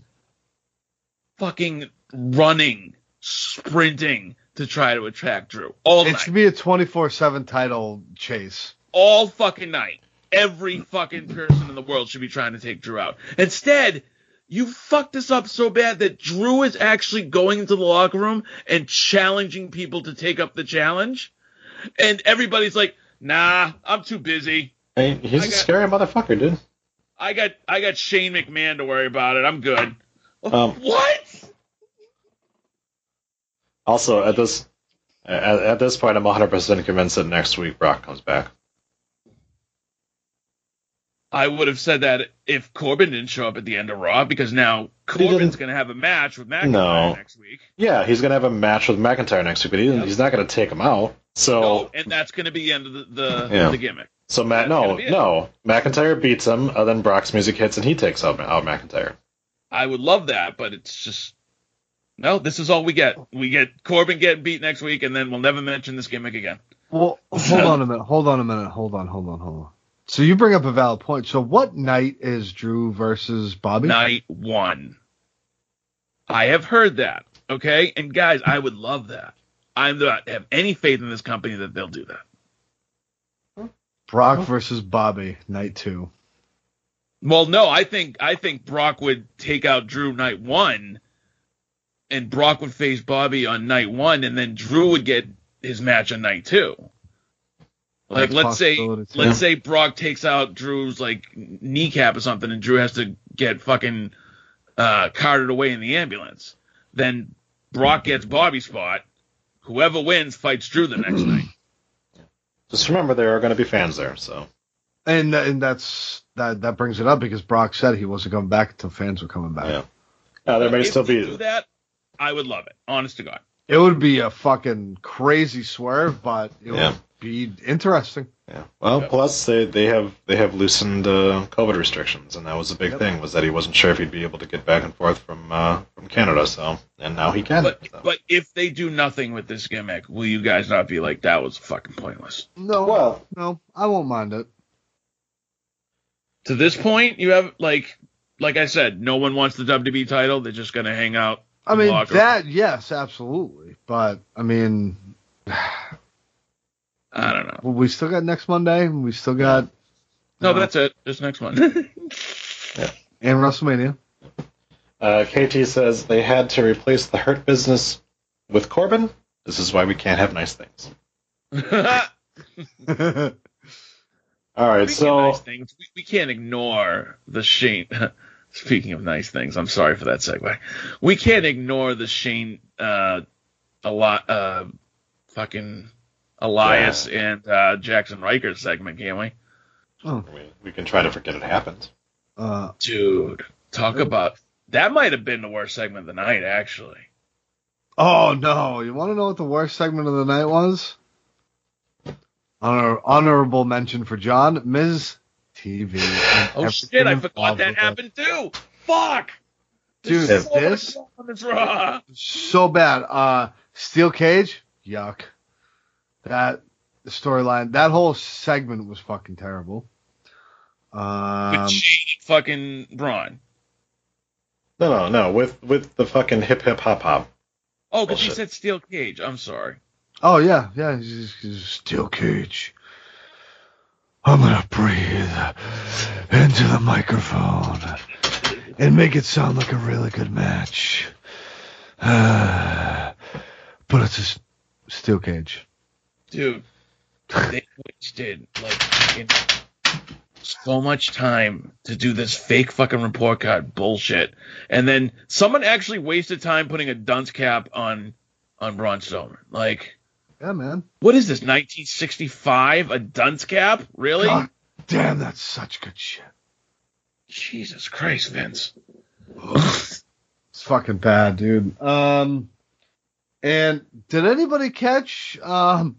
fucking running sprinting to try to attract drew all It night should be a 24 7 title chase. all fucking night. Every fucking person in the world should be trying to take Drew out. Instead, you fucked this up so bad that Drew is actually going into the locker room and challenging people to take up the challenge. And everybody's like, nah, I'm too busy. Hey, he's I a got- scary motherfucker, dude. I got I got Shane McMahon to worry about it. I'm good. Um, what? Also, at this at, at this point, I'm 100 percent convinced that next week Brock comes back. I would have said that if Corbin didn't show up at the end of Raw because now Corbin's going to have a match with McIntyre No. next week. Yeah, he's gonna have a match with McIntyre next week, but he, Yep. he's not gonna take him out. So No, and that's going to be the end of the the, Yeah. the gimmick. So Matt, no, gonna be it. no. McIntyre beats him, and then Brock's music hits, and he takes out, out McIntyre. I would love that, but it's just no. This is all we get. We get Corbin getting beat next week, and then we'll never mention this gimmick again. Well, hold on a minute. Hold on a minute. Hold on. Hold on. Hold on. So you bring up a valid point. So what night is Drew versus Bobby? Night one. I have heard that. Okay, and guys, I would love that. I don't have any faith in this company that they'll do that. Brock versus Bobby, night two. Well, no, I think I think Brock would take out Drew night one, and Brock would face Bobby on night one, and then Drew would get his match on night two. Like let's say too. let's say Brock takes out Drew's like kneecap or something, and Drew has to get fucking uh, carted away in the ambulance. Then Brock gets Bobby's spot. Whoever wins fights Drew the next night. Just remember, there are going to be fans there, so And and that's that that brings it up because Brock said he wasn't coming back until fans were coming back. yeah. Uh, there may if still be. do that. I would love it. Honest to God. It would be a fucking crazy swerve, but it Yeah. would be interesting. Yeah. Well, Yeah. plus they they have they have loosened uh, COVID restrictions, and that was a big Yep. thing was that he wasn't sure if he'd be able to get back and forth from uh, from Canada. So and now he can. But so. but if they do nothing with this gimmick, will you guys not be like that was fucking pointless? No, well, no, I won't mind it. To this point, you have like like I said, no one wants the WWE title. They're just gonna hang out. I mean locker that, yes, absolutely. But I mean, I don't know. we still got next Monday. We still got No, uh, that's it. This next one. and WrestleMania. uh, KT says they had to replace the Hurt Business with Corbin. This is why we can't have nice things. All right, Speaking so of nice things, we, we can't ignore the Shane. Speaking of nice things, I'm sorry for that segue. We can't ignore the Shane, uh, a lot, uh, fucking Elias and uh, Jaxson Ryker segment, can we? oh, we, we can try to forget it happened. uh, Dude, talk about that. Might have been the worst segment of the night, actually. oh no! You want to know what the worst segment of the night was? Honor, honorable mention for John Miz TV. Oh shit! I forgot that with it. happened too. Fuck, Dude, so this this so bad. Uh, Steel Cage, yuck. That storyline, that whole segment was fucking terrible. Um, With Shane fucking Braun. No, no, no. With with the fucking hip hip hop hop. Oh, because he Bullshit. said steel cage. I'm sorry. oh yeah, yeah, he's, he's Steel Cage. I'm gonna breathe into the microphone and make it sound like a really good match. but it's a Steel Cage. Dude, they wasted like so much time to do this fake fucking report card bullshit, and then someone actually wasted time putting a dunce cap on on Braun Strowman. Like, Yeah, man. what is this? 1965? A dunce cap? Really? God damn, that's such good shit. Jesus Christ, Vince. It's fucking bad, dude. Um, and did anybody catch um,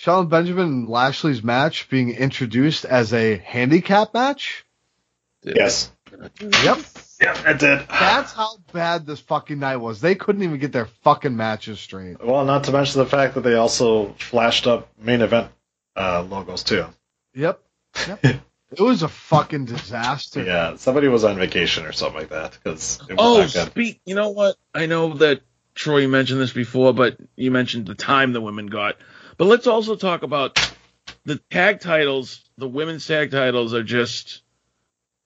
Sean Benjamin and Lashley's match being introduced as a handicap match? Yes. Yep. Yeah, I did. That's how bad this fucking night was. They couldn't even get their fucking matches straight. Well, not to mention the fact that they also flashed up main event uh, logos too. Yep. Yep. it was a fucking disaster. Yeah, somebody was on vacation or something like that because it was Oh, not good. speak. You know what? I know that Troy mentioned this before, but you mentioned the time the women got. But let's also talk about the tag titles. The women's tag titles are just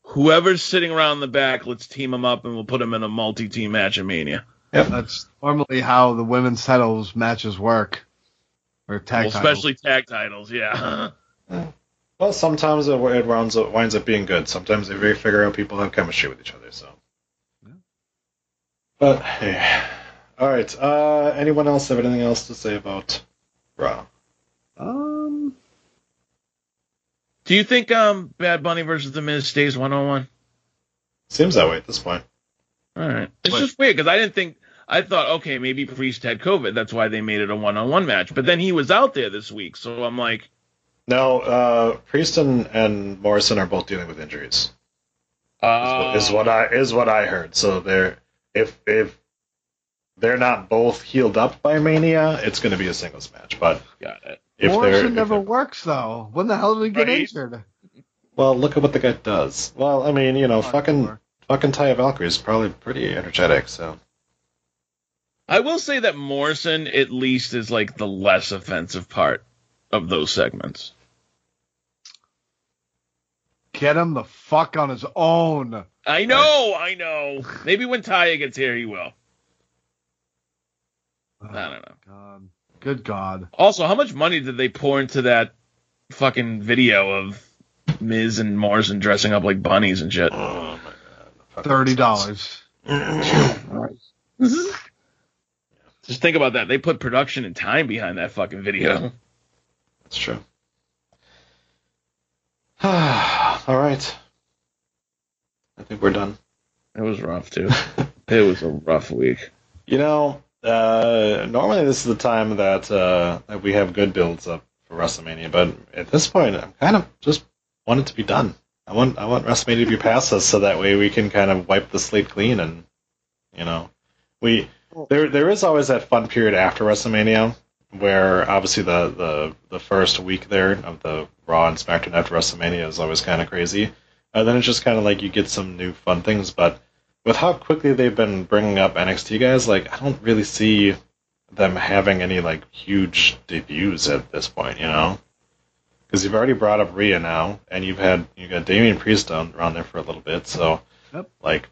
whoever's sitting around the back. Let's team them up and we'll put them in a multi-team match at Mania. That's normally how the women's titles matches work. Or tag Well, titles. especially tag titles. Yeah. Well, sometimes it, it winds up, winds up being good. Sometimes they really figure out people have chemistry with each other. So, but hey, all right. Uh, anyone else have anything else to say about Raw? Um, Do you think um Bad Bunny versus The Miz stays one on one? Seems that way at this point. All right. It's What? just weird because I didn't think. I thought, okay, maybe Priest had COVID. That's why they made it a one-on-one match. But then he was out there this week, so I'm like, No, uh, Priest and, and Morrison are both dealing with injuries. Is, uh, what- is what I is what I heard. So they're if if they're not both healed up by Mania, it's going to be a singles match. But got it. if Morrison never they're works though. When the hell did he get Right? injured? well, look at what the guy does. Well, I mean, you know, fucking fucking Taya Valkyrie is probably pretty energetic. So I will say that Morrison at least is like the less offensive part of those segments. Get him the fuck on his own. I know, I know. Maybe when Taya gets here, he will. I don't know. God. Good God. Also, how much money did they pour into that fucking video of Miz and Morrison dressing up like bunnies and shit? Oh my god. Thirty dollars. Just think about that. They put production and time behind that fucking video. That's true. All right. I think we're done. It was rough too. It was a rough week. You know, uh, normally this is the time that uh, that we have good builds up for WrestleMania, but at this point, I'm kind of just want it to be done. I want I want WrestleMania to be past us, so that way we can kind of wipe the slate clean, and you know, we there there is always that fun period after WrestleMania where obviously the the the first week there of the Raw and SmackDown after WrestleMania is always kind of crazy. Uh, then it's just kind of like you get some new fun things, but with how quickly they've been bringing up NXT guys, like I don't really see them having any like huge debuts at this point, you know? Because you've already brought up Rhea now, and you've had you got Damian Priest on, around there for a little bit, so Yep. like,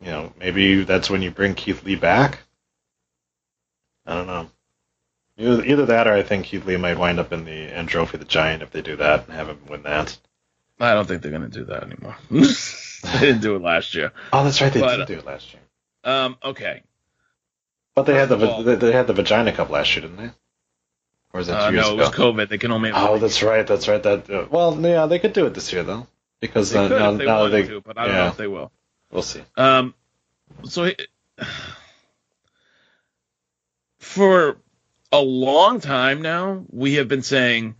you know, maybe that's when you bring Keith Lee back. I don't know. Either, either that, or I think Keith Lee might wind up in the Andre the Giant if they do that and have him win that. I don't think they're gonna do that anymore. they didn't do it last year. Oh, that's right, they But- did do it last year. Um, okay. But they had the all- they, had the Vagina Cup last year, didn't they? Or is that Uh, two years no, it was COVID. They can only Oh, that's right. That's right. That uh, well, yeah, they could do it this year though, because they uh, could now, if they now they, to, but I don't yeah, know if they will. we'll see. Um, so it- for a long time now, we have been saying,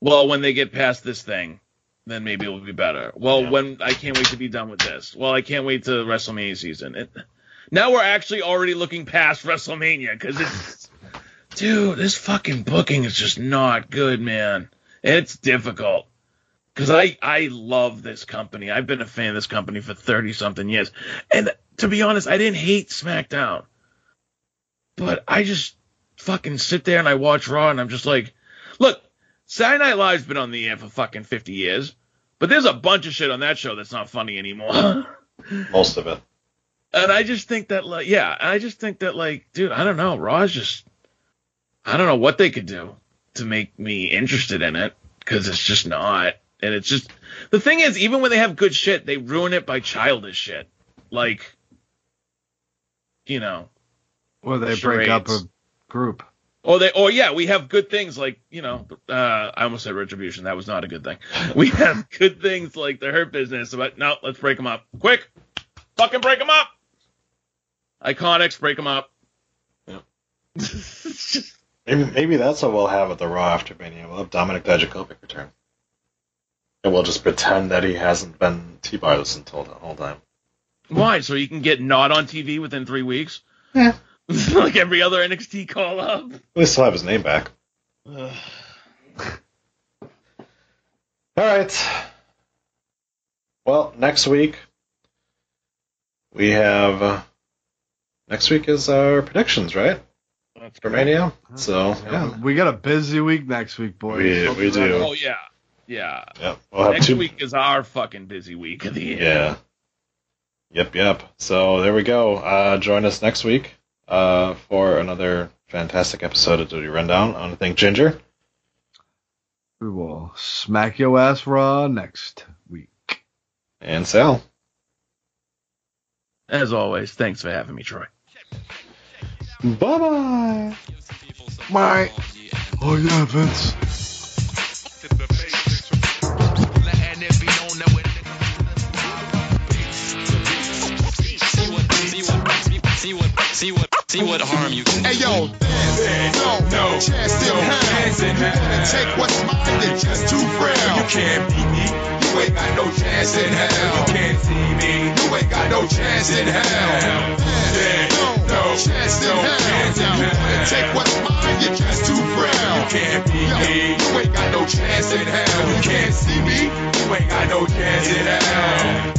well, when they get past this thing, then maybe it'll be better. Well, Yeah. when I can't wait to be done with this. Well, I can't wait to WrestleMania season. It, now we're actually already looking past WrestleMania because it's, dude, this fucking booking is just not good, man. It's difficult. Because I, I love this company. I've been a fan of this company for 30 something years. And to be honest, I didn't hate SmackDown. But I just fucking sit there and I watch Raw and I'm just like, look, Saturday Night Live's been on the air for fucking 50 years. But there's a bunch of shit on that show that's not funny anymore. Most of it. and I just think that, like, yeah, I just think that, like, dude, I don't know. Raw's just, I don't know what they could do to make me interested in it because it's just not. And it's just, the thing is, even when they have good shit, they ruin it by childish shit. Like, you know, Or they break up a group. Or they, or yeah, we have good things like, you know, uh, I almost said retribution. That was not a good thing. We have good things like the Hurt Business, but no, let's break them up. Quick! Fucking break them up! Iconics, break them up. Yeah. Maybe maybe that's what we'll have at the Raw after Mania. We'll have Dominik Dijakovic return, and we'll just pretend that he hasn't been T-bar this until the whole time. Why? So you can get not on TV within three weeks? Yeah. like every other NXT call up? At least he'll have his name back. All right. Well, next week we have. Uh, next week is our predictions, right? That's For great. Mania. So yeah, We got a busy week next week, boys. We- we do. Oh, yeah. Yeah. yeah. We'll Next two. week is our fucking busy week of the year. Yeah. Yep, yep. So there we go. Uh, join us next week uh, for another fantastic episode of Duty Rundown. I want to thank Ginger. We will smack your ass raw next week. and Sal. As always, thanks for having me, Troy. Bye bye. My. Oh yeah, Vince. See what, see what see what harm you can do. Hey yo, there's no, no chance in hell. You wanna take what's mine? You're just too frail. You can't beat me. You ain't got no chance in hell. You can't see me. You ain't got no chance in hell. There's no, no chance in hell. You wanna take what's mine? You're just too frail. You can't beat me. You ain't got no chance in hell. You can't see me. You ain't got no chance in hell.